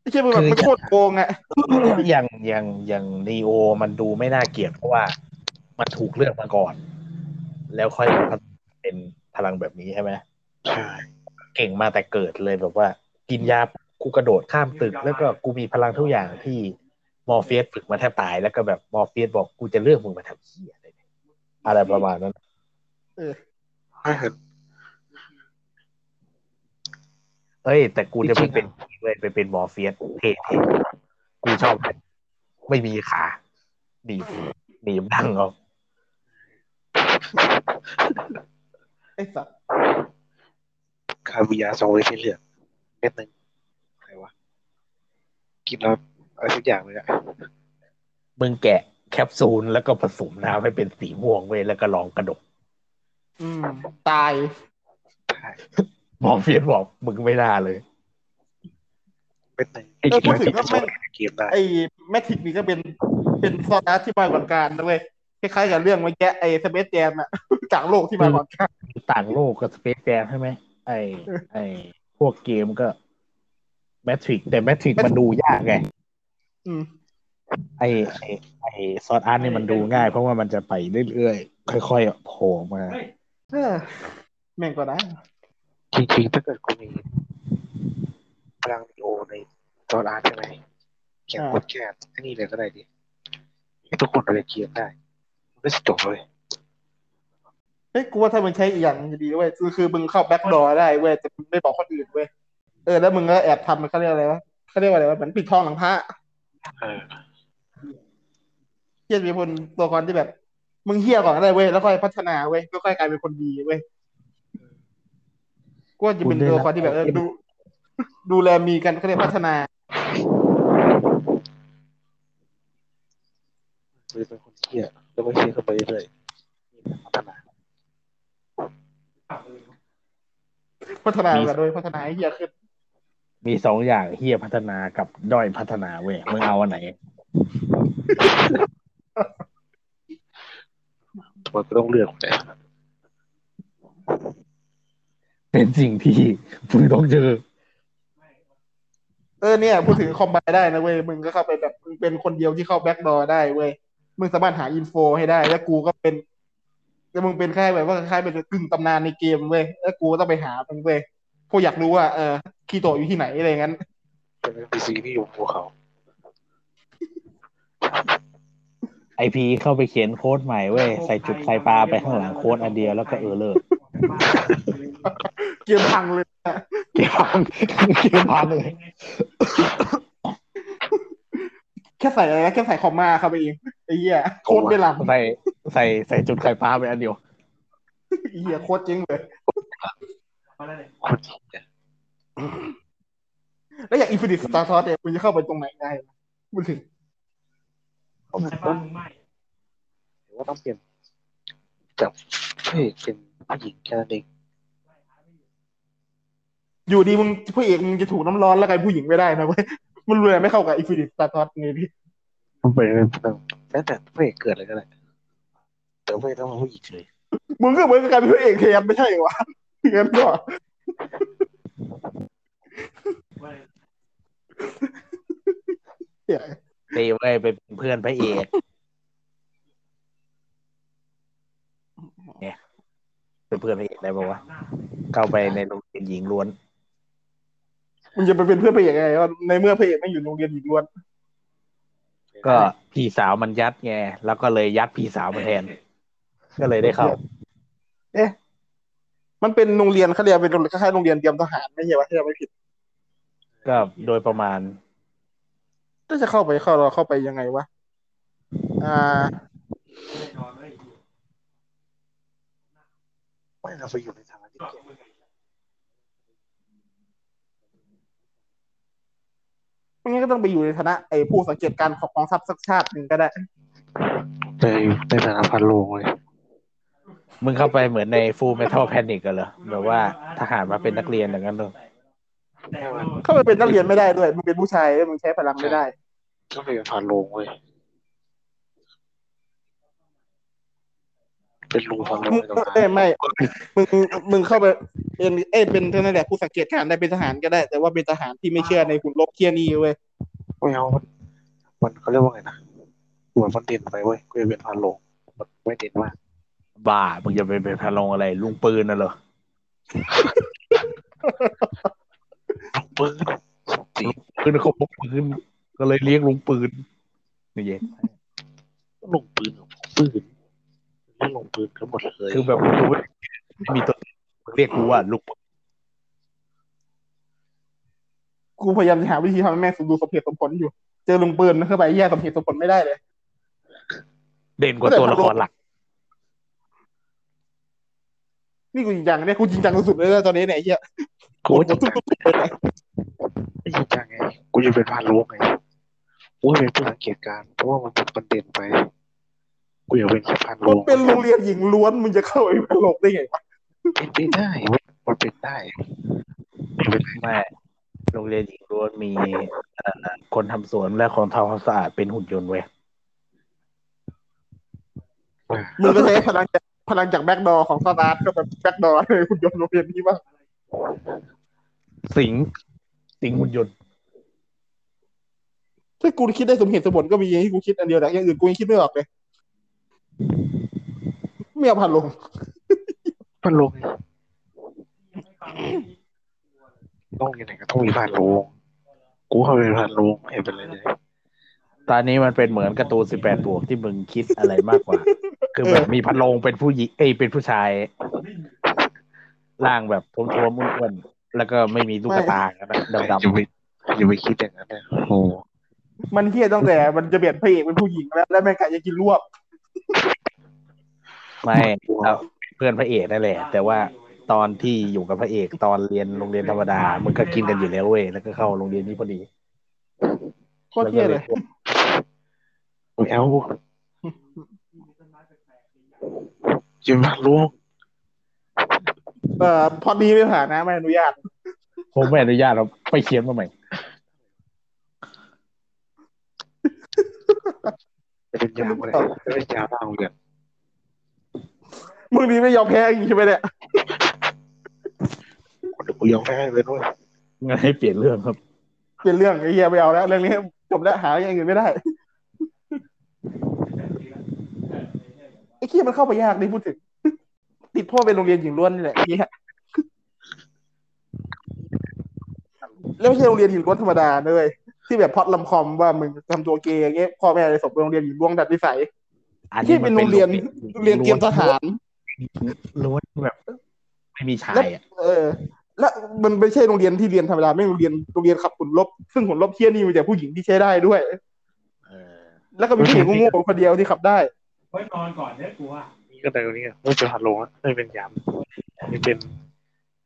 S1: ไม่ใช่มึงแบบมันโคตรโกงอะ
S3: อย่างอย่างอย่างนีโอมันดูไม่น่าเกลียดเพราะว่า มันถูกเลือกมาก่อน แล้วค่อยมาพัฒนาเป็นพลังแบบนี้ใช่ไหม
S2: ใช่
S3: เก่งมาแต่เกิดเลยแบบว่า กินยากูกระโดดข้ามตึก แล้วก็กูมีพลังทุกอย่างที่มอร์เฟียสฝึกมาแทบตายแล้วก็แบบมอร์เฟียสบอกกูจะเลือกมึงมาทำเหี้ย อะไรเนี่ยอะไรประมาณนั้น
S2: ไม่เห็น
S3: เอ้ย แต่กูจะไปเป็นเลยไปเป็นมอร์เฟียสเท่ๆกูชอบไม่มีขาหนีบหนีบดังเอา
S1: ไอ้สัส
S2: คาวิยาซองไว้ที่เหลืองเม็ดหนึ่งใครวะ กินแล้วอะไรสักอย่างเลยอะ
S3: มึงแกะ แคปซูลแล้วก็ผสมน้ำให้เป็นสีม่วงเว้ยแล้วก็ลองกระดก
S1: อืม ตาย
S2: ใช่
S3: มอร์เฟียสบอกมึงไม่น่าเลย
S2: เม็ดหนึ่ง
S1: เออพูดถึงก็ไม่
S2: เกมได้
S1: ไอ้แมทริกนี่ก็เป็นเป็นซอสอาร์ตที่มาก่อนการนะเว้ยคล้ายๆกับเรื่องเมื่อกี้ไอ้สเปซแจมอะจากโลกที่มาก่อนการ
S3: ต่างโลกกับสเปซแจมใช่ไหมไอไอพวกเกมก็แมทริกแต่แมทริกมันดูยากไง
S1: อืม
S3: ไอไอไอซอสอาร์ตนี่มันดูง่าย เพราะว่ามันจะไปเรื่อยๆ ค่อยๆโผล่มา
S1: เออแม่งก็ได้
S2: จริงๆ ถ้าเกิดกูมีพลังดีโอในตอนอาร์ตใช่ไหมเขียนกดแค่อันนี้เลยก็ได้ดิให้ทุกคนเลยเขียนได้ไม่จบเลย
S1: เฮ้ยกูว่าถ้ามึงใช้อีกอย่างจะดีเว้ยคือคือมึงเข้าแบ็กดอร์ได้เว้ยแต่มึงไม่บอกคนอื่นเว้ยเออแล้วมึงก็แอบทำมันเขาเรียกอะไรวะเขาเรียกว่าอะไรวะเหมือนปิดทองหลังพระ
S2: เออ
S1: เฮียมีคนตัวละครที่แบบ มึงเฮี้ยก่อนก็ได้เว้ยแล้วค่อยพัฒนาเว้ยก็ค่อยกลายเป็นคนดีเว้ยกูว่าจะเป็นตัวละครที่แบบเออดู ดูแลมีกันเขาเรียกพัฒนา
S2: เลยเป็นคนเที่ยแล้วก็เที่ยเข้าไปเรื่อยๆพัฒนา
S1: พัฒนากันโดยพัฒนาให้เฮี้ยขึ้น
S3: มีสองอย่างเฮียพัฒนากับด้อยพัฒนาเว้ยมึงเอาอันไหน
S2: ทำไมก็ต้องเลือกแต่
S3: เป็นสิ่งที่มึงต้องเจอ
S1: เออเนี่ย พูดถึง combine ได้นะเว้ย มึงก็เข้าไปแบบมึงเป็นคนเดียวที่เข้า backdoor ได้เว้ย มึงสามารถหา info ให้ได้ แล้วกูก็เป็นแล้วมึงเป็นแค่แบบว่าคล้ายๆเป็นกึ่งตำนานในเกมเว้ย แล้วกูก็ต้องไปหามันเว้ยพวกอยากรู้ว่าเออคิริโตะอยู่ที่ไหนอะไรงั้น
S2: เป็น NPC ที่อยู่ภูเขา
S3: ไอพีเข้าไปเขียนโค้ดใหม่เว้ยใส่จุดไข่ปลาไปข้างหลังโค้ดอันเดียวแล้วก็เออเลิก
S1: เกมพังเลยอะ
S3: เกี่ยวเกี่ยวพันเลย
S1: แค่ใส่อะไรนะแค่ใส่คอมมาเข้าไปเองไอ้เหี้ยโคตรไม่หลับ
S3: ใส่ใส่ใส่จุดไข่ปลาไปอันเดียว
S1: ไอ้เหี้ยโคตรเจ๊งเลย
S2: คนเที่ย
S1: แล้วอย่างอินฟินิตสตาร์ทอสเนี่ยคุณจะเข้าไปตรงไหนได้วะพูดถึง
S2: ผม
S4: ไอ้
S2: ต้
S4: บ้า
S2: อง
S4: มึงไม่
S2: ว่าต้องเปลี่ยนจากเฮ้ยเป็นผู้หญิงแค่นั้นเอง
S1: อยู่ดีมึงพระเอกมึงจะถูกน้ำร้อนแล้วกลายเป็นผู้หญิงไม่ได้นะเว้ยมันเลยไม่เข้ากับ Infinite Stratos ไงพี่
S2: มันเป็นแล้วแต่พระเอกเกิดอะไรก็ได้แต่พระเอกต้องเป็นผู้หญิงเลย
S1: มึงก็เหมือนกับกลายเป็นพระเอกแทนไม่ใช่เหรอวะงั้นก็เหี้ย
S3: ตีไว้ยเป็นเพื่อนพระเอกเนี่ยเป็นเพื่อนพระเอกได้ปะวะเข้าไปในโรงเรียนหญิงล้วน
S1: มึงจะไปเป็นเพื่อนพระเอกไงวะในเมื่อพระเอกไม่อยู่โรงเรียนหญิงล้วน
S3: ก็พี่สาวมันยัดไงแล้วก็เลยยัดพี่สาวมาแทน ก็เลยได้เข้า
S1: เอ๊ะมันเป็นโรงเรียนเขาเรียกเป็นโรงคล้ายๆโรงเรียนเตรียมทหารไม่ใช่วะที่เราไม่ผิด
S3: ก็โดยประมาณ
S1: ถ้าจะเข้าไปเข้าเราเข้าไปยังไงวะ อ่า
S2: ไม่เราไปอยู่ในฐานะที่เก่ง
S1: ไม่งั้นก็ต้องไปอยู่ในฐานะไอ้ผู้สังเกตการณ์ของกองทัพสักชาติหนึ่งก็ได้
S2: ในในฐานะพันโลงเลย
S3: มึงเข้าไปเหมือนในฟู l เมทัลแพนิกกันเหรอแบบว่าทหารมาเป็นนักเรียนอย่างนั้นเลย
S1: เข้าไปเป็นนักเรียนไม่ได้ด้วย มึงเป็นผู้ชายมึงใช้พลังไม่ได้
S2: ก็เป็นพันโลงเว้ยเป็นรูพันโลง
S1: มึง
S2: ในตำนาน
S1: เอ้ยไม่มึงมึงเข้าไปเป็นเอ้ยเป็นเท่านั้นแหละผู้สังเกตการณ์ได้เป็นทหารก็ได้ แต่ว่าเป็นทหารที่ไม่เชื่อในหุ่นลบเทียนี่เว้ย
S2: ไม่เอามันมันเขาเรียกว่าไงนะเหมือนมันเด่นไปเว้ยกูจะเป็นพันโลงมันไม่เด่นมาก
S3: บ้ามึงจะไปเป็นพะลงอะไร ลุงปืนน่ะเหรอ
S2: ลูกปืนสี
S3: ปืนเขาพกปืน ก็เลยเรียกลุงปืนนี่เย็น
S2: ลงปืนกับปืนไม่ลงปืนกันหมดเลย
S3: คือแบบกูไม่ไม่มีตัวเรียกกูว่าลุงปืน
S1: กูพยายามจะหาวิธีทำให้แม่งสมดูสมเหตุสมผลอยู่ เจอลุงปืนเข้าไปแย่สมเหตุสมผลไม่ได้เลย
S3: เด่นกว่าตัวละครหลัก
S1: นี่กูจริงจังเนี่ยกูจริงจังสุดๆเลยนะตอนนี้เนี่ยไอ้เหี้ย
S2: กู
S1: กู
S2: จะ
S1: ทุกๆเลยนะ
S2: ไม่จริงจังไงกูจะเป็นพันโลงไง กูจะเป็นผู้สังเกตการณ์เพราะว่ามันมันเด่นไปกูอยากเป็นแค่พันโล
S1: มัน
S2: ง
S1: เป็นโรงเรียนหญิงล้วนมึงจะเข้าไปเป็นโลกได้ไงวะ
S2: เป็นไปได้เว้ยมันเป็นได้ไม่เป็นไร
S3: แม่โรงเรียนหญิงล้วนมีเอ่อคนทำสวนและคนทำความสะอาดเป็นหุ่นยนต์เว้ย
S1: มึงก็ใช้พลังจากพลังจากแบ็กดอร์ของสตาร์ทก็แบบแบ็กดอร์เลยคุณยนต์โรงเรียนนี้บ้าง
S3: สิงสิงหุ่นยนต์
S1: ถ้ากูคิดได้สมเหตุสมผลก็มีอย่างที่กูคิดอันเดียวแต่อย่างอื่นกูยังคิดไม่ออกเลยไม่เอาพันลง
S2: พันโลงไงต้องยังไงก็ต้องมีพันโลงกูเข้าไปเป็นพันโลงไม่เห็นเป็นไรเลย
S3: ตอนนี้มันเป็นเหมือนการ์ตูนสิบแปดบวกที่มึงคิดอะไรมากกว่า คือแบบมีพัดลงเป็นผู้หญิงเอ้ยเป็นผู้ชายร่างแบบท้วมๆอ้วนๆแล้วก็ไม่มีลูกตากันนะดำ
S2: อย่าไปอย่าไปคิดอย่างนั้นนะโอ้โห
S1: มันเฮี้ยตั้งแต่ มันจะเปลี่ยนพระเอกเป็นผู้หญิงแล้ว แล้วแม่งกะจะกินรวบ
S3: ๆไม่เอาเพื่อนพระเอกนั่นแหละ แต่ว่าตอนที่อยู่กับพระเอกตอนเรียนโรงเรียนธรรมดา มันก็กินกันอยู่แล้วเว้ยแล้วก็เข้าโรงเรียนนี้พอดี
S1: โคตรเฮี้ยเลย
S2: ไม่เอาจะมาลูก
S1: เอ่อพอดีไม่ผ่านนะไม่อนุญาต
S3: ผมไม่อนุญาตเราไปเขียนมาใหม่
S2: จะเป็นยามอะไรจะเป็นยามหน้าโรงเรียน
S1: มึงนี่ไม่ยอมแพ้จริงใช่ไหมเนี่ย
S2: เดี๋ยวกูยอมแพ้เลยด้วย
S3: งั้นให้เปลี่ยนเรื่องครับ
S1: เปลี่ยนเรื่องไอ้เฮี้ยไม่เอาแล้วเรื่องนี้จบแล้วหาอย่างอื่นไม่ได้ไอ้เฮี้ยมันเข้าไปยากนี่พูดถึง ติดพ่อเป็นโรงเรียนหญิงล้วนนี่แหละไอ้เฮี้ยแล้วไม่ใช่โรงเรียนหญิงล้วนธรรมดาเลย ที่แบบพล็อดลำคอมว่ามึงทำตัวเกย์อย่างเงี้ยพ่อแม่เลยส่งไปโรงเรียนหญิงล้วนดัดนิสัย
S3: อัน
S1: ที่
S3: นี้
S1: เป็
S3: มันน
S1: โรงเรียนโรงเรียนเตรียมทหาร
S3: ล้วนแบบ ไม่มีชายอะ
S1: เออ และมันไม่ใช่โรงเรียนที่เรียนธรรมดาไม่ใช่โรงเรียนโรงเรียนขับหุ่นลบ ซึ่งหุ่นลบเที่ยนี่มีแต่ผู้หญิงที่ใช้ได้ด้วย
S3: เออ
S1: แล้วก็มีผู้หญิงโง่ๆคนเดียวที่ขับได้
S4: ไว้นอนก่อนเนี่ยกูว่า
S2: นี่ก็แต่ตรงนี้ไม่เป็นพันโลงนะไม่เป็นยามไม่เป็น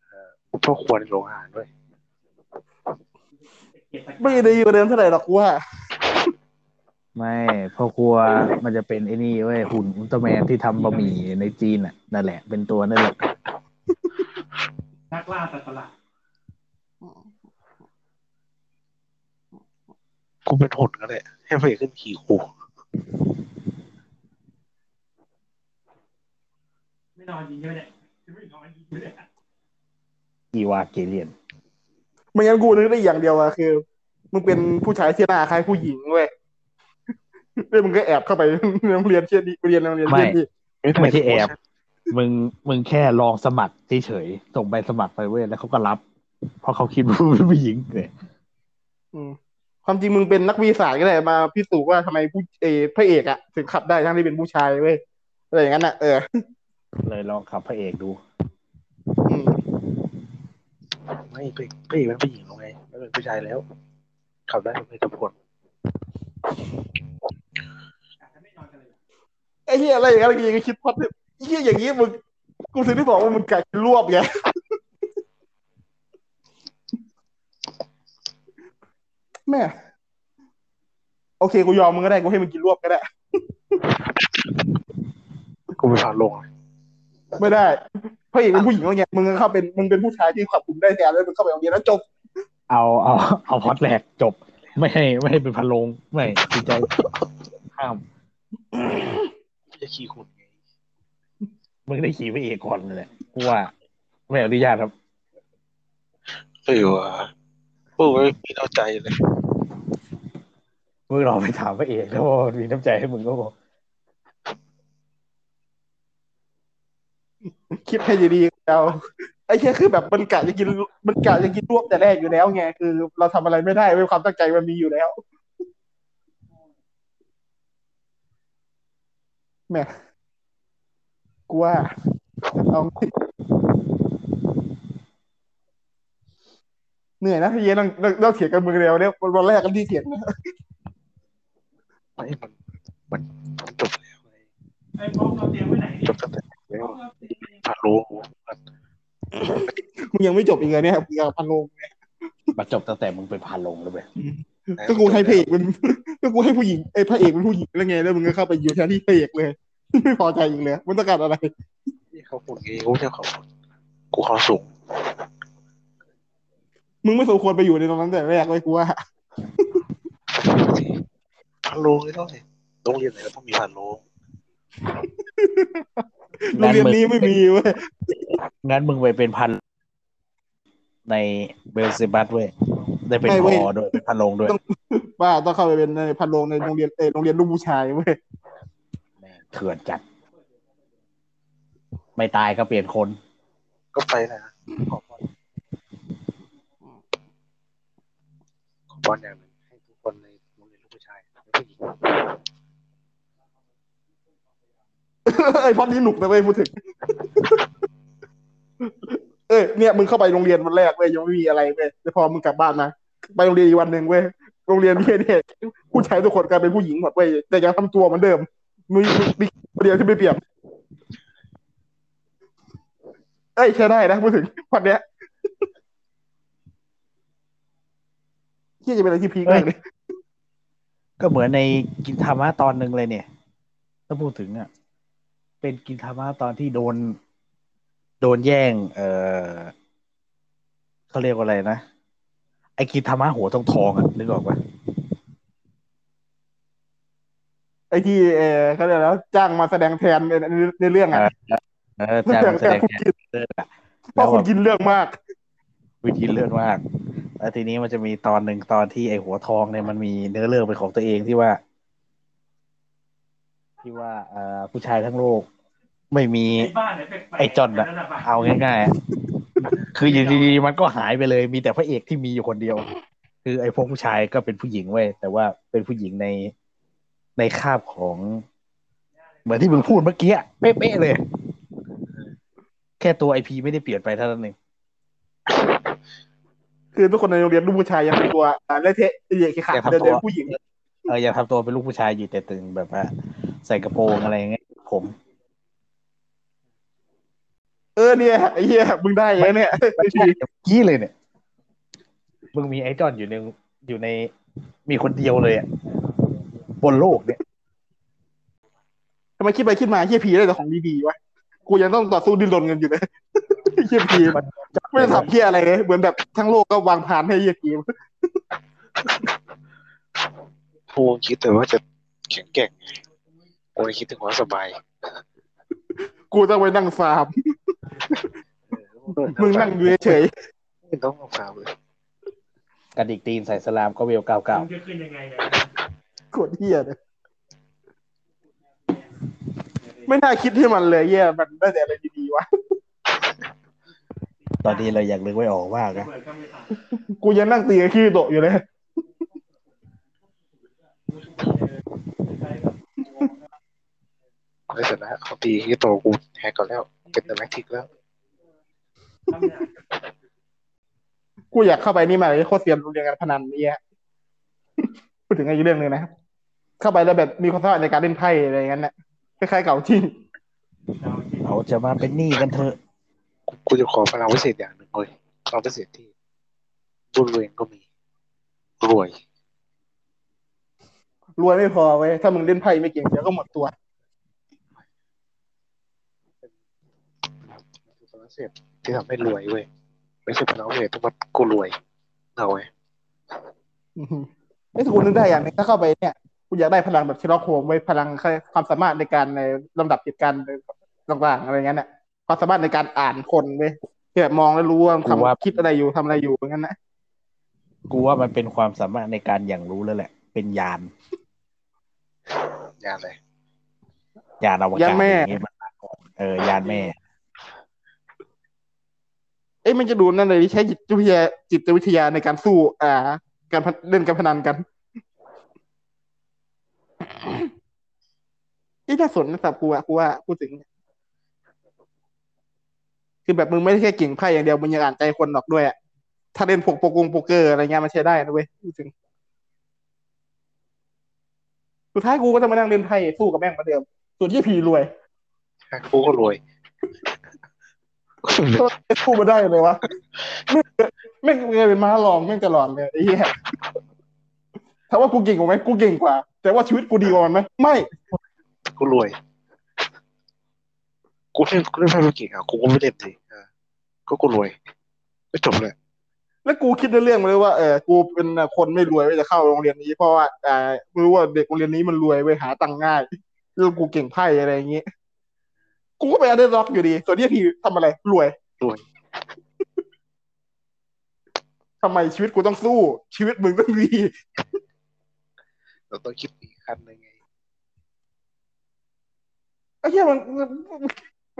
S2: เอ่อพ่อครัวในโรงอาหารด้วย
S4: เก็บตะกร้า
S1: ไม่ได้ดีกว่าเดิมเท่าไหร่หรอกกูว่า
S3: ไม่พ่อครัวมันจะเป็นไอ้นี่เว้ยหุ่นอุลตร้าแมนที่ทำบะหมี่ในจีนอะนั่นแหละ เป็นตัวนั่นแหละ
S4: นักล่าสัตว์ประหลาด
S2: กูเป็นหุ่นก็ได้ให้พระเอกขึ้นขี่กู
S4: ไม่นอนจริงใช่ไหมเนี่ยไม่นอนจริงใช่ไหมเนี่ย
S3: กีวาเกเลียน
S1: ไม่งั้นกูนึกได้อย่างเดียวอะคือมึงเป็นผู้ชายที่หน้าคล้ายผู้หญิงเว้ยแล้วมึงก็แอบเข้าไปในโรงเรียนเที่ยนี่เรียนโรงเรียนเที่ยนี่
S3: ไม่ใช่แอบ มึงมึงแค่ลองสมัครเฉยๆส่งใบสมัครไปเว้ยแล้วเขาก็รับ เพราะเขาคิดว่าเป็นผู้หญิงเลย
S1: อืมความจริงมึงเป็นนักวิทยาศาสตร์ก็ได้มาพิสูจน์ว่าทำไมผู้เออพระเอกอะถึงขับได้ทั้งที่เป็นผู้ชายเว้ยอะไรอย่างนั้นอะเออ
S3: เลยลองขับพระเอกดู
S1: อืม
S2: ไม่พระเอกพระเอกเป็นผู้หญิงแล้วไงไม่เป็นผู้ชายแล้ว ขับได้ไม่ทุกคน
S4: อาจจะไม่นอนกันเลย
S1: ไอ้เหี้ยอะไรอย่างเงี้ยอะไรอย่างเงี้ยคิดพอดไอ้เหี้ยอย่างงี้มึงกูถึงได้บอกว่ามึงกัดรวบไงแม่โอเคกูยอมมึงก็ได้กูให้มึงกินรวบก็ได้
S2: กูเป็นพันโลง
S1: ไม่ได้พ ระเอกเป็นผู้หญิงว่าไงมึงก็เข้าเป็นมึงเป็นผู้ชายที่ขับคุมได้แทนแล้วมึงเข้าไปโรงเรียนแล้วจบ
S3: เอาเอาเอาพล็อดแรกจบ ไม่ให้ไม่ให้เป็นพันโลงไม่ดีใจห้าม
S2: จะขี่หุ่นไง
S3: มึงได้ขี่พระเอกก่อนเลยแหละกูว่าไม่อนุญาตครับ
S2: เออว่ะพูดไว้มีน้ำใจเลย
S3: มึงลองไปถามพระเอกแล้วว่ามันมีน้ำใจให้มึงก็บอก
S1: คิดให้ดีๆเราไอ้แค่คือแบบมันกะจะกินมันกะจะกินรวบแต่แรกอยู่แล้วไงคือ เราทำอะไรไม่ได้เว้ยความตั้งใจมันมีอยู่แล้วแหม่กูว่าเอาเหนื่อยนะพี่เย็นต้องต้องต้องเถียงกันมือเร็วเนี่ยวันแรกกันที่เถียงนะ
S2: ไม่มันมันมันจบแล้วไง
S4: ไอ้พร้อมเราเตรียมไว้ไหน
S2: จบตั้งแต่ แล้วพาโลมัน
S1: มึงยังไม่จบอีกเลยเนี่ยมึงยังพันโลง
S3: มาจบตั้งแต่มึงเป็นพานลงเลยเว้ย
S1: ก็กูให้พระเอกเป็นก็กูให้ผู้หญิงไอ้ยพระเอกเป็นผู้หญิงแล้วไงแล้วมึงก็เข้าไปอยู่แทนที่พระเอกเลย ไม่พอใจอีกเลยมึงต้องการอะไร
S2: นี่เขาพูดงี้กูจะขอกูขอสูง
S1: มึงไม่สมควรไปอยู่ในตรงนั้นแต่แรกเลยกูว่า
S2: พาโลไม่ต้องเลยโรงเรียนไหนก็ต้องมีพาโล
S1: โรงเรียนนี้ไม่มีเว้ย
S3: งั้นมึงไปเป็นพัน ในเบลเซบัสเว้ยได้เป็นพอด้วยเป็นพันลงด้วย
S1: ว่าต้องเข้าไปเป็นในพันโรงในโรงเรียนเออโรงเรียนลูกผู้ชายเว้ย
S3: แม่งเถื่อนจัด ไม่ตายก็เปลี่ยนคน
S2: ก็ไปนะขอบอลขอบอลอย่างหนึ่งให้ทุกคนในโรงเรียนลูกผู้ชายเป็นผู้หญิง
S1: ไอ้พอดนี้หนุกนะเว้ยพูดถึง เอ้ยเนี่ยมึงเข้าไปโรงเรียนวันแรกเว้ยยังไม่มีอะไรเว้ยแต่พอมึงกลับบ้านนะไปโรงเรียนอีกวันหนึ่งเว้ยโรงเรียนมีเด็กผู้ชายทุกคนกลายเป็นผู้หญิงหมดเว้ยแต่ยังทำตัวเหมือนเดิมมีมีมีเดียวที่ไม่เปลี่ยนเอ้ยใช่ได้นะพูดถึงวันเนี้ยที่จะเป็นอะไรที่พีคมากเลย
S3: ก็เหมือนในกินธรรมะตอนหนึ่งเลยเนี่ย ถ้าพูดถึงอะ เป็นกินธรรมะตอนที่โดน โดนแย่ง เออเขาเรียกว่าอะไรนะ ไอ้กินธรรมะหัวทองทองๆอะนึกออกปะ
S1: ไอ้ที่เออเขาเรียกแล้วจ้างมาแสดงแทนในในในเรื่องอะ
S3: เออจ้างมาแสดงแทนเรื่องอะ
S1: เพราะคุณกินเรื่องมาก
S3: วิธีเลือดมากแล้วทีนี้มันจะมีตอนหนึ่งตอนที่ไอ้หัวทองเนี่ยมันมีเนื้อเรื่องเป็นของตัวเองที่ว่า ที่ว่าเอ่อผู้ชายทั้งโลก ไม่มี
S4: ไอ้บ้านไหนแปลกๆ
S3: ไอ้จอนอะ
S4: นั่นน่ะ
S3: เอาง่ายๆอะคืออยู่ดีๆมันก็หายไปเลย มีแต่พระเอกที่มีอยู่คนเดียว คือไอ้พวกผู้ชายก็เป็นผู้หญิงเว้ยแต่ว่าเป็นผู้หญิงในในคาบของ เหมือนที่มึงพูดเมื่อกี้อะเป๊ะๆเลย แค่ตัวไอพีไม่ได้เปลี่ยนไปเท่านั้นเอง
S1: คือทุกคนในโรงเรียนลูกผู้ชายยังเป็นตัวอ่าเละเทะเด็กขาดเดินเดินผู้หญิง
S3: เอออยากทำตัวเป็นลูกผู้ชายอยู่แต่ตึงแบบว่า ใส่กระโปรงอะไรอย่างเงี้ยผม
S1: เออเนี่ยไอ้เหี้ยมึงได้ยังเนี่ย
S3: ไม่ใช่เมื่อกี้เลยเนี่ย มึงมีไอจอนอยู่ในอยู่ในมีคนเดียวเลยอะบนโลกเนี่ย
S1: ทำไมคิดไปคิดมาเหี้ยผีได้แต่ของดีๆวะกูยังต้องต่อสู้ดิ้นรนกันอยู่เลยเหี้ยผีไม่ได้ทำเหี้ยอะไรเลยเหมือนแบบทั้งโลกก็วางพานให้เหี้ยผี
S2: พูดคิดแต่ว่าจะแข็งแกร่งไง กูเลยคิดถึงความสบาย
S1: กูต้องไปนั่งฟาร์มมึงนั่งอยู่เฉย
S2: ไม่ต้องมาฟาร์มเลย
S3: กระดิกตีนใส่สลามก็เวลเก้าเก้า
S4: มึงจะขึ้นยังไงเนี่ย
S1: ๆกดเหี้ยเลยไม่น่าคิดให้มันเลยเหี้ยมันได้แต่อะไรดีๆวะ
S3: ตอนนี้เราอยากนึกไว้ออกมากนะ
S4: เปิดก็ไม่ทัน
S1: กูยังนั่งตีกับขี้โตะอยู่เลย
S2: ไม่เสร็จแล้วเขาตีที่โตกูแฮกก่อนแล้ว เป็นเดอะแม็กทิกแล้ว
S4: ทำเนี่ย
S1: กูอยากเข้าไปนี่มากเลยโคตรเซียนโรงเรียนการพนันเนี่ยพูดถึงอีกเรื่องหนึ่งนะครับ เข้าไปแล้วแบบมีความสามารถในการเล่นไพ่อะไรอย่างนั้นนะคล้ายๆเก่าจริง
S4: เอาจริง
S3: เราจะมาเป็นหนี้กันเถอะ
S2: กูจะขอพลังพิเศษอย่างหนึ่งเลยพลังพิเศษที่บุญเวงก็มี รวย
S1: รวยไม่พอเว้ย ถ้ามึงเล่นไพ่ไม่เก่งเดี๋ยวก็หมดตัว
S2: พลังพิ เศษที่ทำให้รวยเว้ยไม่ใช่พลังพิเศษที่ว่ากูรวยเอาไว้
S1: อือฮึไอ้ยแต่กูนึกได้อย่างหนึงถ้าเข้าไปเนี่ยกูอยากได้พลังแบบเชลล็อกโฮมไว้ยพลังความสามารถในการในลำดับเหตุการณ์ต่างๆอะไรเงี้ยน่ะความสามารถในการอ่านคนเว้ยที่แบบมองแล้วรู้ว่า
S3: กูว่า
S1: ทำคิดอะไรอยู่ทำอะไรอยู่อย่างนั้นนะ
S3: กูว่ามันเป็นความสามารถในการอย่างรู้แล้วแหละ เป็นยาน
S2: ยานเลย
S3: ยานอวกาศอย่างงี้มันมาก่อนเออยานแม่
S1: เอ้ยมันจะดูนั่นเลยใช้จิตวิทยาจิตวิทยาในการสู้ อ่า การเล่นการพนันกันที่น่าสนนะสับกูอะกูว่าพูดถึง คือแบบมึงไม่ได้แค่เก่งไพ่อย่างเดียวมึงยังอ่านใจคนหรอกด้วยอะถ้าเล่นพวกโปกงโปกเกอร์อะไรเงี้ยมันใช้ได้นะเว้ยพูดถึง สุดท้ายกูก็ต้องมานั่งเล่นไพ่สู้กับแม่งเหมือนเดิม ส่วนที่ผีรวย
S2: กูก็รวย
S1: ก็สู้มาได้เลยวะแม่งแม่งเคยเป็นม้าลองแม่งตลอดเลยไอ้เหี้ยถามว่ากูเก่งกว่าไหมกูเก่งกว่า แต่ว่าชีวิตกูดีกว่ามันไหมไม่
S2: กูรวย กูเล่นกูเล่นไพ่ไม่เก่งอะกูก็ไม่เล่นสิเออก็กูรวยไม่จบเลย
S1: แล้วกูคิดในเรื่องมาเลยว่าเออกูเป็นคนไม่รวยเว้ยจะเข้าโรงเรียนนี้เพราะว่าอ่าไม่รู้ว่าเด็กโรงเรียนนี้มันรวยไปหาตังค์ง่ายแล้วกูเก่งไพ่อะไรอย่างงี้ กูก็ไป underdog อยู่ดี ส่วนที่พี่ทำอะไร รวย
S2: รวย
S1: ทำไมชีวิตกูต้องสู้ ชีวิตมึงต้องดี
S2: เราต้องคิดอีกขั้นหนึ่งไง
S1: ไอ้เหี้ยมันมั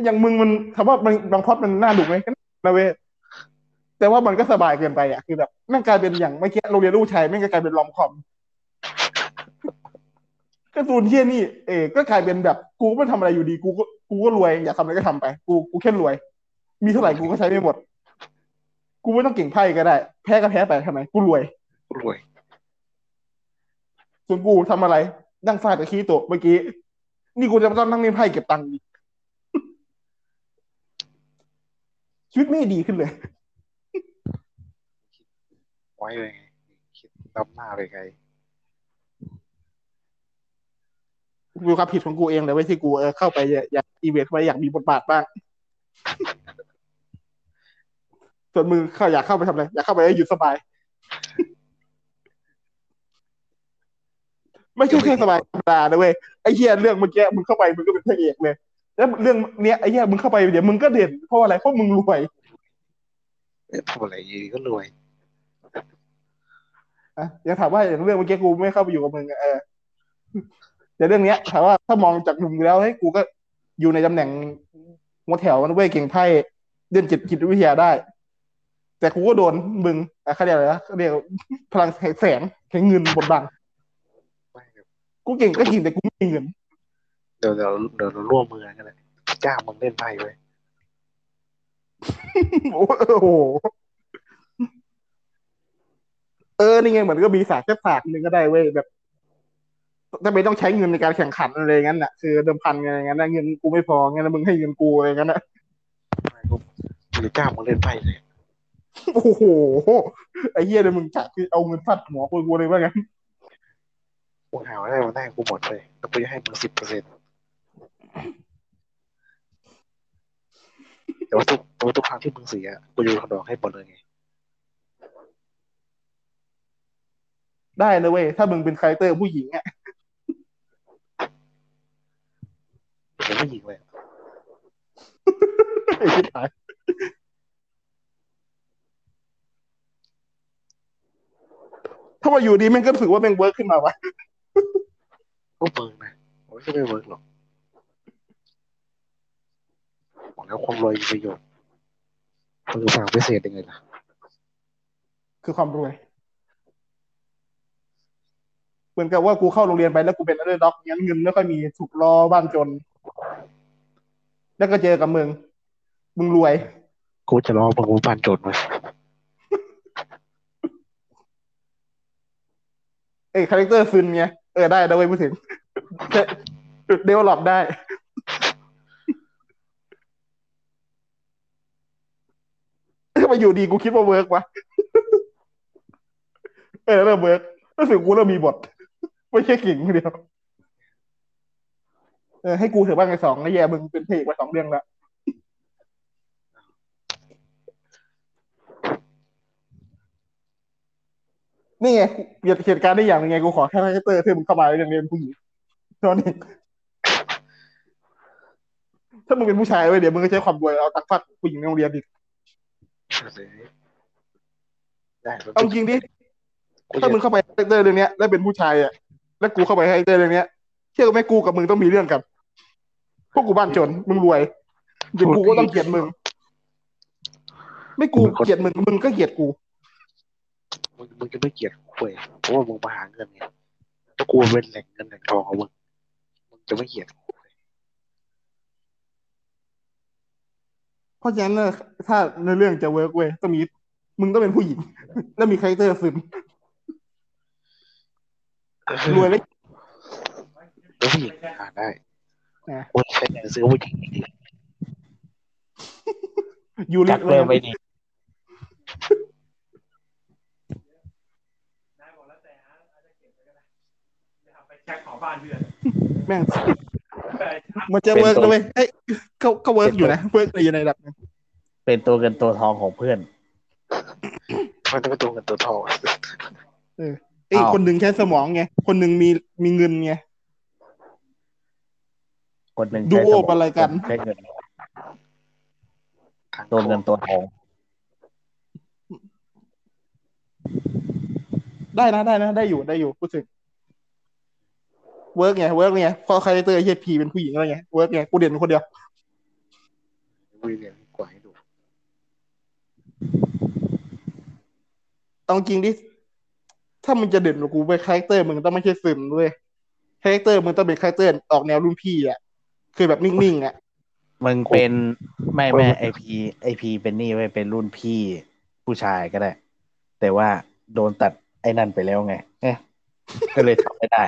S1: นอย่างมึงมันถามว่ามันบางพล็อดมันน่าดูไหมก็นะเว้ยแต่ว่ามันก็สบายเกินไปอะคือแบบแม่งกลายเป็นอย่างเมื่อกี้โรงเรียนลูกชายแม่งก็กลายเป็นลอมคอมการ์ตูนเที่ยนี่เออก็กลายเป็นแบบกูไม่ทำอะไรอยู่ดีกูก็ กูก็รวยอยากทำอะไรก็ทำไป กูกูแค่รวย มีเท่าไหร่กูก็ใช้ไม่หมด กูไม่ต้องเก่งไพ่ก็ได้ แพ้ก็แพ้ไปทำไมกูรวย
S2: กูรวย
S1: ส่วนกูทำอะไรนั่งฟาดกับขี้โตะเมื่อกี้ นี่กูจะต้องนั่งเล่นไพ่เก็บตังค์อีกชีวิตไม่ดีขึ้นเลย
S2: ไว้เลยไงคิดนำหน้าไปไง
S1: มีความผิดของกูเองเลยเว้ยที่กูเออเข้าไปอยากอีเวนต์เข้าไปอยากมีบทบาทบ้าง ส่วนมึงเข้าอยากเข้าไปทำอะไรอยากเข้าไปให้อยู่สบาย ไม่ใช่แค่สบายธรรมดานะเว้ยไอ้เหี้ยเรื่องเมื่อกี้มึงเข้าไปมึงก็เป็นพระเอกเลยแล้วเรื่องเนี้ยไอ้เหี้ยมึงเข้าไปเดี๋ยวมึงก็เด่นเพราะอะไรเพราะมึงรวย
S2: เอ๊ะทำอะไรอยีก็รวย
S1: อะยังถามว่าอย่างเรื่องเมื่อกี้กูไม่เข้าไปอยู่กับมึงอะเออ แต่เรื่องเนี้ยถามว่าถ้ามองจากมุมแล้วให้ยกูก็อยู่ในตำแหน่งหัวแถวมันเว้ยเก่งไพ่เรื่องจิตจิตวิทยาได้ แต่กูก็โดนมึงอะเขาเรียกอะไรนะเขาเรียกพลังแสงแข่งเงินบดบัง
S2: ไม่ครับ
S1: กูเก่งก็จริงแต่กูไม่มีเงิน
S2: เดี๋ยวเดี๋ยวเดี๋ยวเราร่วมมือกันเลยจ้างมึงเล่นไพ่ไว้
S1: โอ้โหเออนี่ไงเหมือนก็มีศาสตร์แค่ศาสตร์หนึ่งก็ได้เว้ยแบบ ถ้าไม่ต้องใช้เงินในการแข่งขันอะไรอย่างนั้นน่ะคือเดิมพันไงอย่างนั้นนะเงินกูไม่พองั้นนะมึงให้เงินกูอะไรอย่างนั้นนะ
S2: ไม่กูหรือจ้างมึงเล่นไพ่เลย
S1: โอ้โหไอ้เหี้ยเลยมึงกะคือเอาเงินฟาดหัวกูเลยว่างั้น
S2: กูหามาได้มาได้กูหมดเลยแล้วกูจะให้มึงสิบเปอร์เซ็นต์แต่ว่าทุกแต่ว่าทุกครั้งที่มึงเสียกูจะขนดอกให้หมดเลยไง
S1: ได้เลยเว้ยถ้ามึงเป็นคาแรคเตอร์ผู้หญิงอะ
S2: ผมไม่ยิงเลย
S1: ไอ้ชิบหายถ้ามาอยู่ดีแม่งก็รู้สึกว่าแม่งเวิร์กขึ้นมาวะ
S2: พวกมึงนะผมไม่ได้เวิร์กหรอกบอกแล้วความรวยมีประโยชน์มึงฟังพิเศษยังไงล่ะ
S1: คือความรวย เหมือนกับว่ากูเข้าโรงเรียนไปแล้วกูเป็น underdog งั้นเงินไม่ค่อยมีถูกล้อบ้านจน แล้วก็เจอกับมึง มึงรวย
S2: กูจะรอมึงกูปานจนไว้
S1: เอ้ย character ซึนไงเออได้ได้เว้ยพูดถึง develop ได้ถ้ามาอยู่ดีกูคิดว่าเวิร์กวะเออเริ่มเวิร์กรู้สึกกูเริ่มมีบท ไม่ใช่กิ่งคนเดียวเออให้กูเถอะบ้างไอ้สองนะแย่มึงเป็นเพลงมาสองเรื่องแล้วนี่ไงเปลี่ยนเหตุการณ์ได้อย่างหนึงไงกูขอแค่คาแรคเตอร์ที่มึงเข้ามาแล้วยังเรียนผู้หญิงเท่านี้ถ้ามึงเป็นผู้ชายเว้ยเดี๋ยวมึงก็ใช้ความรวยเอาตังค์ฟาดผู้หญิงในโรงเรียนอีก
S2: ได้
S1: เอาจริงดิ
S2: กู
S1: ถ้า
S2: จะ
S1: มึงเข้าไป character เรื่องเนี้ย แล้วเป็นผู้ชายอะแล้วกูเข้าไป character เรื่องเนี้ยเชื่อไหมกูกับมึงต้องมีเรื่องกัน พวกกูบ้านจน มึงรวยเดี๋ยวกูก็ต้องเกลียดมึง ไม่กูเกลียดมึง มึงก็เกลียดกู
S2: มึงมึงจะไม่เกลียดกูเลยเพราะว่ามึงมาหาเงินไงถ้ากูเป็นแหล่งเงินแหล่งทองของมึง มึงจะไม่เกลียดกูเลย
S1: เพราะฉะนั้นน่ะถ้าในเรื่องจะ work เว้ยต้องมีมึงต้องเป็นผู้หญิง แล้วมี character ซึนรวยแล้ว
S2: แล้วผู้หญิงหาได้
S1: อะ
S2: โอ้ยใช้เงินซื้อผู้หญิงดี
S1: ยูริ
S3: จักเริ่มไม่ดี
S4: นายบอกแล้วแต่ฮะอาจจะเก็บไว้ก็ได้จะทำไปแช็คของบ้านเพื่อน
S1: แม่ง
S4: เออ
S1: มันจะเวิร์กนะเว้ยเอ้ยก็ก็เวิร์กอยู่นะเวิร์กอยู่ในระดับหนึง
S3: เป็นตัวเงินตัวทองของเพื่อน
S2: มันจะเป็นตัวเงินตัวทอง
S1: เอ้ย
S3: อ้าว
S1: คนหนึ่งใช้สมองไงคนหนึ่งมีมีเงินไง
S3: คนหนึ่ง
S1: ดู
S3: ใช้
S1: โอ
S3: สมง
S1: อะไรกัน
S3: ใช้เงินตัวเงินตัวทอง
S1: ได้นะได้นะได้อยู่ได้อยู่พูดถึงเวิร์กไงเวิร์กไงพอคาแรคเตอร์เฮียพีเป็นผู้หญิงอะไรไงเวิร์กไงกูเด่นคนเดียว
S2: วิเลียนกว่าให้ดู
S1: เอาจริงดิถ้ามึงจะเด่นกว่ากูไปคาแรคเตอร์มึงต้องไม่ใช่ซึมด้วยคาแรคเตอร์มึงต้องเป็นคาแรคเตอร์ออกแนวรุ่นพี่อะ คือแบบนิ่งๆอะ
S3: มึงเป็นไม่แม่ไอพีไอพีเป็นนี่ไว้เป็นรุ่นพี่ผู้ชายก็ได้ แต่ว่าโดนตัดไอ้นั่นไปแล้วไงเอ๊ะก็เลยทำไม่ได้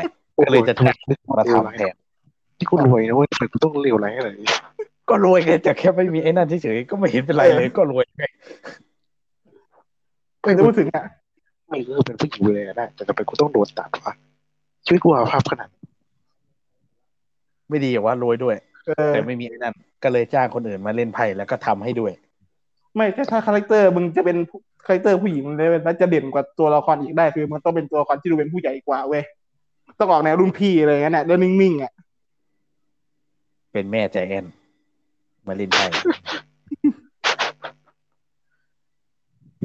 S3: ก็เลยจะถูกมาทำแทน
S2: ที่กูรวยนะเว้ยทำไมกูต้องเลวร้ายขนาดนี้
S3: ก็รวยไงแต่แค่ไม่มีไอ้นั่นเฉยๆก็ไม่เห็นเป็นไรเลย ก็รวยไง
S1: เออจะพูดถึงอะ
S2: ไม่ก็คือเป็นผู้หญิงเลยได้แต่ทำไมกูต้องโดนตัดวะชีวิตกูอาภาพขนาดนี้
S3: ไม่ดีอย่างว่ารวยด้วย
S1: เออ
S3: แต่ไม่มีไอ้นั่นก็เลยจ้างคนอื่นมาเล่นไพ่แล้วก็ทำให้ด้วย
S1: ไม่ถ้าถ้า character มึงจะเป็น character ผู้หญิงเลยแล้วจะเด่นกว่าตัวละครอีกได้คือ มันต้องเป็นตัวละครที่ดูเป็นผู้ใหญ่กว่าเว้ยต้องออกแนวรุ่นพี่อะไรอย่างเงี้ยน่ะแล้วนิ่งๆอะ
S3: เป็นแม่ใจแอนมาเล่นไพ่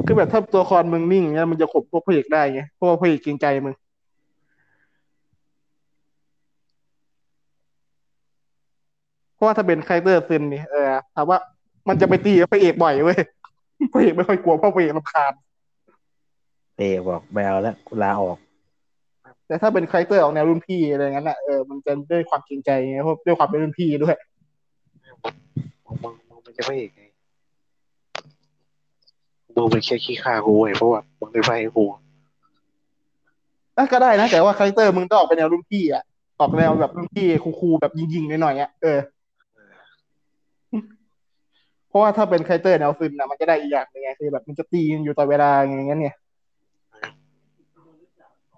S1: คือแบบถ้าตัวละครมึงนิ่งเนี่ยมันจะข่มพวกพระเอกได้ไงเพราะว่าพระเอกเกรงใจมึงเพ ราะว่าถ้าเป็น character ซึนนี่เออถามว่ามันจะไปตีกับพระเอกบ่อยเว้ยพระเอกไม่ค่อยกลัวเพราะพระเอกรำคาญ
S3: เตบอกแมวแล้วกูลาออก
S1: แต่ถ้าเป็น character ออกแนวรุ่นพี่อะไรอย่างนั้นอะเออมันจะด้วยความเกรงใจไงเพราะด้วยความเป็นรุ่นพี่ด้วย
S2: มึงมึงมึงเป็นแค่พระเอกไงมึงเป็นแค่ขี้ข้ากูเว้ยเพราะว่ามึงได้ไพ่ให้กู
S1: อะก็ได้นะแต่ว่า character มึงต้องออกเป็นแนวรุ่นพี่อะออกแนวแบบรุ่นพี่คูลๆแบบยิงๆหน่อยๆอะเออ เพราะว่าถ้าเป็น character แนวซึนนะมันจะได้อีกอย่างหนึ่งไงคือแบบมันจะตีกันอยู่ตลอดเวลาอย่างเงี้ยเนี่ย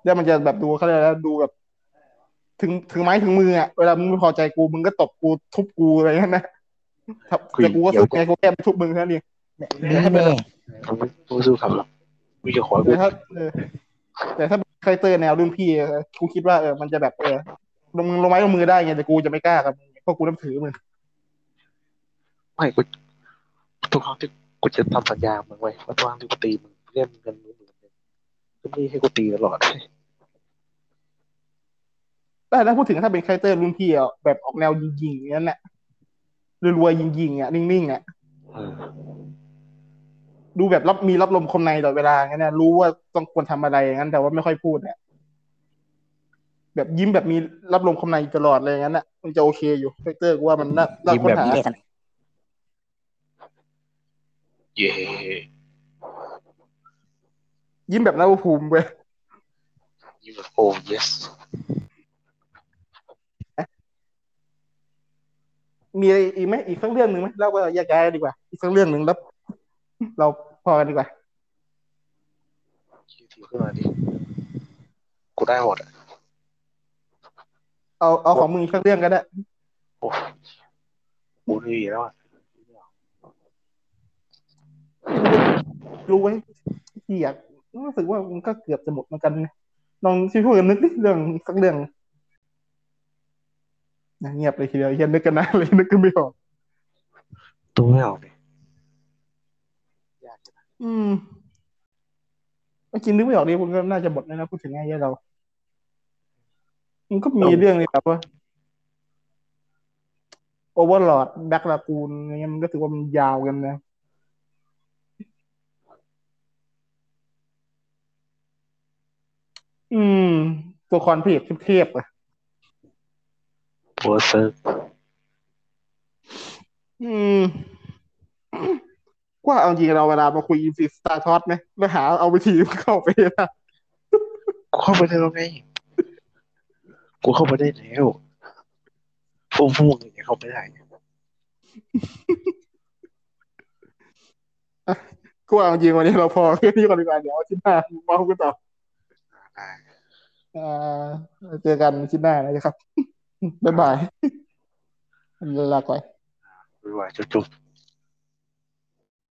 S1: แล้วมันจะแบบดูเขาเรียกอะไรนะดูแบบ ถึงถึงไม้ถึงมืออะเวลามึงไม่พอใจกูมึงก็ตบกูทุบกูอะไรเงี้ยนะครับแต่กูก็สู้ไงกูแค่ไปทุบมึงแค่นั้นเอง
S3: นี่แม่
S2: มึงไม่มึงสู้คำหรอกมึงจะขอให้กู
S1: แต่ถ้าเออแต่ถ้าเป็น character แนวรุ่นพี่เออกูคิดว่าเออมันจะแบบเออลงลงไม้ลงมือได้ไงแต่กูจะไม่กล้ากับมึงเพราะกูนับถือมึง
S2: ไม่กู ทุกครั้งที่กูจะทำสัญญามึงไว้ว่าทุกครั้งที่กูตีมึงเรียกเงินมึงหมื่นหนึ่งก็ไม่ให้กูตีตลอด
S1: แต่ถ้าพูดถึงถ้าเป็น character รุ่นพี่อะแบบออกแนวยิงๆอย่างนั้นแหละรวยๆยิงๆอะนิ่งๆอะ
S2: เออ
S1: ดูแบบรับมีรับลมคมในตลอดเวลางั้นนะรู้ว่าต้องควรทำอะไรอย่างนั้น แต่ว่าไม่ค่อยพูดเนี่ยแบบยิ้มแบบมีรับลมคมในตลอดเลยงั้นน่ะมันจะโอเคอยู่คาแรคเตอร์กูว่ามันน่าน่า
S3: ยิ้ม
S1: ค้น
S3: แบบ
S1: หา
S3: นี้
S2: เย่
S1: ยิ้มแบบน่าภูมิเว้ย
S2: ยิ้มแบบโอ้ yes
S1: มีอะไรอีกไหมอีกสักเรื่องหนึ่งไหมเล่าก็แยกย้ายกันดีกว่า อีกสักเรื่องหนึ่งแล้ว เราพอกันดีกว่า
S2: คิดทีขึ้นมาดิกูได้หมดอะ
S1: เอาเอาของมึงอีกสักเรื่องก็ได้
S2: โอ้กูไม่มีแล้วอะ
S1: รู้ไว้ที่อยากรู้สึกว่ามันก็เกือบจะหมดเหมือนกันนะลองช่วยๆกันนึกดิเรื่องสักเรื่องนะเงียบเลยทีเดียวเฮียนึกกันนะเลยนึกกันไม่ออก
S2: ตัวไม่ออกเลยยากอยู่นะ
S1: อืมจริงนึกไม่ออกดิผมก็น่าจะหมดแล้วนะพูดถึงไอ้เรา มันก็มีเรื่องนี้แบบว่าโอเวอร์ลอดแบ็กลากูนอะไรเงี้ยมันก็ถือว่ามันยาวกันนะ อืม ตัวคอนเพจเทพๆอะ
S2: โบเซิร์ก
S1: อืมว่าเอาจริงเราเวลามาคุยอินฟิสตาร์ทอสไหมแล้วหาเอาวิธีเข้าไปนะ
S2: กูเข้าไปได้แล้วไงกูเข้าไปได้แล้วพวกพวกอย่างเงี้ยเข้าไปได้
S1: ก็ว่าเอาจริงวันนี้เราพอแค่นี้ก่อนดีกว่าเดี๋ยวอาที่หน้าเมากันต่อ
S2: ได้
S1: อ่า เจอกันอาที่หน้านะครับ บ๊ายบายลาก่อน
S2: ไม่ไหวจุ๊บๆ